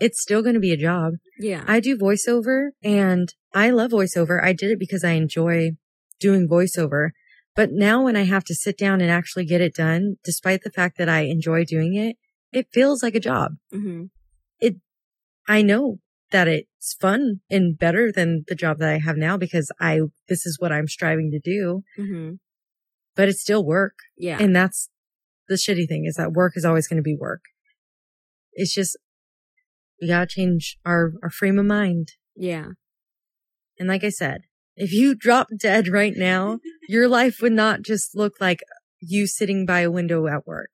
it's still going to be a job. Yeah. I do voiceover and I love voiceover. I did it because I enjoy doing voiceover. But now when I have to sit down and actually get it done, despite the fact that I enjoy doing it, it feels like a job. mm-hmm. I know that it's fun and better than the job that I have now because I, this is what I'm striving to do, Mm-hmm. but it's still work. Yeah. And that's the shitty thing is that work is always going to be work. It's just, we gotta change our, our frame of mind. yeah. And like I said, if you drop dead right now, your life would not just look like you sitting by a window at work.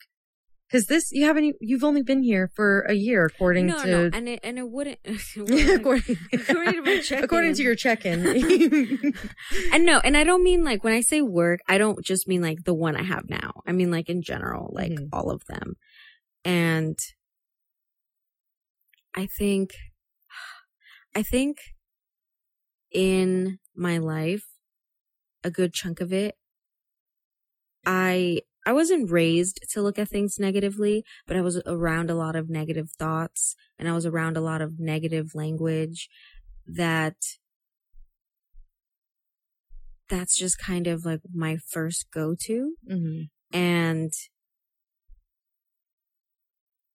Cause this, you haven't, you've only been here for a year according no, to, no, and it and it wouldn't. it according, according to my check-in. according to your check-in. and no, and I don't mean like when I say work, I don't just mean like the one I have now. I mean like in general, like Mhm. all of them. And I think, I think in my life, a good chunk of it, I, I wasn't raised to look at things negatively, but I was around a lot of negative thoughts and I was around a lot of negative language that that's just kind of like my first go to. Mhm. And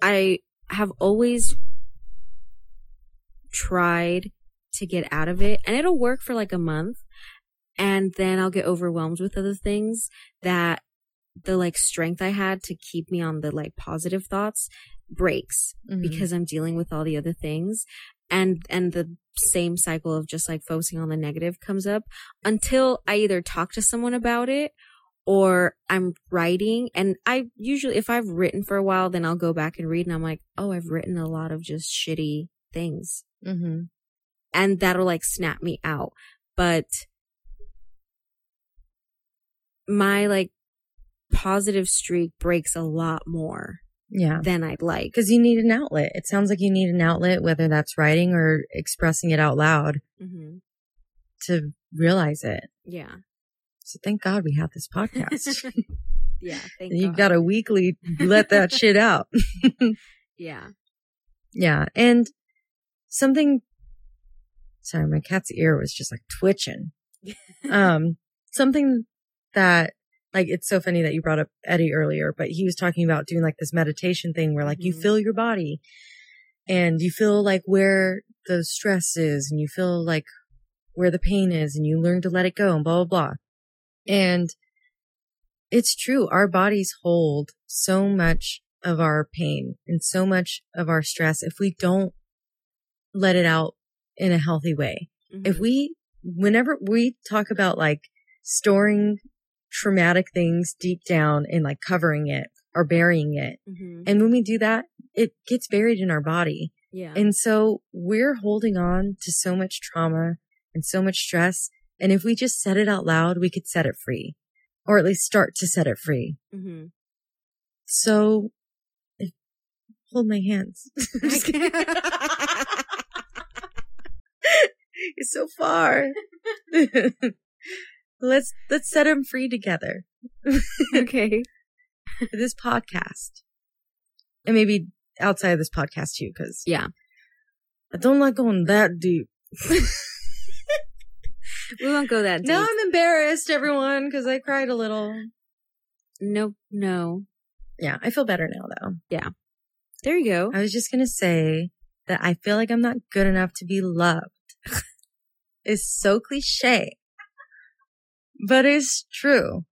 I have always tried to get out of it and it'll work for like a month. And then I'll get overwhelmed with other things that the like strength I had to keep me on the like positive thoughts breaks Mhm. because I'm dealing with all the other things and and the same cycle of just like focusing on the negative comes up until I either talk to someone about it or I'm writing and I usually, if I've written for a while, then I'll go back and read and I'm like, oh, I've written a lot of just shitty things. Mm-hmm. And that'll like snap me out. But my like positive streak breaks a lot more Yeah. than I'd like. Because you need an outlet. It sounds like you need an outlet, whether that's writing or expressing it out loud hmm to realize it. Yeah. So thank God we have this podcast. Yeah. Thank you God. got to weekly let that shit out. Yeah. Yeah. And something, sorry, my cat's ear was just like twitching. Um, something that like, it's so funny that you brought up Eddie earlier, but he was talking about doing like this meditation thing where like you Mhm. feel your body and you feel like where the stress is and you feel like where the pain is and you learn to let it go and blah, blah, blah. And it's true. Our bodies hold so much of our pain and so much of our stress if we don't let it out in a healthy way. If Mhm. we, whenever we talk about like storing traumatic things deep down and like covering it or burying it, Mhm. and when we do that, it gets buried in our body. yeah. And so we're holding on to so much trauma and so much stress. And if we just said it out loud, we could set it free or at least start to set it free. hmm So hold my hands. It's so far. let's, let's set them free together okay. this podcast and maybe outside of this podcast too. Cause Yeah. I don't like going that deep. We won't go that deep. Now I'm embarrassed, everyone, because I cried a little. Nope, no. Yeah, I feel better now, though. Yeah. There you go. I was just gonna say that I feel like I'm not good enough to be loved. It's so cliche, but it's true.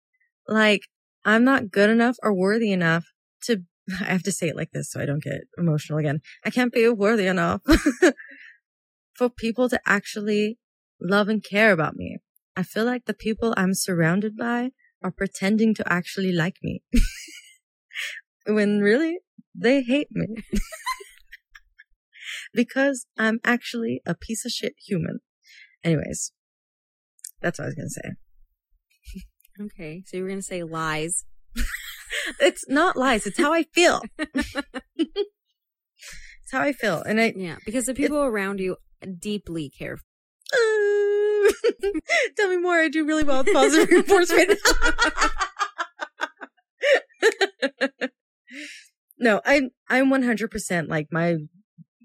Like, I'm not good enough or worthy enough to, I have to say it like this so I don't get emotional again. I can't be worthy enough for people to actually love and care about me. I feel like the people I'm surrounded by are pretending to actually like me. when really they hate me. because I'm actually a piece of shit human. Anyways, that's what I was going to say. Okay. So you were going to say lies. It's not lies. It's how I feel. it's how I feel. And I, Yeah. Because the people around you deeply care. tell me more. I do really well with positive reinforcement. no, I'm, I'm 100% like my,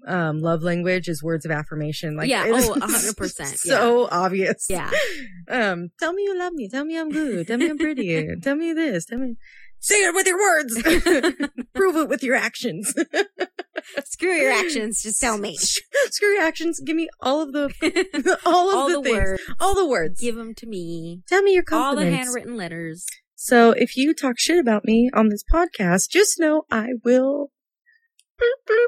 um, love language is words of affirmation. Like, Yeah, oh, 100%, So obvious. Yeah. Um, tell me you love me. Tell me I'm good. Tell me I'm pretty. tell me this. Tell me, say it with your words. Prove it with your actions. Screw your actions. Just tell me. Screw your actions. Give me all of the, all of All the, the things. words. All the words. Give them to me. Tell me your compliments. All the handwritten letters. So if you talk shit about me on this podcast, just know I will. bloop, bloop.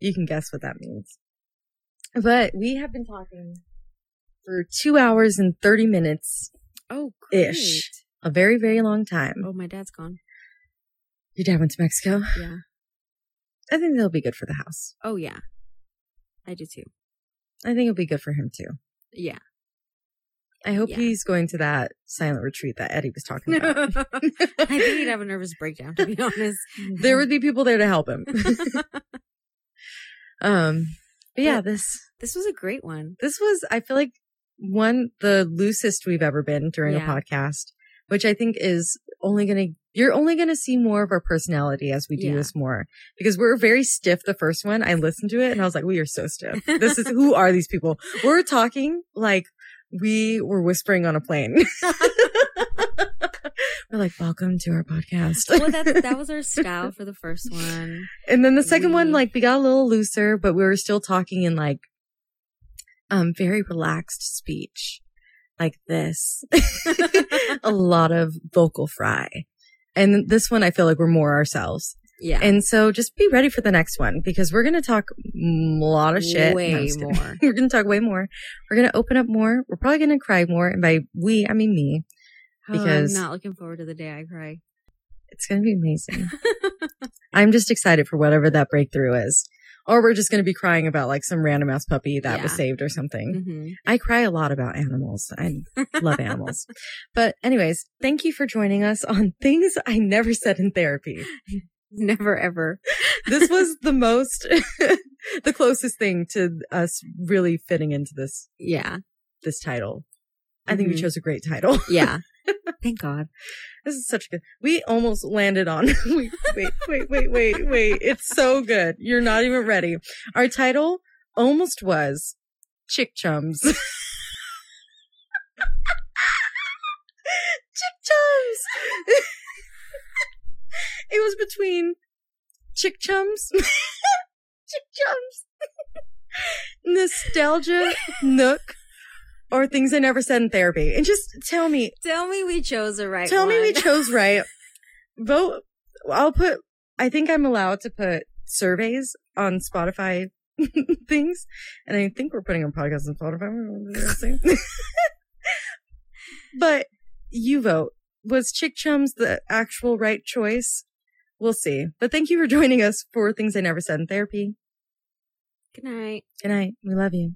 You can guess what that means. But we have been talking for two hours and 30 minutes, oh, great. Ish. a very, very long time. Oh, my dad's gone. Your dad went to Mexico. Yeah. I think that'll be good for the house. Oh, yeah. I do too. I think it'll be good for him too. Yeah. I hope Yeah. he's going to that silent retreat that Eddie was talking about. I think he'd have a nervous breakdown, to be honest. there would be people there to help him. um, but yeah, But- this This was a great one. this was I feel like one the loosest we've ever been during Yeah. a podcast, which I think is only gonna you're only gonna see more of our personality as we do Yeah. this more because we're very stiff. The first one, I listened to it and I was like, we are so stiff. This is who are these people? We're talking like we were whispering on a plane. we're like, welcome to our podcast. well, that that was our style for the first one. And then the second one, like we got a little looser, but we were still talking in like, um, very relaxed speech, like this. a lot of vocal fry. And this one, I feel like we're more ourselves. Yeah. And so just be ready for the next one because we're going to talk a lot of shit. Way kidding. more. we're going to talk way more. We're going to open up more. We're probably going to cry more. And by we, I mean me. Because- oh, I'm not looking forward to the day I cry. It's going to be amazing. I'm just excited for whatever that breakthrough is. Or we're just going to be crying about like some random ass puppy that was saved or something. hmm I cry a lot about animals. I love animals. But anyways, thank you for joining us on things I never said in therapy. Never ever. This was the most, the closest thing to us really fitting into this, Yeah. this title. I think we Mhm. chose a great title. Yeah. Thank God. This is such a good. We almost landed on. wait, wait, wait, wait, wait, wait. It's so good. You're not even ready. Our title almost was Chick Chums. Chick Chums. It was between Chick Chums, Chick Chums, Nostalgia Nook, or things I never said in therapy. And just tell me, Tell me we chose the right Tell me we chose right. Vote. I'll put, I think I'm allowed to put surveys on Spotify things. And I think we're putting on podcasts on Spotify. What did I say? but you vote. Was Chick Chums the actual right choice? We'll see. But thank you for joining us for Things I Never Said in Therapy. Good night. Good night. We love you.